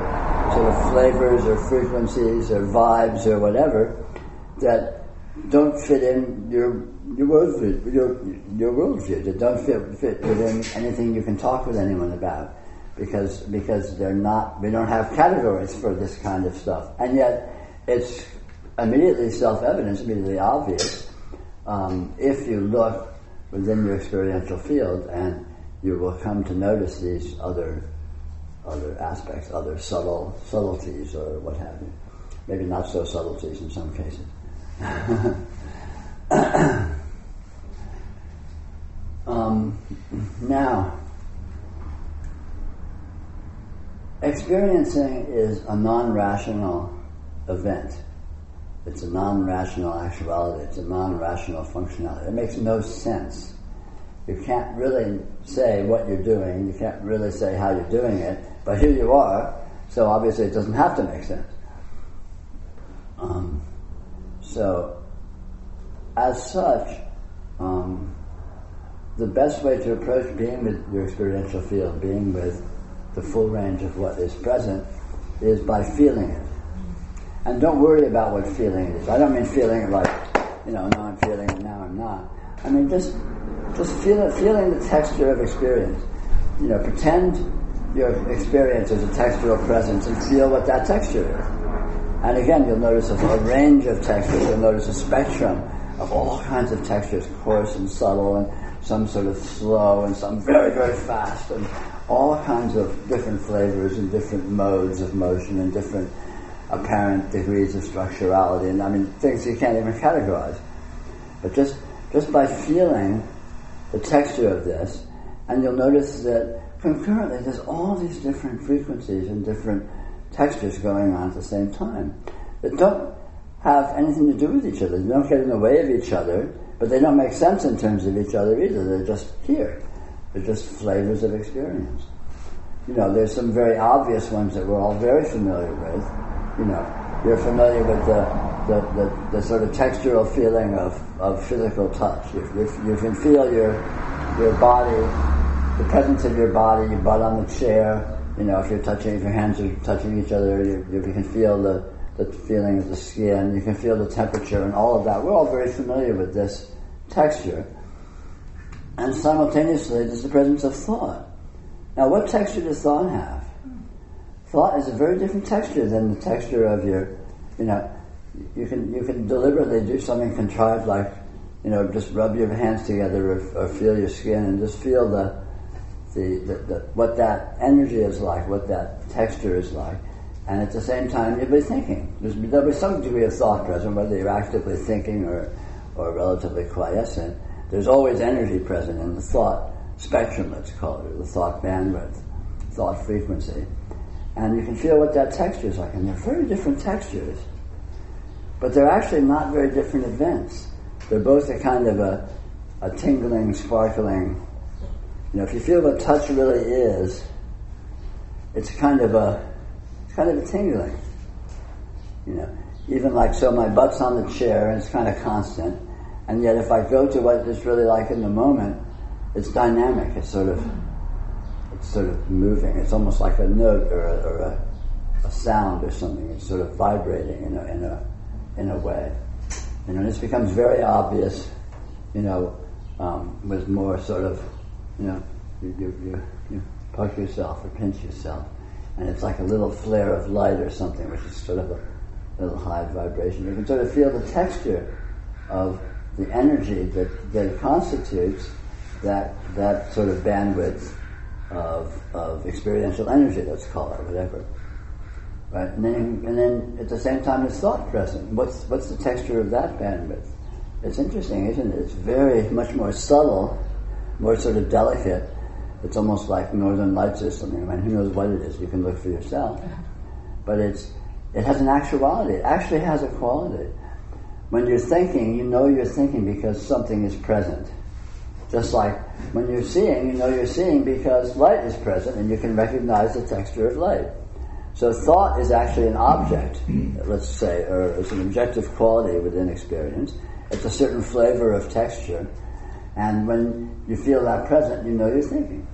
sort of flavors or frequencies or vibes or whatever that don't fit in your your worldview, your your worldview that don't fit fit within anything you can talk with anyone about, because because they're not we don't have categories for this kind of stuff, and yet it's immediately self-evident, immediately obvious um, if you look within your experiential field, and you will come to notice these other other aspects, other subtle subtleties, or what have you. Maybe not so subtleties in some cases. um, now, experiencing is a non-rational event. It's a non-rational actuality. It's a non-rational functionality. It makes no sense. You can't really say what you're doing. You can't really say how you're doing it. But here you are. So obviously, it doesn't have to make sense. Um, so, as such, um, the best way to approach being with your experiential field, being with the full range of what is present, is by feeling it. And don't worry about what feeling it is. I don't mean feeling it like, you know, now I'm feeling it, now I'm not. I mean just just feel it, feeling the texture of experience. You know, pretend your experience is a textural presence and feel what that texture is. And again, you'll notice a, range of textures. You'll notice a spectrum of all kinds of textures, coarse and subtle, and some sort of slow, and some very, very fast, and all kinds of different flavors and different modes of motion and different apparent degrees of structurality. And I mean, things you can't even categorize. But just just by feeling the texture of this, and you'll notice that concurrently there's all these different frequencies and different textures going on at the same time that don't have anything to do with each other. They don't get in the way of each other, but they don't make sense in terms of each other either. They're just here. They're just flavors of experience. You know, there's some very obvious ones that we're all very familiar with. You know, you're familiar with the, the, the, the sort of textural feeling of, of physical touch. You, you, you can feel your, your body, the presence of your body, your butt on the chair, you know, if you're touching, if your hands are touching each other, you, you can feel the, the feeling of the skin, you can feel the temperature and all of that. We're all very familiar with this texture. And simultaneously, there's the presence of thought. Now, what texture does thought have? Thought is a very different texture than the texture of your, you know, you can, you can deliberately do something contrived like, you know, just rub your hands together or, or feel your skin and just feel the, the, the, the, what that energy is like, what that texture is like. And at the same time, you'll be thinking. There's, there'll be some degree of thought present, whether you're actively thinking or, or relatively quiescent. There's always energy present in the thought spectrum, let's call it, the thought bandwidth, thought frequency. And you can feel what that texture is like. And they're very different textures. But they're actually not very different events. They're both a kind of a, a tingling, sparkling you know, if you feel what touch really is, it's kind of a, it's kind of a tingling. You know, even like so, my butt's on the chair and it's kind of constant, and yet if I go to what it's really like in the moment, it's dynamic. It's sort of, it's sort of moving. It's almost like a note or a, or a, a sound or something. It's sort of vibrating in a in a in a way. You know, this becomes very obvious. You know, um, with more sort of you know, you, you, you, you poke yourself or pinch yourself, and it's like a little flare of light or something, which is sort of a little high vibration. You can sort of feel the texture of the energy that, that constitutes that, that sort of bandwidth of, of experiential energy, let's call it, whatever. Right? And then, and then at the same time, it's thought present. What's, what's the texture of that bandwidth? It's interesting, isn't it? It's very much more subtle more sort of delicate it's almost like northern lights or something. I mean, who knows what it is? You can look for yourself. Uh-huh. But it's, it has an actuality. It actually has a quality. When you're thinking, you know you're thinking because something is present. Just like when you're seeing, you know you're seeing because light is present and you can recognize the texture of light. So thought is actually an object, mm-hmm. let's say, or it's an objective quality within experience. It's a certain flavor of texture. And when you feel that present, you know you're thinking.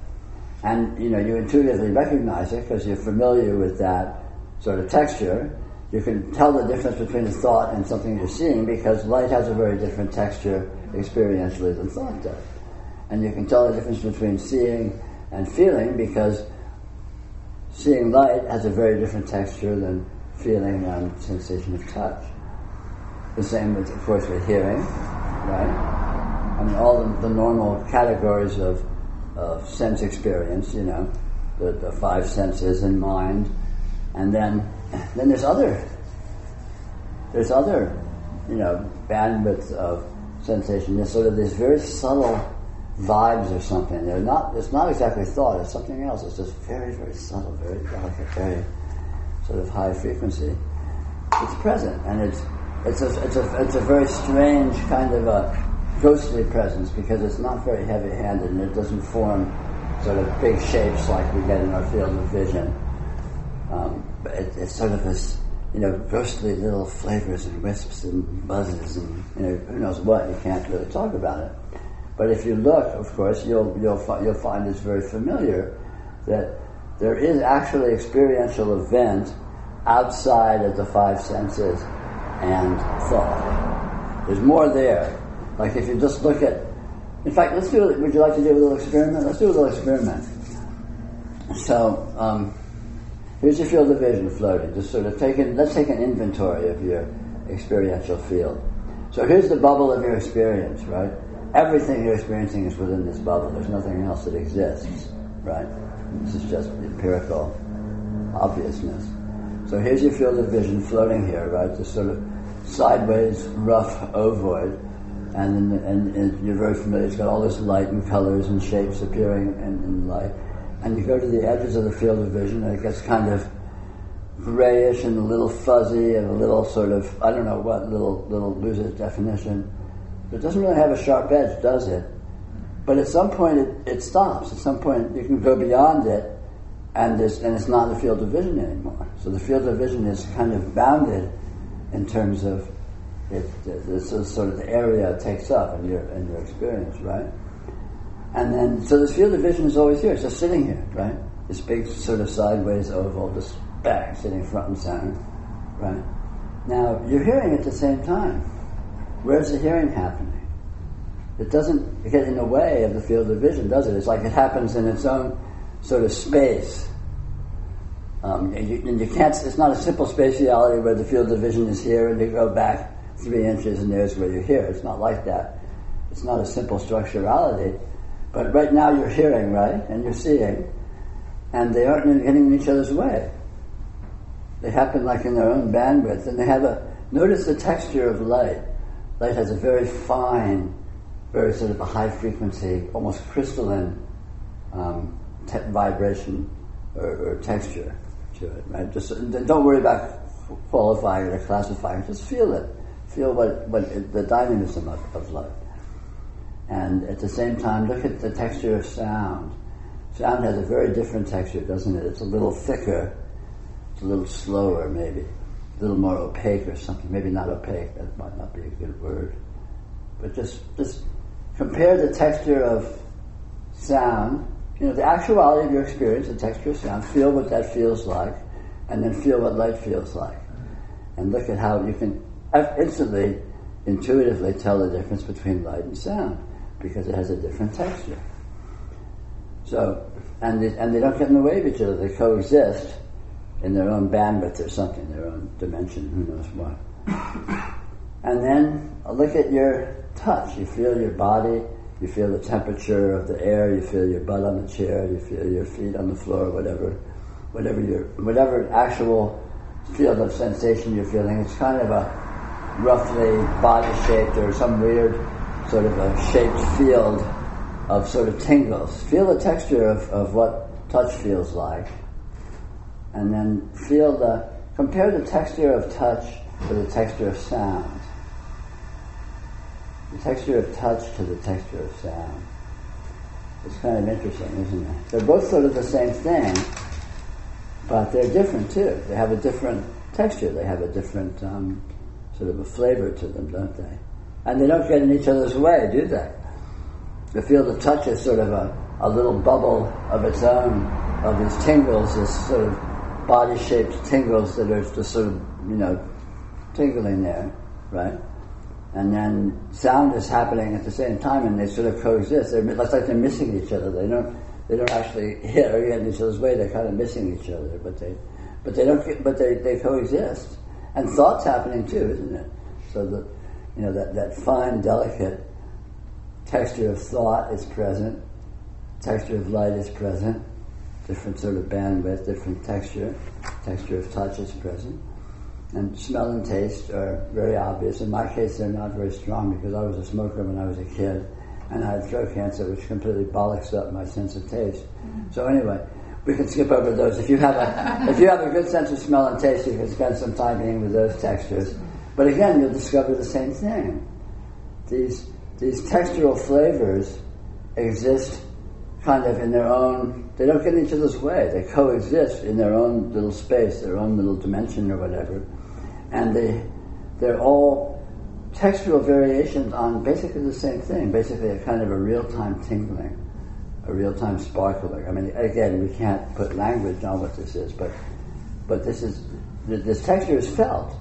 And you know, you intuitively recognize it because you're familiar with that sort of texture. You can tell the difference between a thought and something you're seeing because light has a very different texture experientially than thought does. And you can tell the difference between seeing and feeling because seeing light has a very different texture than feeling and sensation of touch. The same with, of course, with hearing, right? I mean, all the, the normal categories of, of sense experience, you know, the, the five senses and mind, and then then there's other there's other, you know, bandwidth of sensation. There's sort of these very subtle vibes or something. They're not. It's not exactly thought. It's something else. It's just very, very subtle, very delicate, very sort of high frequency. It's present, and it's it's a it's a it's a very strange kind of a ghostly presence because it's not very heavy-handed and it doesn't form sort of big shapes like we get in our field of vision. Um, it, it's sort of this you know, ghostly little flavors and wisps and buzzes and you know who knows what. You can't really talk about it. But if you look, of course, you'll, you'll, fi- you'll find it's very familiar that there is actually experiential event outside of the five senses and thought. There's more there. Like if you just look at, in fact, let's do. Would you like to do a little experiment? Let's do a little experiment. So um, here's your field of vision floating. Just sort of take it. Let's take an inventory of your experiential field. So here's the bubble of your experience, right? everything you're experiencing is within this bubble. There's nothing else that exists, right? This is just empirical obviousness. So here's your field of vision floating here, right? This sort of sideways, rough ovoid, and, and, and you're very familiar. It's got all this light and colors and shapes appearing in, in light. And you go to the edges of the field of vision, and it gets kind of grayish and a little fuzzy and a little sort of I don't know what little little loses definition But it doesn't really have a sharp edge, does it? But at some point it, it stops. At some point you can go beyond it and, and it's not the field of vision anymore. So the field of vision is kind of bounded in terms of it, this is sort of the area it takes up in your, in your experience, right? And then, so this field of vision is always here. It's just sitting here, right? This big sort of sideways oval, just bang, sitting front and center, right? Now, you're hearing at the same time. Where's the hearing happening? It doesn't get in the way of the field of vision, does it? It's like it happens in its own sort of space. Um, you, and you can't, it's not a simple spatiality where the field of vision is here and you go back three inches and there's where you're here. It's not like that. It's not a simple structurality. But right now you're hearing, right? And you're seeing. And they aren't getting in each other's way. They happen like in their own bandwidth. And they have a, notice the texture of light light has a very fine, very sort of a high frequency, almost crystalline um, te- vibration or, or, texture to it. Right? Just don't worry about qualifying or classifying. Just feel it. Feel what, what the dynamism of, of light. And at the same time, look at the texture of sound. Sound has a very different texture, doesn't it? It's a little thicker, it's a little slower, maybe a little more opaque or something. Maybe not opaque, that might not be a good word. But just, just compare the texture of sound, you know, the actuality of your experience, the texture of sound, feel what that feels like, and then feel what light feels like. And look at how you can instantly, intuitively tell the difference between light and sound, because it has a different texture. So, and they, and they don't get in the way of each other, they coexist in their own bandwidth or something, their own dimension, who knows what. and then look at your touch. You feel your body, you feel the temperature of the air, you feel your butt on the chair, you feel your feet on the floor, whatever, whatever your, whatever actual field of sensation you're feeling. It's kind of a roughly body shaped or some weird sort of a shaped field of sort of tingles. Feel the texture of, of what touch feels like. And then feel the, compare the texture of touch to the texture of sound. The texture of touch to the texture of sound. It's kind of interesting, isn't it? They're both sort of the same thing, but they're different too. They have a different texture. They have a different um, sort of a flavor to them, don't they? And they don't get in each other's way, do they? The field of touch is sort of a, a little bubble of its own, of these tingles, this sort of body-shaped tingles that are just sort of, you know, tingling there, right? And then sound is happening at the same time, and they sort of coexist. They're, it's like they're missing each other. They don't, they don't actually hit or get in each other's way. They're kind of missing each other, but they, but they don't, but they, they coexist. And thought's happening too, isn't it? So that, you know, that, that fine, delicate texture of thought is present, texture of light is present, different sort of bandwidth, different texture, texture of touch is present. And smell and taste are very obvious. In my case, they're not very strong because I was a smoker when I was a kid, and I had throat cancer, which completely bollocks up my sense of taste. Mm-hmm. So anyway, we can skip over those. If you have a if you have a good sense of smell and taste, you can spend some time being with those textures. But again, you'll discover the same thing. These these textural flavors exist kind of in their own. They don't get in each other's way. They coexist in their own little space, their own little dimension, or whatever, and they they're all textural variations on basically the same thing. Basically, a kind of a real time tingling a real-time sparkling. I mean, again, we can't put language on what this is, but but this is this texture is felt.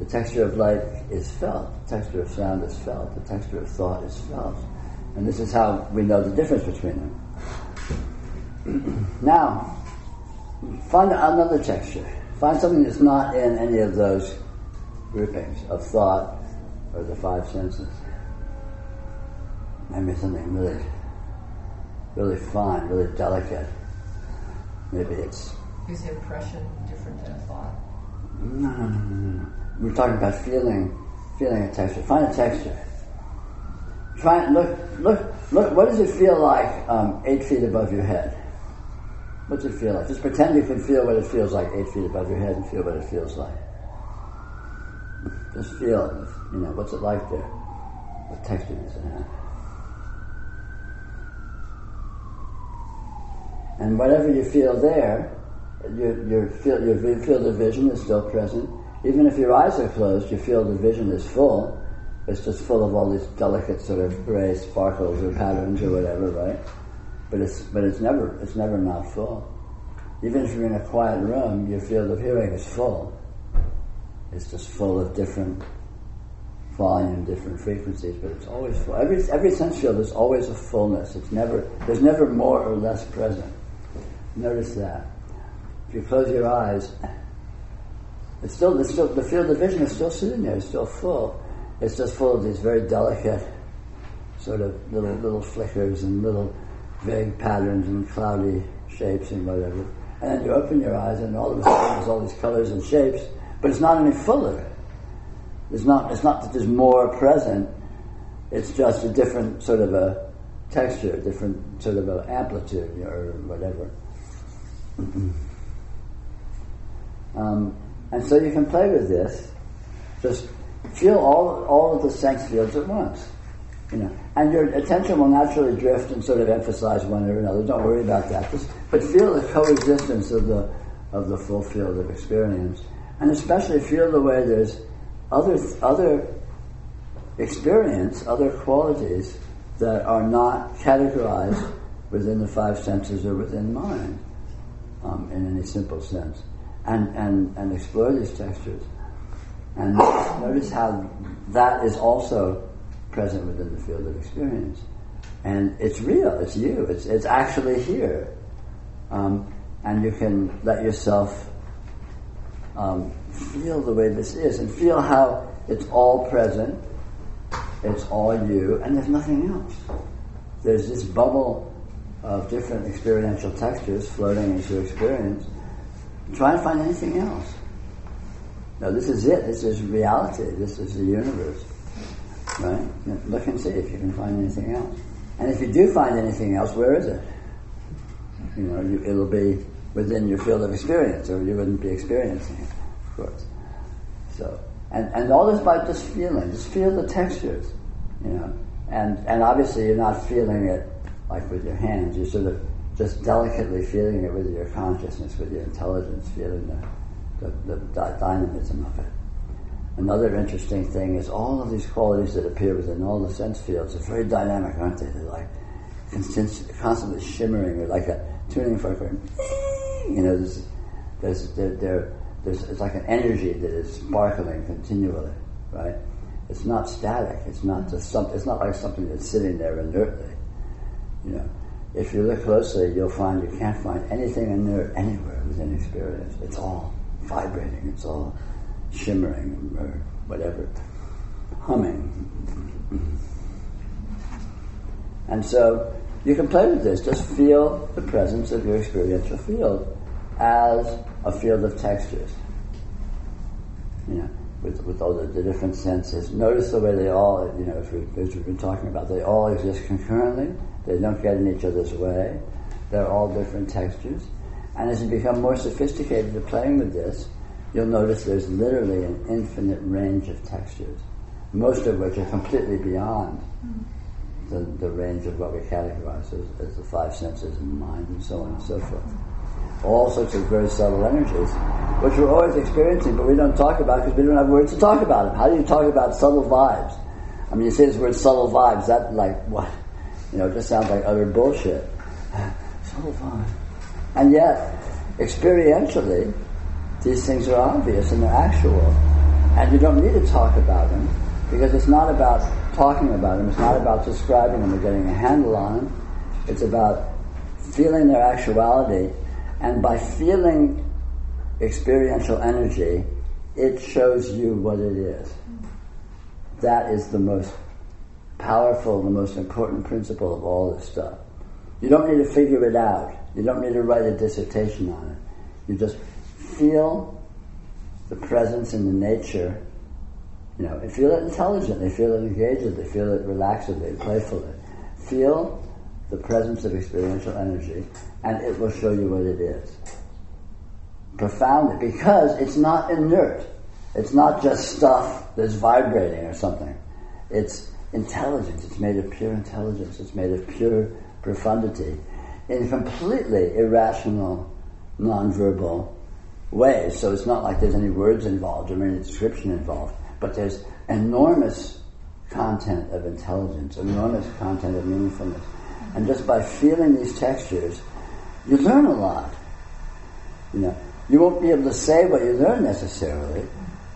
The texture of light is felt. The texture of sound is felt. The texture of thought is felt, and this is how we know the difference between them. now, find another texture. Find something that's not in any of those groupings of thought or the five senses. Maybe something really really fine, really delicate. Maybe it's. Is the impression different than a thought? No, no, no, no, no. We're talking about feeling, feeling a texture. Find a texture. Try and look, look, look. What does it feel like um, eight feet above your head? What's it feel like? Just pretend you can feel what it feels like eight feet above your head and feel what it feels like. Just feel it. You know, what's it like there? What texture does it have? And whatever you feel there, your, your, field, your field of vision is still present. Even if your eyes are closed, your field of vision is full. It's just full of all these delicate sort of gray sparkles or patterns or whatever, right? But it's but it's never it's never not full. Even if you're in a quiet room, your field of hearing is full. It's just full of different volume, different frequencies, but it's always full. Every every sense field is always a fullness. It's never there's never more or less present. Notice that. If you close your eyes, it's still, it's still the field of vision is still sitting there, it's still full. It's just full of these very delicate sort of little little flickers and little vague patterns and cloudy shapes and whatever. And then you open your eyes and all of a sudden there's all these colors and shapes, but it's not any fuller. It's not it's not that there's more present, it's just a different sort of a texture, a different sort of an amplitude or whatever. Um, and so you can play with this. Just feel all all of the sense fields at once. You know, and your attention will naturally drift and sort of emphasize one or another. Don't worry about that. Just, but feel the coexistence of the of the full field of experience, and especially feel the way there's other other experience, other qualities that are not categorized within the five senses or within mind um, in any simple sense, and, and, and explore these textures. And notice how that is also present within the field of experience. And it's real, it's you, it's, it's actually here. Um, and you can let yourself um, feel the way this is and feel how it's all present, it's all you, and there's nothing else. There's this bubble of different experiential textures floating into experience, try and find anything else. No, this is it. This is reality. This is the universe. Right? Look and see if you can find anything else. And if you do find anything else, where is it? You know, you, it'll be within your field of experience, or you wouldn't be experiencing it, of course. So, and, and all this by just feeling, just feel the textures, you know. And, and obviously you're not feeling it like with your hands, you're sort of just delicately feeling it with your consciousness, with your intelligence, feeling the, the, the dynamism of it. Another interesting thing is all of these qualities that appear within all the sense fields are very dynamic, aren't they? They're like constantly shimmering, or like a tuning fork. You know, there's, there's, there, there's, it's like an energy that is sparkling continually, right? It's not static. It's not just something. It's not like something that's sitting there inertly. You know, if you look closely, you'll find you can't find anything inert anywhere within experience. It's all vibrating. It's all shimmering or whatever, humming. And so you can play with this. Just feel the presence of your experiential field as a field of textures. You know, with, with all the, the different senses. Notice the way they all, you know, as we've been talking about, they all exist concurrently. They don't get in each other's way. They're all different textures. And as you become more sophisticated at playing with this, you'll notice there's literally an infinite range of textures, most of which are completely beyond the, the range of what we categorize as, as the five senses and mind and so on and so forth. All sorts of very subtle energies, which we're always experiencing, but we don't talk about because we don't have words to talk about them. How do you talk about subtle vibes? I mean, you say this word subtle vibes, that like what? You know, it just sounds like utter bullshit. subtle vibes. And yet, experientially, these things are obvious and they're actual. And you don't need to talk about them because it's not about talking about them, it's not about describing them or getting a handle on them. It's about feeling their actuality. And by feeling experiential energy, it shows you what it is. That is the most powerful, the most important principle of all this stuff. You don't need to figure it out. You don't need to write a dissertation on it. You just feel the presence and the nature, you know, and feel it intelligently, feel it engagedly, feel it relaxedly, playfully. Feel the presence of experiential energy, and it will show you what it is. Profoundly, because it's not inert. It's not just stuff that's vibrating or something. It's intelligence. It's made of pure intelligence. It's made of pure profundity in completely irrational, nonverbal ways. So it's not like there's any words involved or any description involved, but there's enormous content of intelligence, enormous content of meaningfulness. And just by feeling these textures, you learn a lot. You know, you won't be able to say what you learn necessarily,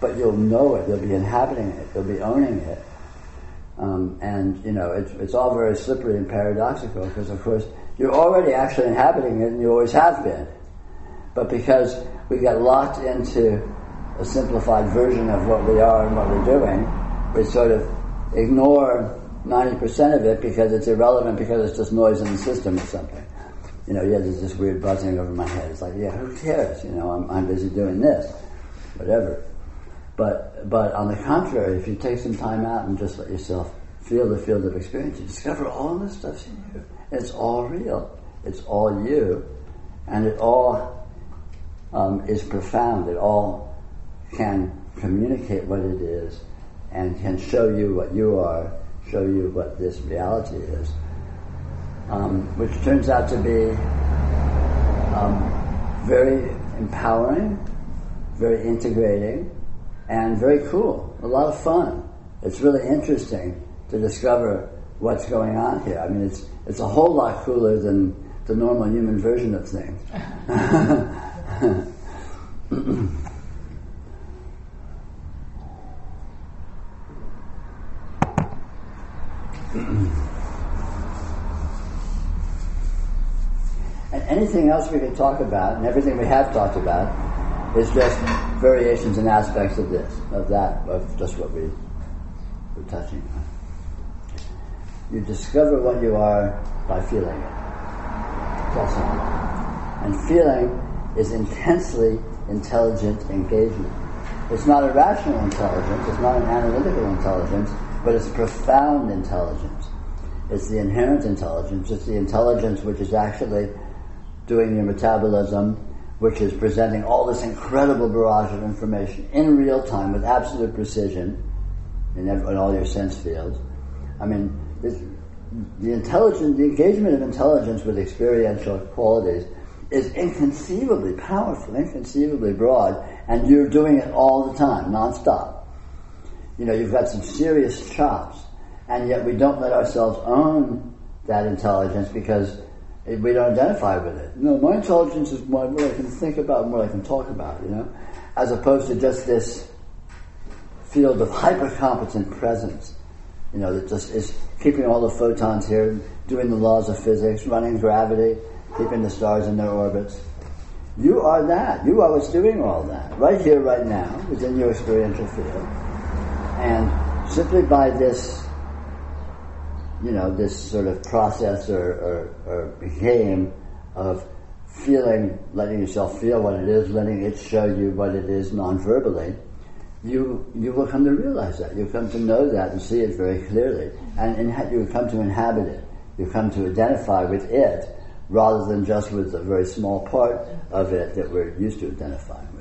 but you'll know it. You'll be inhabiting it. You'll be owning it. Um, and you know, it's, it's all very slippery and paradoxical because, of course, you're already actually inhabiting it, and you always have been. But because we get locked into a simplified version of what we are and what we're doing, we sort of ignore 90% of it because it's irrelevant because it's just noise in the system or something. You know, yeah, there's this weird buzzing over my head. It's like, yeah, who cares? You know, I'm, I'm busy doing this, whatever. But, but on the contrary, if you take some time out and just let yourself feel the field of experience, you discover all this stuff's in you. It's all real. It's all you. And it all um, is profound. It all can communicate what it is and can show you what you are, show you what this reality is, um, which turns out to be um, very empowering, very integrating, and very cool. A lot of fun. It's really interesting to discover what's going on here. I mean, it's it's a whole lot cooler than the normal human version of things. and anything else we can talk about, and everything we have talked about, is just variations and aspects of this, of that, of just what we were touching on. You discover what you are by feeling it. That's all. And feeling is intensely intelligent engagement. It's not a rational intelligence, it's not an analytical intelligence, but it's profound intelligence. It's the inherent intelligence. It's the intelligence which is actually doing your metabolism, which is presenting all this incredible barrage of information in real time with absolute precision in, every, in all your sense fields. I mean, this, the intelligence, the engagement of intelligence with experiential qualities is inconceivably powerful, inconceivably broad, and you're doing it all the time, nonstop. You know, you've got some serious chops, and yet we don't let ourselves own that intelligence because we don't identify with it. No, my intelligence is what I can think about and what I can talk about, you know, as opposed to just this field of hyper competent presence, you know, that just is keeping all the photons here, doing the laws of physics, running gravity, keeping the stars in their orbits. You are that. You are what's doing all that. Right here, right now, within your experiential field. And simply by this, you know, this sort of process or, or, or game of feeling, letting yourself feel what it is, letting it show you what it is non-verbally, you you will come to realize that. You come to know that and see it very clearly, and, and you come to inhabit it. You come to identify with it rather than just with a very small part of it that we're used to identifying.